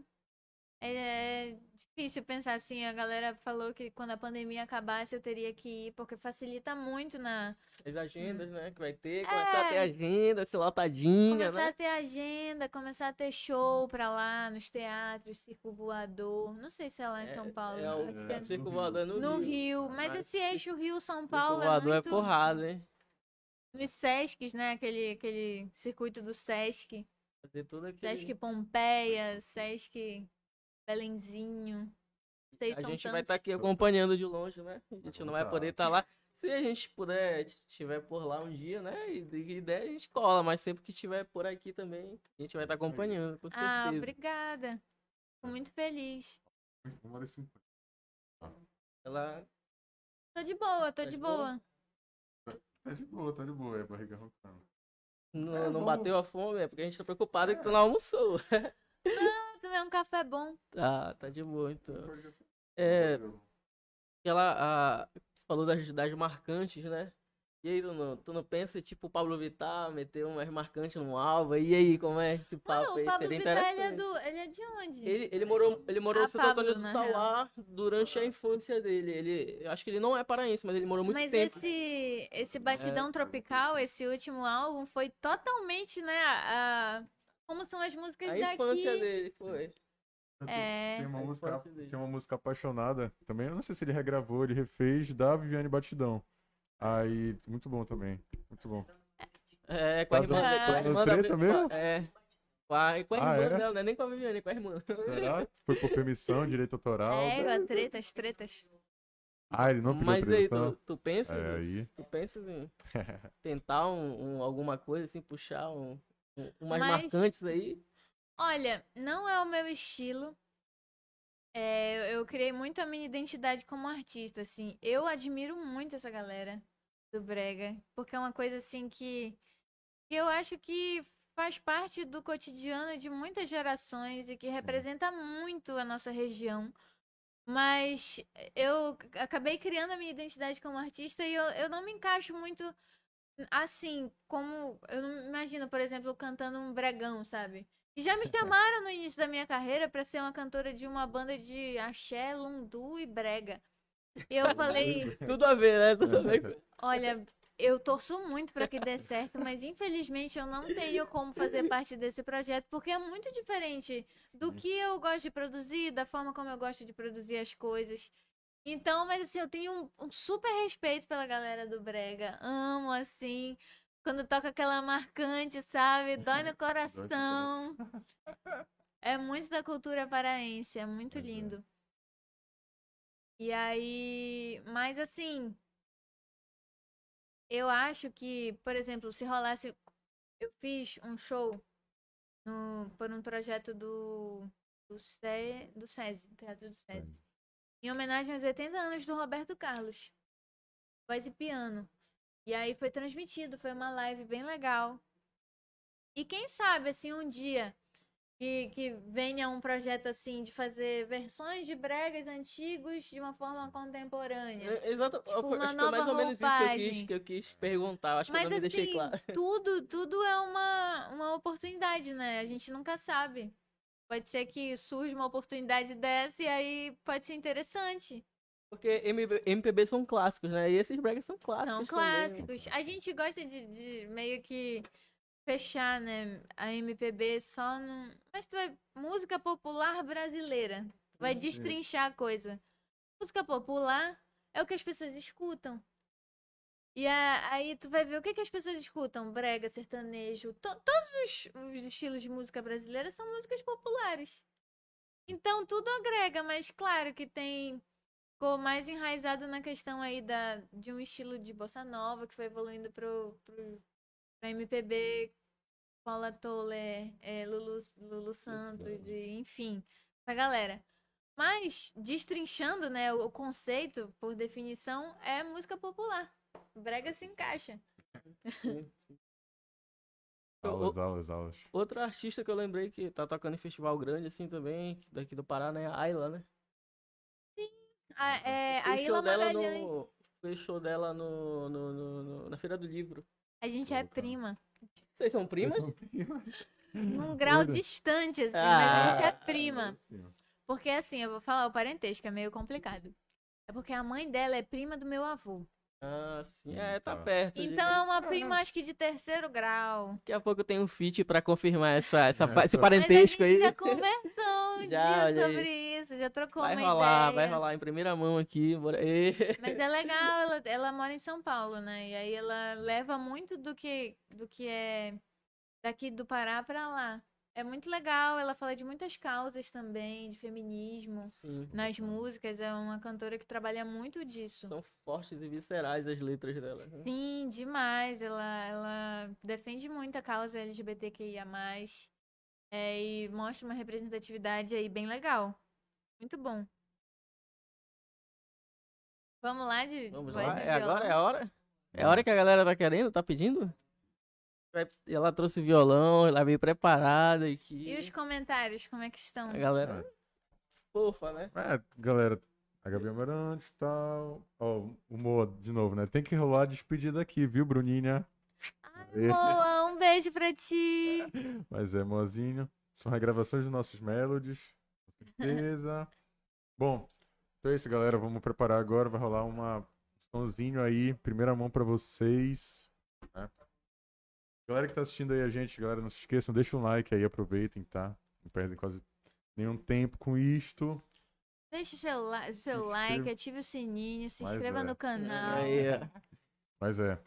Speaker 3: É, é difícil pensar assim. A galera falou que quando a pandemia acabasse eu teria que ir, porque facilita muito na
Speaker 2: As agendas, né? Que vai ter, começar a ter
Speaker 3: É.
Speaker 2: agenda, ser lotadinha,
Speaker 3: começar
Speaker 2: né?
Speaker 3: a ter agenda, começar a ter show pra lá, nos teatros, circo voador. Não sei se é lá em São Paulo.
Speaker 2: É, o
Speaker 3: é
Speaker 2: o Circo Voador no,
Speaker 3: no
Speaker 2: Rio.
Speaker 3: Rio. Mas
Speaker 2: Mas
Speaker 3: esse eixo Rio-São
Speaker 2: Circo
Speaker 3: Paulo é
Speaker 2: Voador
Speaker 3: muito...
Speaker 2: é porrada, hein?
Speaker 3: Nos Sescs, né? Aquele, aquele circuito do Sesc.
Speaker 2: Fazer tudo aquele...
Speaker 3: Sesc Pompeia, Sesc Belenzinho. Sei,
Speaker 2: A gente vai estar aqui acompanhando de longe, né? A gente não vai
Speaker 1: Tá.
Speaker 2: poder estar lá. Se a gente puder, estiver por lá um dia, né? E de ideia a gente cola, mas sempre que estiver por aqui também, a gente vai estar
Speaker 1: aí.
Speaker 2: acompanhando, com
Speaker 3: Ah,
Speaker 2: certeza.
Speaker 3: obrigada. Fico muito feliz.
Speaker 1: Uma hora e cinquenta.
Speaker 2: Ela
Speaker 3: Tô de boa, tô
Speaker 2: Tá
Speaker 3: de
Speaker 2: de boa?
Speaker 3: boa.
Speaker 1: Tá de boa, tá de boa. É barriga roncando.
Speaker 2: não,
Speaker 1: É,
Speaker 2: não
Speaker 1: vamos-
Speaker 2: bateu a fome, é porque a gente tá preocupado que tu não almoçou.
Speaker 3: Também é um café bom.
Speaker 2: Tá, tá de boa, então. É, aquela, a, tu falou das, das marcantes, né? E aí, tu não, tu não pensa, tipo, o Pablo Vittar meter umas marcantes no alvo? E aí, como é esse papo
Speaker 3: Não,
Speaker 2: aí?
Speaker 3: o Pablo
Speaker 2: Seria
Speaker 3: Vittar, ele é,
Speaker 2: interessante.
Speaker 3: do, ele é de onde?
Speaker 2: Ele, ele morou, ele morou
Speaker 3: Ah,
Speaker 2: em Santo Antônio do Tauá durante a infância dele. Ele, eu acho que ele não é paraense, mas ele morou muito
Speaker 3: Mas
Speaker 2: tempo.
Speaker 3: esse, esse Batidão Tropical, esse último álbum, foi totalmente, né, a, a- como são as músicas
Speaker 2: A
Speaker 3: daqui.
Speaker 2: infância dele foi.
Speaker 3: É.
Speaker 1: Tem uma,
Speaker 2: A
Speaker 1: música, tem uma música apaixonada também. Eu não sei se ele regravou, ele refez da Viviane Batidão. Aí, muito bom também. Muito bom.
Speaker 2: É, com a
Speaker 1: Tá
Speaker 2: irmã,
Speaker 3: dando-
Speaker 2: dele- com a
Speaker 1: tá
Speaker 2: irmã da
Speaker 1: treta mesmo?
Speaker 2: É. Com a, com a
Speaker 1: Ah,
Speaker 2: irmã
Speaker 1: é?
Speaker 2: dela, não é nem com a Viviane, com a irmã.
Speaker 1: Será? Foi por permissão, direito autoral?
Speaker 3: É, com a tretas, tretas.
Speaker 1: Ah, ele não pediu
Speaker 2: Mas aí,
Speaker 1: permissão?
Speaker 2: tu, tu pensa,
Speaker 1: É, aí.
Speaker 2: tu pensa em tentar um, um- alguma coisa, assim, puxar um, Umas
Speaker 3: Mas-
Speaker 2: marcantes aí.
Speaker 3: Olha, não é o meu estilo. É, eu, eu criei muito a minha identidade como artista, assim. Eu admiro muito essa galera do Brega, porque é uma coisa assim que, que eu acho que faz parte do cotidiano de muitas gerações e que representa muito a nossa região. Mas eu acabei criando a minha identidade como artista e eu, eu não me encaixo muito assim, como eu não imagino, por exemplo, cantando um bregão, sabe? E já me chamaram no início da minha carreira pra ser uma cantora de uma banda de axé, lundu e brega. Eu falei,
Speaker 2: Tudo a ver, né?
Speaker 3: Olha, eu torço muito pra que dê certo, mas infelizmente eu não tenho como fazer parte desse projeto porque é muito diferente do
Speaker 1: Sim.
Speaker 3: que eu gosto de produzir, da forma como eu gosto de produzir as coisas. Então, mas assim, eu tenho um, um super respeito pela galera do Brega. Amo, assim, quando toca aquela marcante, sabe? Dói no coração. É muito da cultura paraense, é muito
Speaker 1: é.
Speaker 3: lindo. E aí, mas assim, eu acho que, por exemplo, se rolasse. Eu fiz um show no, por um projeto do, do, C, do SESI, Teatro do SESI, em homenagem aos 80 anos do Roberto Carlos. Voz e piano. E aí foi transmitido, foi uma live bem legal. E quem sabe, assim, um dia que, que venha um projeto assim de fazer versões de bregas antigos de uma forma contemporânea.
Speaker 2: É, Exato.
Speaker 3: Tipo,
Speaker 2: Foi-
Speaker 3: uma
Speaker 2: acho que foi mais
Speaker 3: nova
Speaker 2: ou menos isso que eu
Speaker 3: roupagem.
Speaker 2: quis, que eu quis perguntar. Acho que
Speaker 3: Mas
Speaker 2: eu não me deixei
Speaker 3: assim,
Speaker 2: claro.
Speaker 3: tudo, tudo é uma, uma oportunidade, né? A gente nunca sabe. Pode ser que surja uma oportunidade dessa e aí pode ser interessante.
Speaker 2: Porque MPB são clássicos, né? E esses bregas são clássicos.
Speaker 3: São
Speaker 2: também.
Speaker 3: clássicos. A gente gosta de, de meio que fechar, né, a MPB só num. Mas tu vai. Música popular brasileira. Tu vai
Speaker 1: Sim.
Speaker 3: destrinchar a coisa. Música popular é o que as pessoas escutam. E a- aí tu vai ver o que, que as pessoas escutam. Brega, sertanejo. to- todos os, os estilos de música brasileira são músicas populares. Então tudo agrega, mas claro que tem ficou mais enraizado na questão aí da, de um estilo de bossa nova que foi evoluindo pro, pro, pra MPB, Paula Toller, é, Lulu, Lulu Santos, de, enfim, essa galera. Mas, destrinchando, né, o, o conceito, por definição, é música popular. Brega se encaixa.
Speaker 1: Aulas, aulas, aulas.
Speaker 2: Outra artista que eu lembrei que tá tocando em festival grande, assim, também, daqui do Pará, né? A Ayla, né?
Speaker 3: A, é, a
Speaker 2: dela
Speaker 3: Magalhães.
Speaker 2: no. Fez show dela no, no, no- no- na Feira do Livro.
Speaker 3: A gente é prima.
Speaker 2: Vocês são primas?
Speaker 3: Num grau distante, assim, mas
Speaker 2: Ah.
Speaker 3: a gente é prima. Porque assim, eu vou falar o parentesco, é meio complicado. É porque a mãe dela é prima do meu avô.
Speaker 2: Ah, sim.
Speaker 1: Hum,
Speaker 2: É, tá
Speaker 1: tá.
Speaker 2: perto. de-
Speaker 3: Então é uma prima, acho que de terceiro grau.
Speaker 2: Daqui a pouco tem um feat pra confirmar essa, essa,
Speaker 1: É,
Speaker 2: esse parentesco
Speaker 3: Mas a gente
Speaker 2: aí.
Speaker 3: já conversou um
Speaker 2: Já,
Speaker 3: dia sobre isso, já trocou
Speaker 2: Vai
Speaker 3: uma
Speaker 2: rolar, vai
Speaker 3: ideia.
Speaker 2: rolar em primeira mão aqui.
Speaker 3: Mas é legal, ela, ela mora em São Paulo, né? E aí ela leva muito do que, do que é daqui do Pará pra lá. É muito legal, ela fala de muitas causas também, de feminismo.
Speaker 2: Sim.
Speaker 3: Nas músicas, é uma cantora que trabalha muito disso.
Speaker 2: São fortes e viscerais as letras dela. né?
Speaker 3: Sim, demais. Ela, ela defende muito a causa LGBTQIA+. É, e mostra uma representatividade aí bem legal. Muito bom. Vamos lá de
Speaker 2: Vamos lá. É agora? É a hora? É a hora que a galera tá querendo, tá pedindo? Ela trouxe violão, ela veio preparada aqui.
Speaker 3: E os comentários, como é que estão?
Speaker 2: A galera. Fofa, né?
Speaker 1: É, galera, a Gabi Amarante e tal. Ó, o Moa, de novo, né? Tem que rolar a despedida aqui, viu, Bruninha?
Speaker 3: Ai, Moa, um beijo pra ti.
Speaker 1: Mas é, Moazinho. São regravações dos nossos melodies. Com certeza. Bom, então é isso, galera. Vamos preparar agora. Vai rolar uma somzinho aí, primeira mão pra vocês. né? Galera que tá assistindo aí a gente, galera, não se esqueçam, deixa um like aí, aproveitem, tá? Não perdem quase nenhum tempo com isto.
Speaker 3: Deixa o seu, seu like, ative o sininho, se
Speaker 1: Mas
Speaker 3: inscreva
Speaker 1: é.
Speaker 3: no canal.
Speaker 2: Ó.
Speaker 1: Mas é.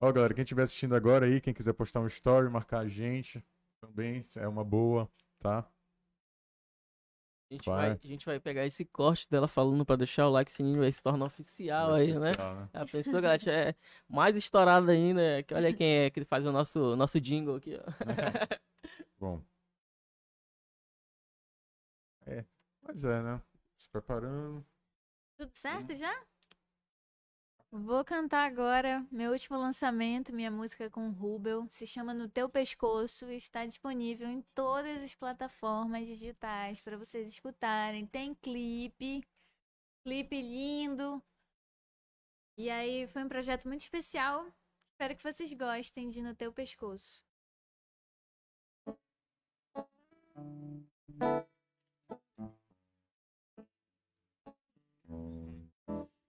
Speaker 1: Ó, galera, quem estiver assistindo agora aí, quem quiser postar um story, marcar a gente, também é uma boa, tá?
Speaker 2: A gente vai, a gente vai pegar esse corte dela falando pra deixar o like, sininho aí se torna oficial
Speaker 1: Vai
Speaker 2: aí, né?
Speaker 1: especial, né?
Speaker 2: A pessoa, galera, é mais estourada ainda. que Olha quem é que faz o nosso, nosso jingle aqui, ó.
Speaker 1: Bom. É, mas é, né? Se preparando.
Speaker 3: Tudo certo já? Vou cantar agora meu último lançamento, minha música com Rubel. Se chama No Teu Pescoço e está disponível em todas as plataformas digitais para vocês escutarem. Tem clipe, clipe lindo. E aí foi um projeto muito especial. Espero que vocês gostem de No Teu Pescoço.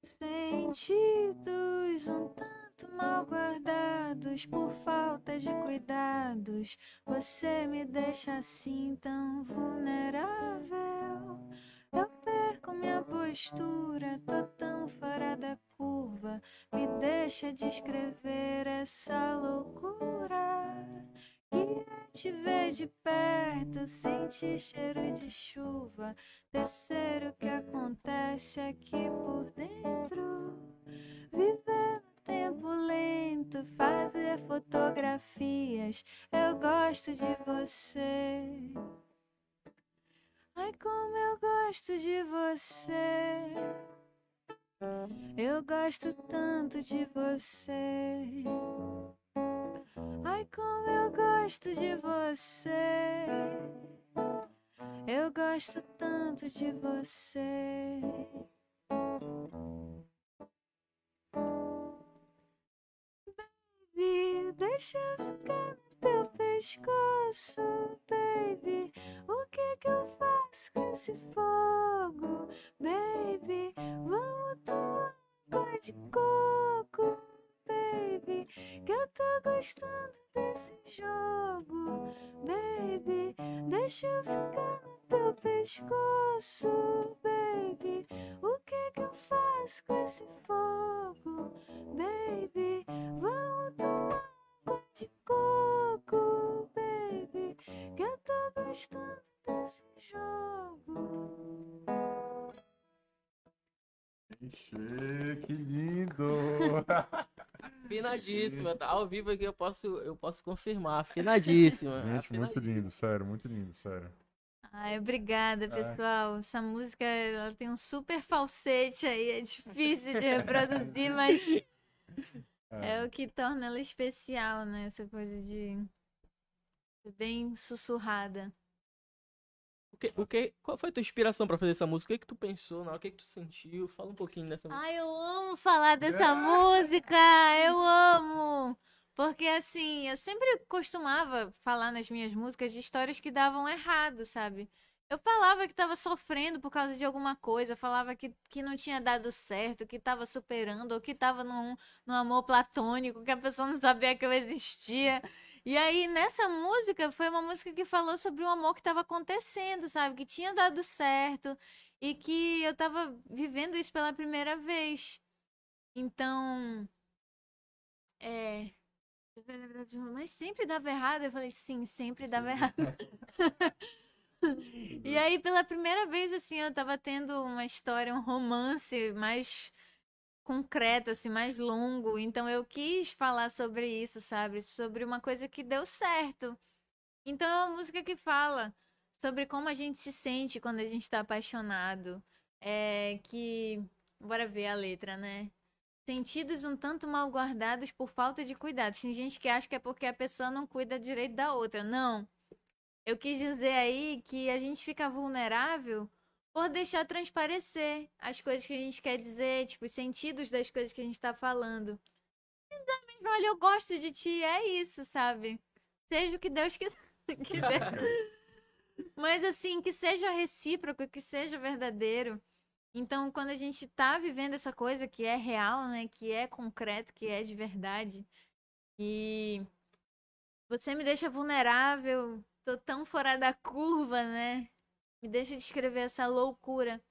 Speaker 3: Sentidos um tanto mal guardados por falta de cuidados. Você me deixa assim tão vulnerável. Eu perco minha postura, tô tão fora da curva. Me deixa descrever essa loucura. É te ver de perto, sentir cheiro de chuva. Descer o que acontece aqui por dentro. Viver no tempo lento, fazer fotografias. Eu gosto de você. Ai, como eu gosto de você. Eu gosto tanto de você. Ai, como eu gosto de você. Eu gosto tanto de você. Baby, deixa ficar no teu pescoço, baby. O que que eu faço com esse fogo, baby? Vamos tomar água de coco, baby. Que eu tô gostando desse jogo, baby. Deixa eu ficar no teu pescoço, baby. O que que eu faço com esse fogo, baby? Vamos tomar água de coco, baby. Que eu tô gostando desse jogo.
Speaker 1: Ixi, que lindo!
Speaker 2: Afinadíssima, tá ao vivo aqui eu posso, eu posso confirmar. Afinadíssima.
Speaker 1: Gente, muito
Speaker 2: afinadíssima.
Speaker 1: lindo, sério, muito lindo, sério.
Speaker 3: Ai, obrigada, pessoal. Essa música ela tem um super falsete aí, é difícil de reproduzir, mas é o que torna ela especial, né? Essa coisa de bem sussurrada.
Speaker 2: O que, o que, qual foi a tua inspiração pra fazer essa música? O que, que tu pensou? Não? O que, que tu sentiu? Fala um pouquinho dessa música.
Speaker 3: Ai, eu amo falar dessa música, eu amo. Porque assim, eu sempre costumava falar nas minhas músicas de histórias que davam errado, sabe? Eu falava que tava sofrendo por causa de alguma coisa, falava que, que não tinha dado certo, que tava superando, ou que tava num, num amor platônico, que a pessoa não sabia que eu existia. E aí, nessa música, foi uma música que falou sobre um amor que tava acontecendo, sabe? Que tinha dado certo e que eu tava vivendo isso pela primeira vez. Então, é. Mas sempre dava errado. Eu falei, sim, sempre dava errado. E aí, pela primeira vez, assim, eu tava tendo uma história, um romance mais concreto, assim, mais longo. Então eu quis falar sobre isso, sabe? Sobre uma coisa que deu certo. Então é uma música que fala sobre como a gente se sente quando a gente tá apaixonado. É que. Bora ver a letra, né? Sentidos um tanto mal guardados por falta de cuidados. Tem gente que acha que é porque a pessoa não cuida direito da outra. Não. Eu quis dizer aí que a gente fica vulnerável por deixar transparecer as coisas que a gente quer dizer, tipo, os sentidos das coisas que a gente tá falando. Mesmo, olha, eu gosto de ti, é isso, sabe? Seja o que Deus quiser. que Deus- Mas assim, que seja recíproco, que seja verdadeiro. Então, quando a gente tá vivendo essa coisa que é real, né? Que é concreto, que é de verdade. E você me deixa vulnerável, tô tão fora da curva, né? Me deixa descrever essa loucura.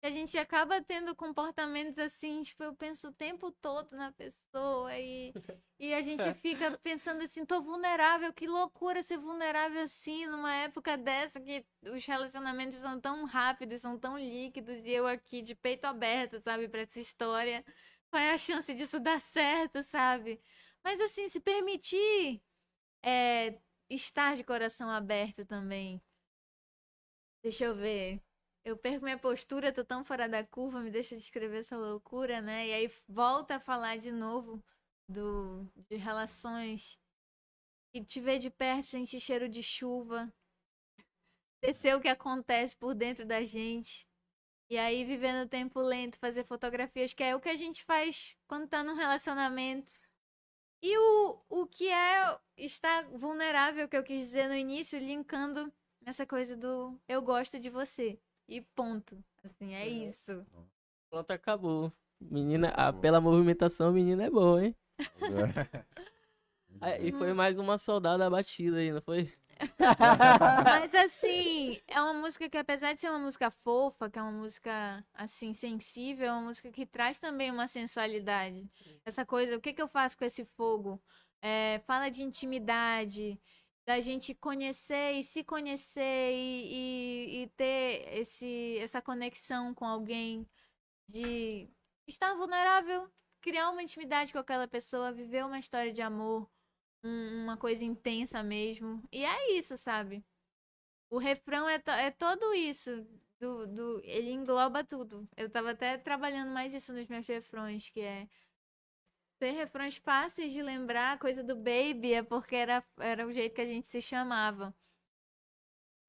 Speaker 3: que a gente acaba tendo comportamentos assim, tipo, eu penso o tempo todo na pessoa e, e a gente fica pensando assim, tô vulnerável, que loucura ser vulnerável assim, numa época dessa que os relacionamentos são tão rápidos, são tão líquidos e eu aqui de peito aberto, sabe, para essa história. Qual é a chance disso dar certo, sabe? Mas assim, se permitir é, estar de coração aberto também. Deixa eu ver eu perco minha postura, tô tão fora da curva, me deixa descrever essa loucura, né? E aí volta a falar de novo do de relações e te ver de perto, sentir cheiro de chuva, descer o que acontece por dentro da gente. E aí viver no tempo lento, fazer fotografias, que é o que a gente faz quando tá num relacionamento. E o, o que é estar vulnerável, que eu quis dizer no início, linkando essa coisa do eu gosto de você. E ponto. Assim, é uhum. isso.
Speaker 2: Pronto, acabou. Menina, ah, pela movimentação, menina é boa, hein? É. e foi mais uma soldada abatida aí, não foi?
Speaker 3: Mas assim, é uma música que apesar de ser uma música fofa, que é uma música assim sensível, é uma música que traz também uma sensualidade. Essa coisa, o que que eu faço com esse fogo? É, fala de intimidade, da gente conhecer e se conhecer e, e, e, ter esse, essa conexão com alguém, de estar vulnerável, criar uma intimidade com aquela pessoa, viver uma história de amor, um, uma coisa intensa mesmo. E é isso, sabe? O refrão é, to, é todo isso. Do, do, ele engloba tudo. Eu tava até trabalhando mais isso nos meus refrões, que é ser refrões fáceis de lembrar, coisa do baby, é porque era, era o jeito que a gente se chamava.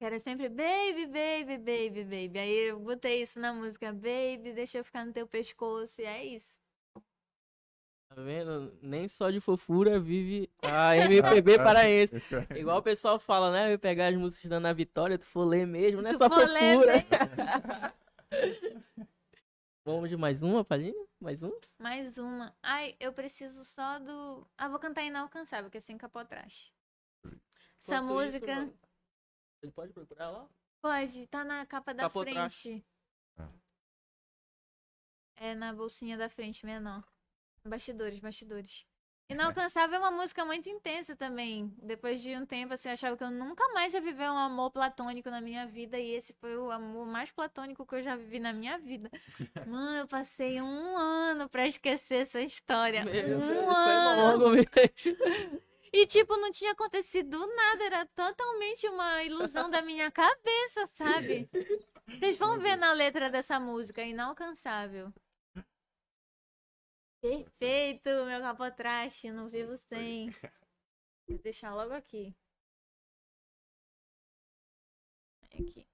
Speaker 3: Era sempre baby, baby, baby, baby. Aí eu botei isso na música, baby, deixa eu ficar no teu pescoço, e é isso.
Speaker 2: Tá vendo? Nem só de fofura vive a MPB paraense. Igual o pessoal fala, né? Eu pegar as músicas da Ana Vitória, tu for ler mesmo, não é só fofura. Vamos de mais uma, Palinha? Mais um?
Speaker 3: Mais uma. Ai, eu preciso só do. Ah, vou cantar Inalcançável, que é sem capotraste. Essa Quanto música. Isso,
Speaker 2: Ele pode procurar lá?
Speaker 3: Pode, tá na capa da frente. Ah. É na bolsinha da frente, menor. Bastidores, bastidores. Inalcançável é uma música muito intensa também. Depois de um tempo, assim, eu achava que eu nunca mais ia viver um amor platônico na minha vida. E esse foi o amor mais platônico que eu já vivi na minha vida. Mano, eu passei um ano pra esquecer essa história. Meu um Deus, ano. E, tipo, não tinha acontecido nada. Era totalmente uma ilusão da minha cabeça, sabe? Vocês vão ver na letra dessa música, Inalcançável. Perfeito, meu capotraste, não vivo sem. Vou deixar logo aqui. Aqui.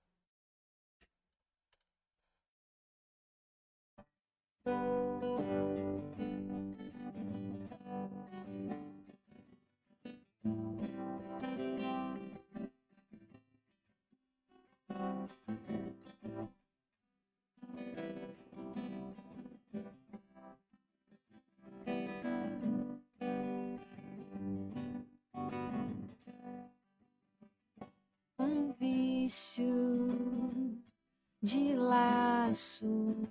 Speaker 3: Vício de laço,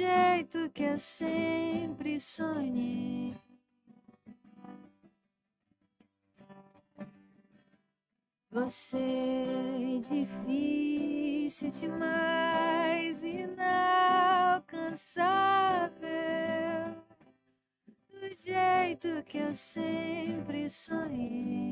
Speaker 3: jeito que eu sempre sonhei. Você é difícil demais, inalcançável do jeito que eu sempre sonhei.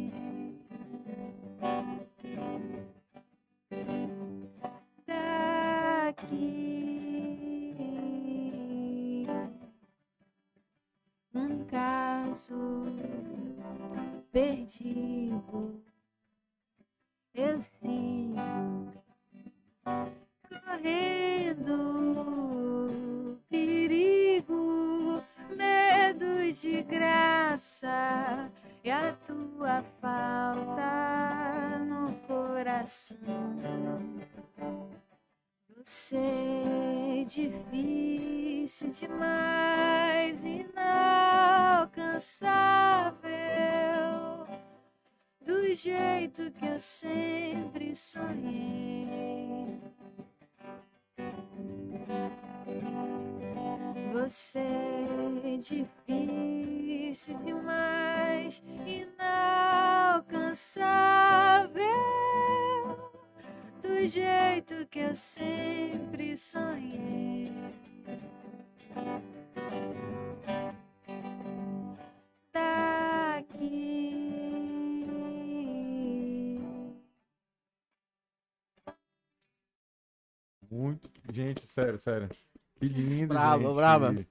Speaker 3: Difícil demais, inalcançável, do jeito que eu sempre sonhei. Você é difícil demais, inalcançável, do jeito que eu sempre sonhei.
Speaker 1: Gente, sério, sério. Que lindo.
Speaker 2: Brava,
Speaker 1: gente.
Speaker 2: brava.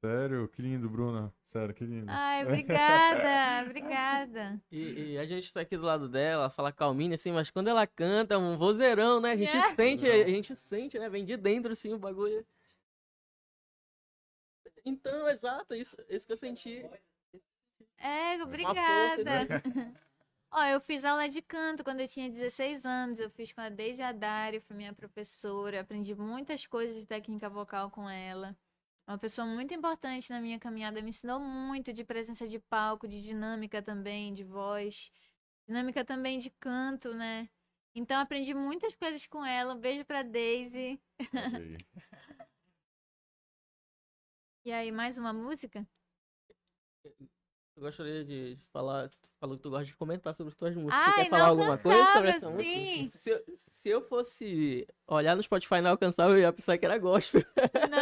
Speaker 1: Sério, que lindo, Bruna. Sério, que lindo.
Speaker 3: Ai, obrigada, obrigada.
Speaker 2: E, e a gente tá aqui do lado dela, fala calminha assim, mas quando ela canta, é um vozeirão, né? A gente
Speaker 3: Yeah.
Speaker 2: sente, a gente sente, né? Vem de dentro assim o bagulho. Então, exato, isso, isso que eu senti.
Speaker 3: É,
Speaker 2: Uma
Speaker 3: obrigada. Ó, eu fiz aula de canto quando eu tinha 16 anos. Eu fiz com a Deise Adari, foi minha professora. Aprendi muitas coisas de técnica vocal com ela. Uma pessoa muito importante na minha caminhada. Me ensinou muito de presença de palco, de dinâmica também, de voz. Dinâmica também de canto, né? Então aprendi muitas coisas com ela. Um beijo pra Daisy.
Speaker 1: Ok.
Speaker 3: E aí, mais uma música?
Speaker 2: Eu gostaria de falar, tu falou que tu gosta de comentar sobre as tuas músicas. tu
Speaker 3: Ai,
Speaker 2: quer falar alguma coisa sobre essa
Speaker 3: inalcançável,
Speaker 2: música?
Speaker 3: sim.
Speaker 2: Se, eu- se eu fosse olhar no Spotify inalcançável, eu ia pensar que era gospel.
Speaker 3: Não.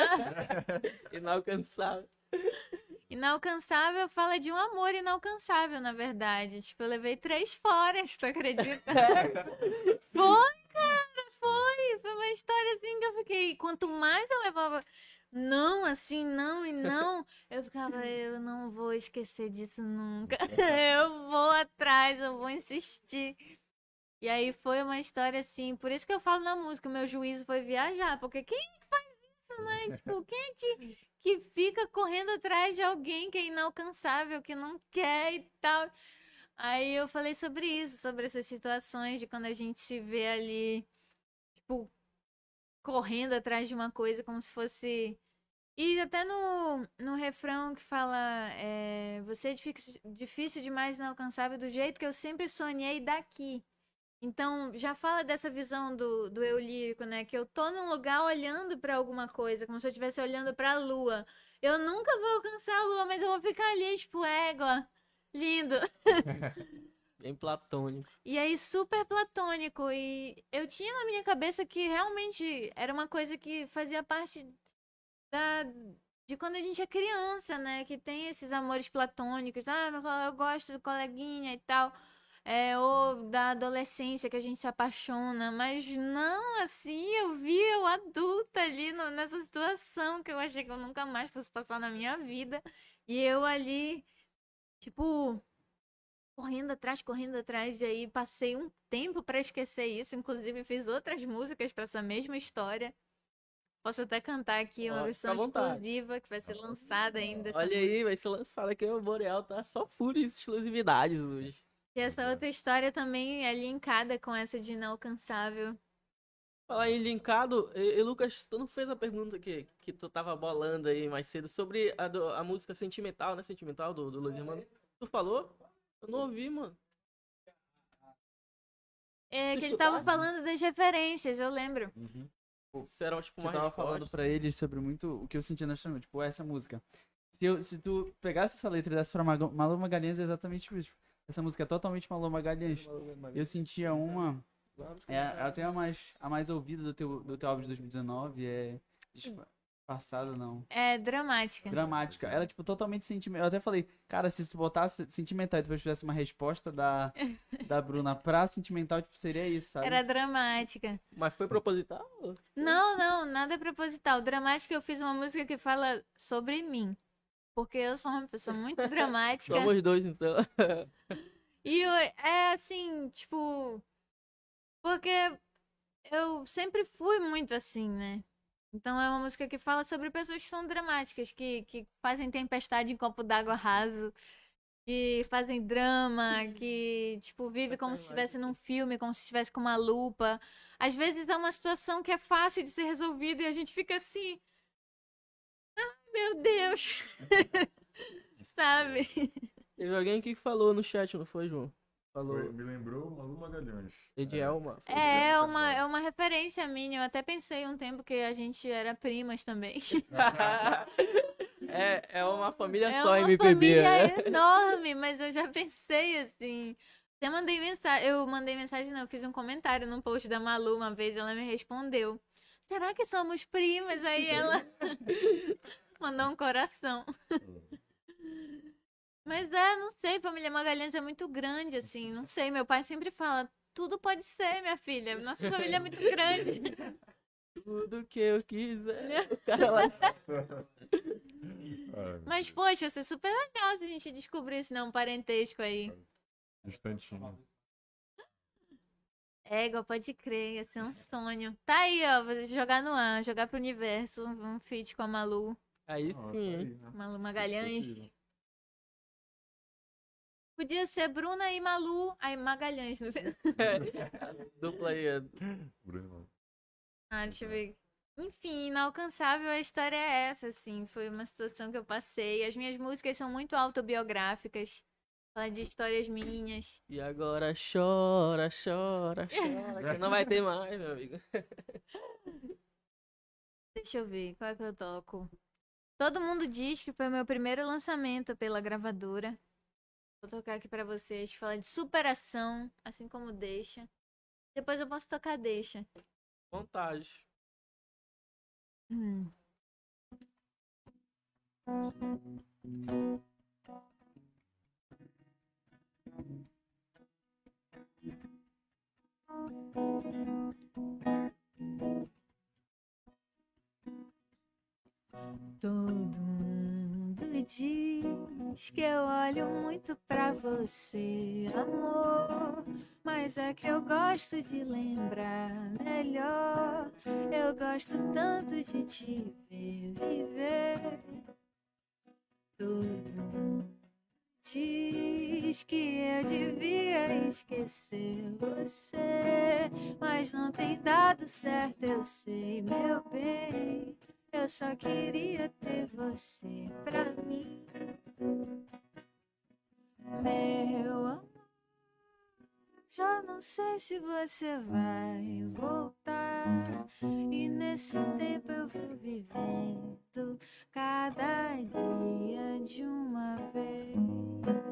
Speaker 2: inalcançável.
Speaker 3: Inalcançável fala de um amor inalcançável, na verdade. Tipo, eu levei três foras, tu acredita? Foi, cara, foi. Foi uma história assim que eu fiquei. Quanto mais eu levava não, assim, não e não, eu ficava, eu não vou esquecer disso nunca. Eu vou atrás, eu vou insistir. E aí foi uma história assim, por isso que eu falo na música, meu juízo foi viajar, porque quem faz isso, né? Tipo, quem é que, que fica correndo atrás de alguém que é inalcançável, que não quer e tal? Aí eu falei sobre isso, sobre essas situações de quando a gente se vê ali, tipo, correndo atrás de uma coisa como se fosse. E até no, no refrão que fala: é, Você é difícil, difícil demais inalcançável do jeito que eu sempre sonhei daqui. Então, já fala dessa visão do, do eu lírico, né? Que eu tô num lugar olhando pra alguma coisa, como se eu estivesse olhando pra lua. Eu nunca vou alcançar a lua, mas eu vou ficar ali, tipo, égua. Lindo.
Speaker 2: Bem platônico.
Speaker 3: E aí, super platônico. E eu tinha na minha cabeça que realmente era uma coisa que fazia parte da, de quando a gente é criança, né? Que tem esses amores platônicos. Ah, eu gosto do coleguinha e tal. É, ou da adolescência que a gente se apaixona. Mas não assim, eu vi eu adulta ali no- nessa situação que eu achei que eu nunca mais fosse passar na minha vida. E eu ali, tipo correndo atrás, correndo atrás, e aí passei um tempo pra esquecer isso. Inclusive, fiz outras músicas pra essa mesma história. Posso até cantar aqui uma
Speaker 2: Ó,
Speaker 3: versão exclusiva que vai ser lançada ainda.
Speaker 2: Olha aí, vai ser lançado aqui o Boreal, tá só furas exclusividades hoje.
Speaker 3: E essa outra história também é linkada com essa de inalcançável.
Speaker 2: Falar em linkado, e, e Lucas, tu não fez a pergunta que, que tu tava bolando aí mais cedo sobre a, do- a música sentimental, né? Sentimental do, do Luiz Hermano. Tu falou? Eu não ouvi, mano.
Speaker 3: É que ele tava
Speaker 2: escutaste?
Speaker 3: falando das referências, eu lembro.
Speaker 2: Isso tipo
Speaker 4: Que eu tava falando
Speaker 2: resposta.
Speaker 4: pra eles sobre muito o que eu sentia na história, tipo, essa música. Se, eu, se tu pegasse essa letra e desse pra Malu Magalhães, é exatamente isso. Essa música é totalmente Malu Magalhães. Eu sentia uma. É até a mais, a mais ouvida do teu, do teu álbum de 2019. É. Disfarçada, não.
Speaker 3: É dramática.
Speaker 4: Dramática. Ela, tipo, totalmente sentimental. Eu até falei, cara, se tu botasse sentimental e depois fizesse uma resposta da, da Bruna pra sentimental, tipo, seria isso, sabe?
Speaker 3: Era dramática.
Speaker 2: Mas foi proposital?
Speaker 3: Não, não, nada proposital. Dramática, eu fiz uma música que fala sobre mim. Porque eu sou uma pessoa muito dramática.
Speaker 2: Somos dois, então.
Speaker 3: E eu- é assim, tipo. Porque eu sempre fui muito assim, né? Então é uma música que fala sobre pessoas que são dramáticas, que, que fazem tempestade em copo d'água raso, que fazem drama, que, tipo, vive como se estivesse num filme, como se estivesse com uma lupa. Às vezes é uma situação que é fácil de ser resolvida e a gente fica assim. Ai, meu Deus! Sabe?
Speaker 2: Teve alguém que falou no chat, não foi, João? Falou.
Speaker 1: Foi- me lembrou Malu Magalhães.
Speaker 2: Edielma.
Speaker 3: É, é uma, é uma referência minha. Eu até pensei um tempo que a gente era primas também.
Speaker 2: é, é uma família
Speaker 3: É
Speaker 2: só
Speaker 3: uma
Speaker 2: MPB,
Speaker 3: família
Speaker 2: né?
Speaker 3: enorme, mas eu já pensei assim. Até mandei mensagem, eu mandei mensagem, não, eu fiz um comentário num post da Malu uma vez, ela me respondeu. Será que somos primas? Aí ela mandou um coração. Mas é, não sei, família Magalhães é muito grande, assim, não sei. Meu pai sempre fala, tudo pode ser, minha filha. Nossa família é muito grande.
Speaker 2: Tudo que eu quiser. O cara lá.
Speaker 1: Ai, meu
Speaker 3: Mas, poxa, ia ser super legal se a gente descobrisse, né, um parentesco aí.
Speaker 1: Distantinho.
Speaker 3: Égua, pode crer, ia ser um sonho. Tá aí, ó, vou jogar no ar, jogar pro universo, um feat com a Malu,
Speaker 2: Aí
Speaker 1: tá
Speaker 2: sim,
Speaker 1: aí, né?
Speaker 3: Malu Magalhães. Podia ser Bruna e Malu, aí Magalhães. No...
Speaker 2: Dupla aí.
Speaker 1: Bruno.
Speaker 3: Ah, deixa eu ver. Enfim, inalcançável a história é essa, assim. Foi uma situação que eu passei. As minhas músicas são muito autobiográficas. Fala de histórias minhas.
Speaker 2: E agora chora, chora, chora. Que não vai ter mais, meu amigo.
Speaker 3: Deixa eu ver, qual é que eu toco? Todo mundo diz que foi o meu primeiro lançamento pela gravadora. Vou tocar aqui pra vocês. Fala de superação, assim como deixa. Depois eu posso tocar deixa.
Speaker 2: Vontade.
Speaker 3: Hum. Todo mundo diz que eu olho muito pra você, amor. Mas é que eu gosto de lembrar melhor. Eu gosto tanto de te ver viver. Mundo diz que eu devia esquecer você. Mas não tem dado certo, eu sei, meu bem. Eu só queria ter você pra mim. Meu amor, já não sei se você vai voltar. E nesse tempo eu vou vivendo cada dia de uma vez.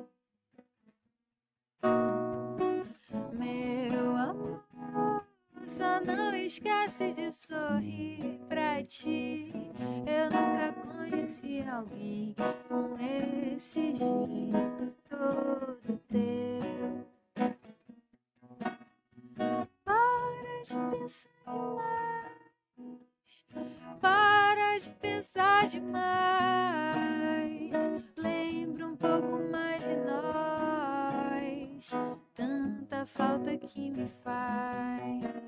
Speaker 3: Só não esquece de sorrir pra ti. Eu nunca conheci alguém com esse jeito todo teu. Para de pensar demais. Para de pensar demais. Lembra um pouco mais de nós. Tanta falta que me faz.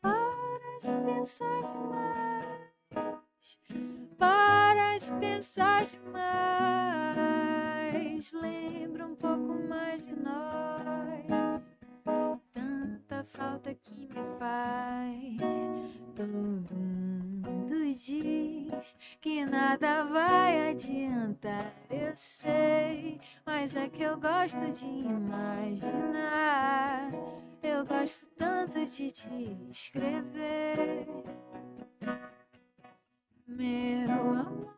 Speaker 3: Para de pensar demais. Para de pensar demais. Lembra um pouco mais de nós. Tanta falta que me faz. Todo mundo diz que nada vai adiantar, eu sei. Mas é que eu gosto de imaginar. Eu gosto tanto de te escrever. Meu amor,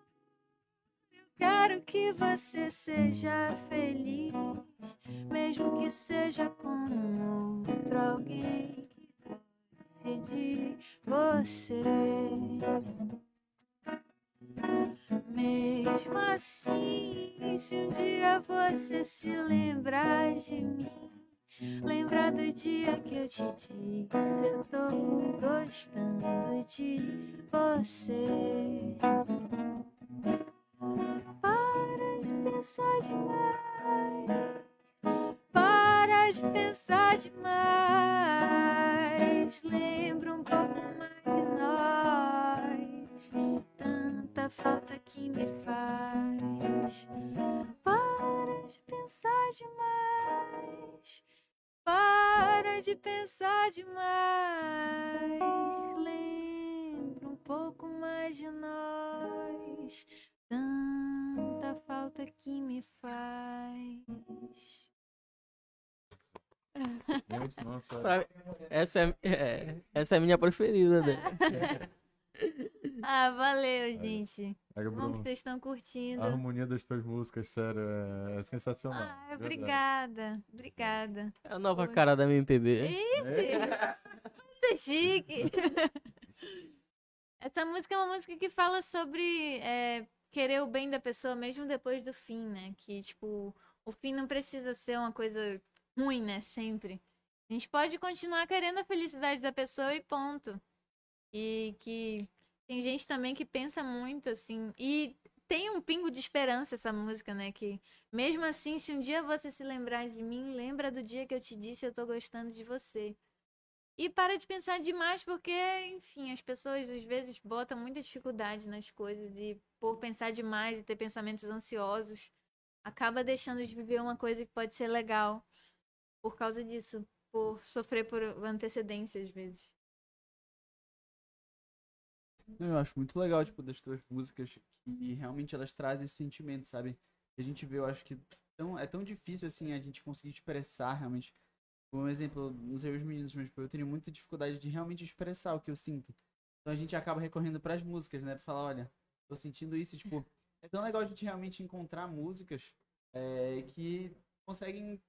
Speaker 3: eu quero que você seja feliz, mesmo que seja com outro alguém de você. Mesmo assim, se um dia você se lembrar de mim, lembrar do dia que eu te disse, eu tô gostando de você. Para de pensar demais. Para de pensar demais. Lembra um pouco mais de nós. que me faz. Para de pensar demais. Para de pensar demais. Lembra um pouco mais de nós. Tanta falta que me faz.
Speaker 1: Muito, nossa.
Speaker 2: Pra- Essa é, é- essa é a minha preferida, né?
Speaker 3: Ah, valeu, gente.
Speaker 1: Aí,
Speaker 3: Bom que vocês estão curtindo.
Speaker 1: a harmonia das tuas músicas, sério, é, é sensacional.
Speaker 3: Ah, obrigada. Obrigada.
Speaker 2: É a nova
Speaker 3: Poxa.
Speaker 2: cara da MPB.
Speaker 3: Ixi, muito chique. Essa música é uma música que fala sobre é, querer o bem da pessoa mesmo depois do fim, né? Que, tipo, o fim não precisa ser uma coisa ruim, né? Sempre. A gente pode continuar querendo a felicidade da pessoa e ponto. E que tem gente também que pensa muito, assim. E tem um pingo de esperança essa música, né? Que mesmo assim, se um dia você se lembrar de mim, lembra do dia que eu te disse eu tô gostando de você. E para de pensar demais, porque, enfim, as pessoas às vezes botam muita dificuldade nas coisas e por pensar demais e ter pensamentos ansiosos, acaba deixando de viver uma coisa que pode ser legal por causa disso, por sofrer por antecedência às vezes.
Speaker 4: Eu acho muito legal, tipo, das tuas músicas que realmente elas trazem esse sentimento, sabe? A gente vê, eu acho que tão, é tão difícil, assim, a gente conseguir expressar realmente. Por um exemplo, não sei os meninos, mas tipo, eu tenho muita dificuldade de realmente expressar o que eu sinto. Então a gente acaba recorrendo pras músicas, né? Pra falar, olha, tô sentindo isso, e, tipo, é tão legal a gente realmente encontrar músicas é, que conseguem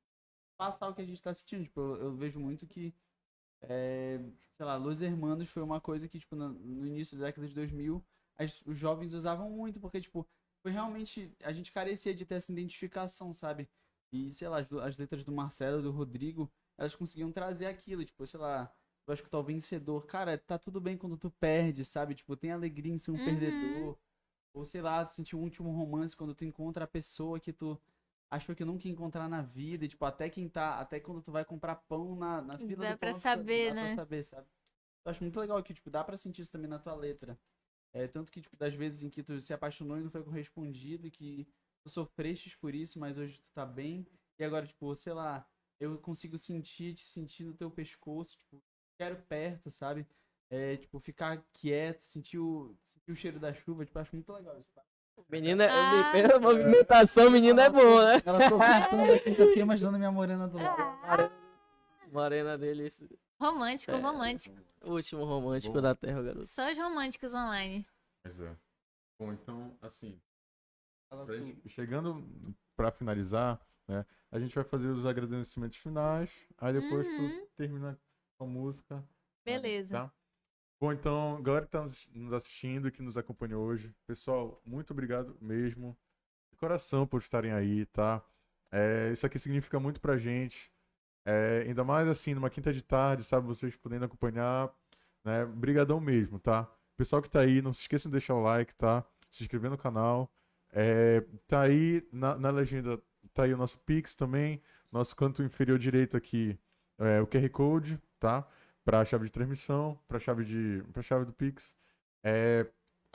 Speaker 4: passar o que a gente tá sentindo. Tipo, eu, eu vejo muito que é, sei lá, Los Hermanos foi uma coisa que, tipo, no, no início da década de 2000, as- os jovens usavam muito, porque, tipo, foi realmente, a gente carecia de ter essa identificação, sabe? E, sei lá, as, as letras do Marcelo, do Rodrigo, elas conseguiam trazer aquilo, tipo, sei lá, eu acho que tá o vencedor. Cara, tá tudo bem quando tu perde, sabe? Tipo, tem alegria em ser um
Speaker 3: Uhum.
Speaker 4: perdedor. Ou, sei lá, sentir um último romance quando tu encontra a pessoa que tu achou que nunca ia encontrar na vida, e, tipo, até quem tá, até quando tu vai comprar pão na, na fila
Speaker 3: Dá
Speaker 4: do
Speaker 3: pra
Speaker 4: pão,
Speaker 3: saber,
Speaker 4: dá
Speaker 3: né?
Speaker 4: pra saber, sabe? Eu acho muito legal que, tipo, dá pra sentir isso também na tua letra. É, tanto que, tipo, das vezes em que tu se apaixonou e não foi correspondido, e que tu sofrestes por isso, mas hoje tu tá bem, e agora, tipo, sei lá, eu consigo sentir, te sentir no teu pescoço, tipo, quero perto, sabe? É, tipo, ficar quieto, sentir o, sentir o cheiro da chuva, tipo, acho muito legal isso.
Speaker 2: Menina, eu
Speaker 3: Ah.
Speaker 2: a movimentação, menina é boa, né?
Speaker 4: Ela tô cantando aqui, só fiquei imaginando minha morena do lado.
Speaker 3: Ah,
Speaker 2: Morena dele,
Speaker 3: romântico,
Speaker 2: É.
Speaker 3: romântico.
Speaker 2: último romântico
Speaker 1: Boa.
Speaker 2: da Terra, garoto.
Speaker 3: Só os românticos online.
Speaker 1: Pois é. Bom, então, assim,
Speaker 4: Ela
Speaker 1: pra gente- chegando pra finalizar, né, a gente vai fazer os agradecimentos finais, aí depois
Speaker 3: Uhum.
Speaker 1: tu termina com a música.
Speaker 3: Beleza.
Speaker 1: Tá? Bom, então, galera que tá nos- assistindo e que nos acompanhou hoje, pessoal, muito obrigado mesmo, de coração por estarem aí, tá? É, isso aqui significa muito pra gente, é, ainda mais assim, numa quinta de tarde, sabe, vocês podendo acompanhar, né? Brigadão mesmo, tá? Pessoal que tá aí, não se esqueçam de deixar o like, tá? Se inscrever no canal. É, tá aí na, na legenda, tá aí o nosso Pix também, nosso canto inferior direito aqui, é, o QR Code, tá? Para a chave de transmissão, para a chave de, para chave do Pix. É,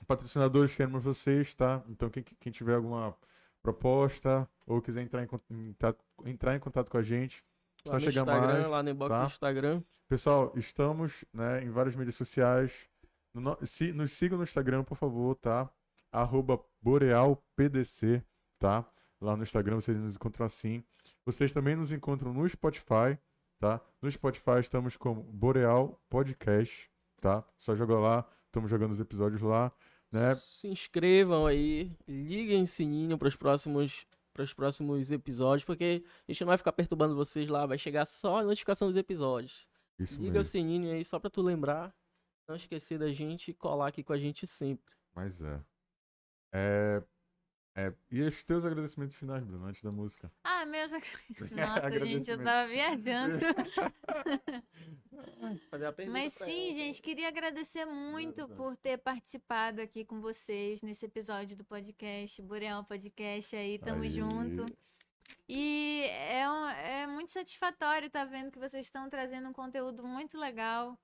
Speaker 1: patrocinadores queremos vocês, tá? Então quem, quem tiver alguma proposta ou quiser entrar em, em ta- entrar em contato com a gente,
Speaker 2: Lá
Speaker 1: só chegar
Speaker 2: Instagram,
Speaker 1: mais.
Speaker 2: lá no inbox
Speaker 1: tá?
Speaker 2: do Instagram.
Speaker 1: Pessoal, estamos né, em várias mídias sociais. No- se- nos sigam no Instagram, por favor, tá? Arroba BorealPDC, tá? Lá no Instagram vocês nos encontram assim. Vocês também nos encontram no Spotify, tá? No Spotify estamos como Boreal Podcast, tá? Só joga lá, estamos jogando os episódios lá, né?
Speaker 2: Se inscrevam aí, liguem o sininho para os próximos para os próximos episódios, porque a gente não vai ficar perturbando vocês lá, vai chegar só a notificação dos episódios.
Speaker 1: Isso
Speaker 2: Liga o
Speaker 1: mesmo.
Speaker 2: sininho aí só pra tu lembrar, não esquecer da gente e colar aqui com a gente sempre.
Speaker 1: Mas é. É. é. E os teus agradecimentos finais, Bruno, antes da música?
Speaker 3: Ah, meus. Nossa, gente, eu tava viajando. Mas sim,
Speaker 2: ela.
Speaker 3: gente, queria agradecer muito
Speaker 1: Verdade.
Speaker 3: por ter participado aqui com vocês nesse episódio do podcast, Boreal Podcast aí, tamo
Speaker 1: Aí.
Speaker 3: junto. E é, um- é muito satisfatório estar vendo que vocês estão trazendo um conteúdo muito legal.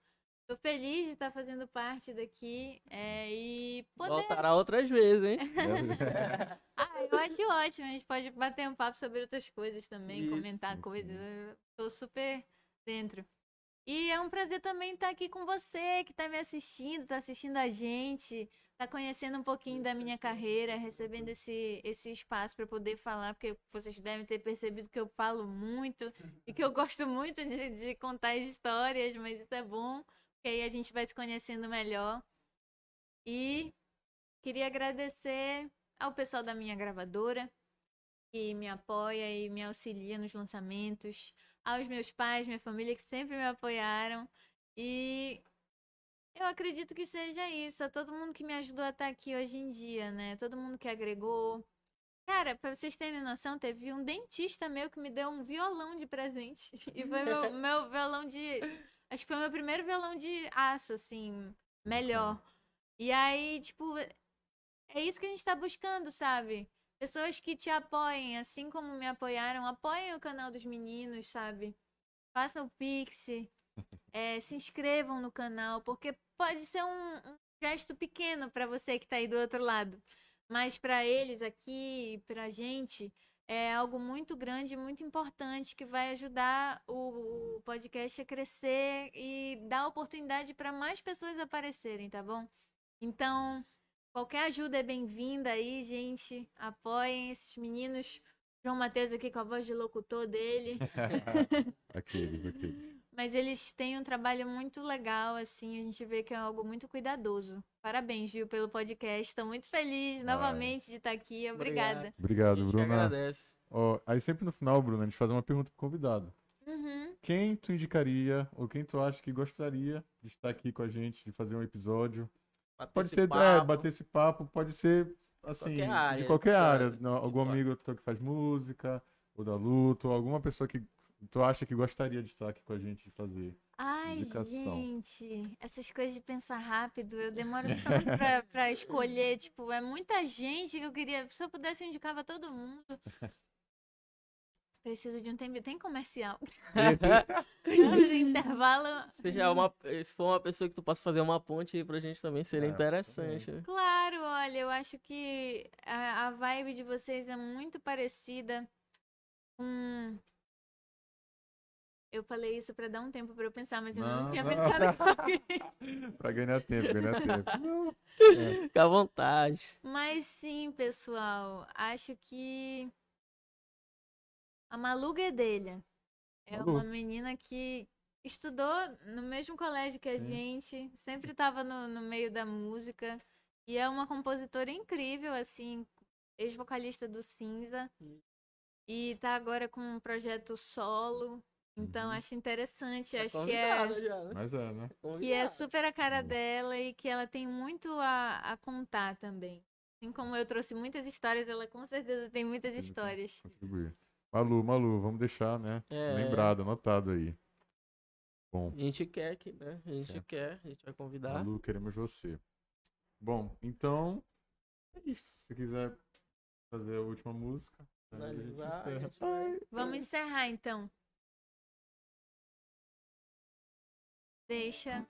Speaker 3: Tô feliz de estar fazendo parte daqui é, e poder.
Speaker 2: Voltará outras vezes, hein?
Speaker 3: Ah, eu acho ótimo. A gente pode bater um papo sobre outras coisas também,
Speaker 2: Isso,
Speaker 3: comentar
Speaker 1: sim,
Speaker 3: coisas. Eu tô super dentro. E é um prazer também estar aqui com você, que tá me assistindo, tá assistindo a gente, tá conhecendo um pouquinho da minha carreira, recebendo esse, esse espaço para poder falar, porque vocês devem ter percebido que eu falo muito e que eu gosto muito de, de contar as histórias, mas isso é bom, porque aí a gente vai se conhecendo melhor. E queria agradecer ao pessoal da minha gravadora, que me apoia e me auxilia nos lançamentos, aos meus pais, minha família, que sempre me apoiaram. E eu acredito que seja isso, a todo mundo que me ajudou a estar aqui hoje em dia, né? Todo mundo que agregou. Cara, pra vocês terem noção, teve um dentista meu que me deu um violão de presente. E foi meu, meu violão de. Acho que foi meu primeiro violão de aço, assim, melhor. E aí, tipo, é isso que a gente tá buscando, sabe? Pessoas que te apoiem, assim como me apoiaram, apoiem o canal dos meninos, sabe? Façam o Pix, é, se inscrevam no canal, porque pode ser um, um gesto pequeno pra você que tá aí do outro lado. Mas pra eles aqui, pra gente, é algo muito grande, muito importante que vai ajudar o, o podcast a crescer e dar oportunidade para mais pessoas aparecerem, tá bom? Então, qualquer ajuda é bem-vinda aí, gente. Apoiem esses meninos. João Matheus aqui com a voz de locutor dele.
Speaker 1: aqueles, aqueles.
Speaker 3: Mas eles têm um trabalho muito legal, assim, a gente vê que é algo muito cuidadoso. Parabéns, Gil, pelo podcast. Estou muito feliz novamente de estar aqui. Obrigada.
Speaker 1: Obrigado,
Speaker 2: que
Speaker 1: Bruna.
Speaker 2: agradece.
Speaker 1: Ó, aí sempre no final, Bruna, a gente faz uma pergunta pro convidado.
Speaker 3: Uhum.
Speaker 1: Quem tu indicaria, ou quem tu acha que gostaria de estar aqui com a gente, de fazer um episódio?
Speaker 2: Bater
Speaker 1: Pode
Speaker 2: esse
Speaker 1: ser, é, bater esse papo, pode ser, assim,
Speaker 2: Qualquer área,
Speaker 1: de qualquer área. Não, algum amigo teu que faz música, ou da luta, ou alguma pessoa que tu acha que gostaria de estar aqui com a gente e fazer.
Speaker 3: Ai,
Speaker 1: Indicação.
Speaker 3: gente, essas coisas de pensar rápido, eu demoro tanto pra, pra escolher. Tipo, é muita gente que eu queria. Se eu pudesse, eu indicava todo mundo. Preciso de um tempo. Tem comercial. Intervalo.
Speaker 2: Se, já é uma, se for uma pessoa que tu possa fazer uma ponte aí pra gente também, seria
Speaker 1: É,
Speaker 2: interessante.
Speaker 3: Claro, olha, eu acho que a, a vibe de vocês é muito parecida com. Eu falei isso pra dar um tempo pra eu pensar, mas eu não,
Speaker 1: Não,
Speaker 3: tinha
Speaker 1: não.
Speaker 3: pensado.
Speaker 1: pra ganhar tempo, ganhar tempo.
Speaker 2: Fica à vontade.
Speaker 3: Mas sim, pessoal, acho que a Malu Guedelha é
Speaker 1: Malu.
Speaker 3: uma menina que estudou no mesmo colégio que a
Speaker 1: Sim.
Speaker 3: gente, sempre estava no, no meio da música e é uma compositora incrível, assim, ex-vocalista do Cinza e tá agora com um projeto solo. Então
Speaker 1: Uhum.
Speaker 3: acho interessante,
Speaker 2: Tá
Speaker 3: acho que é
Speaker 2: já, né?
Speaker 1: Mas é, né?
Speaker 3: que é super a cara dela e que ela tem muito a, a contar também. Assim como eu trouxe muitas histórias, ela com certeza tem muitas
Speaker 1: Tem
Speaker 3: histórias.
Speaker 1: Contribuir. Malu, Malu, vamos deixar, né?
Speaker 2: É.
Speaker 1: Lembrado, anotado aí. Bom,
Speaker 2: A gente quer que, né? A gente quer, a gente vai convidar.
Speaker 1: Malu, queremos você. Bom, então. É isso. Se quiser fazer a última música. a gente
Speaker 3: Vamos encerrar então. Deixa.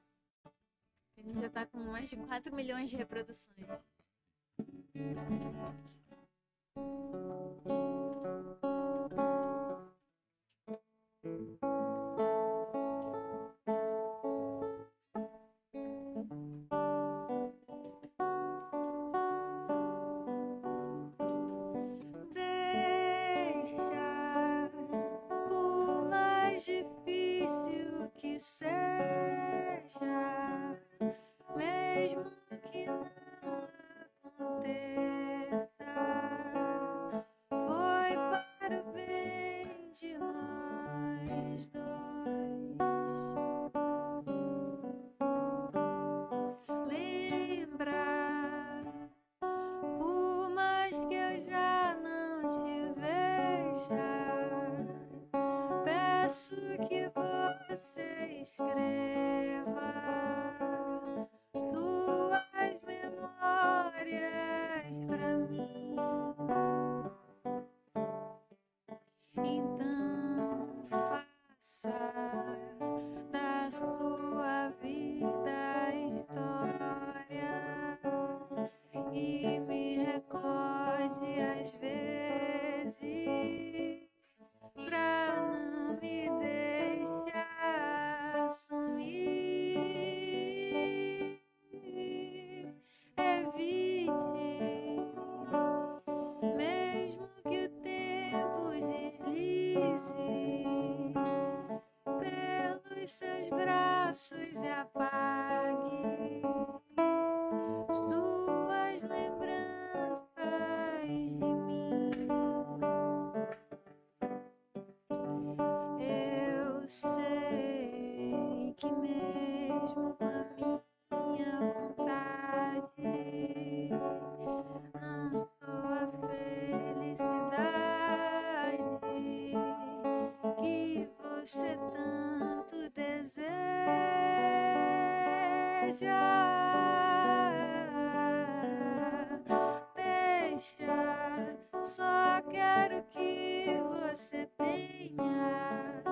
Speaker 3: Gente já tá com mais de 4 milhões de reproduções. Deixa, por mais difícil que seja, deseja. Deixa, só quero que você tenha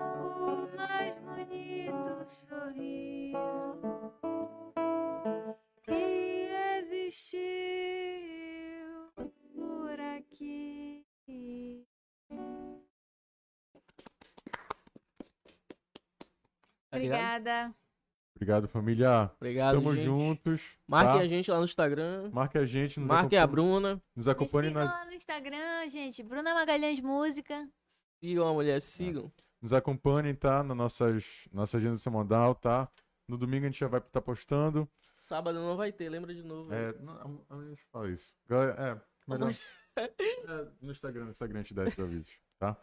Speaker 3: o mais bonito sorriso que existiu por aqui. Obrigada.
Speaker 1: Obrigado, família.
Speaker 2: Obrigado,
Speaker 1: Tamo
Speaker 2: gente.
Speaker 1: juntos.
Speaker 2: Marquem
Speaker 1: tá?
Speaker 2: a gente lá no Instagram.
Speaker 1: Marque a gente. Nos
Speaker 2: Marquem a Bruna.
Speaker 1: Nos acompanhe, na,
Speaker 3: lá no Instagram, gente. Bruna Magalhães Música.
Speaker 2: Sigam a mulher, sigam.
Speaker 1: nos acompanhem, tá? Na nossas, nossa agenda semanal, tá? No domingo a gente já vai estar postando.
Speaker 2: Sábado não vai ter, lembra de novo.
Speaker 1: É, não, a gente fala isso. Galera, É, melhor. É, no Instagram, no Instagram a gente dá esses avisos, tá?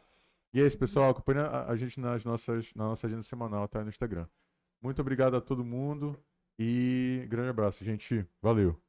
Speaker 1: E é isso, pessoal. Acompanha a, a gente nas nossas, na nossa agenda semanal, tá? No Instagram. Muito obrigado a todo mundo e grande abraço, gente. Valeu.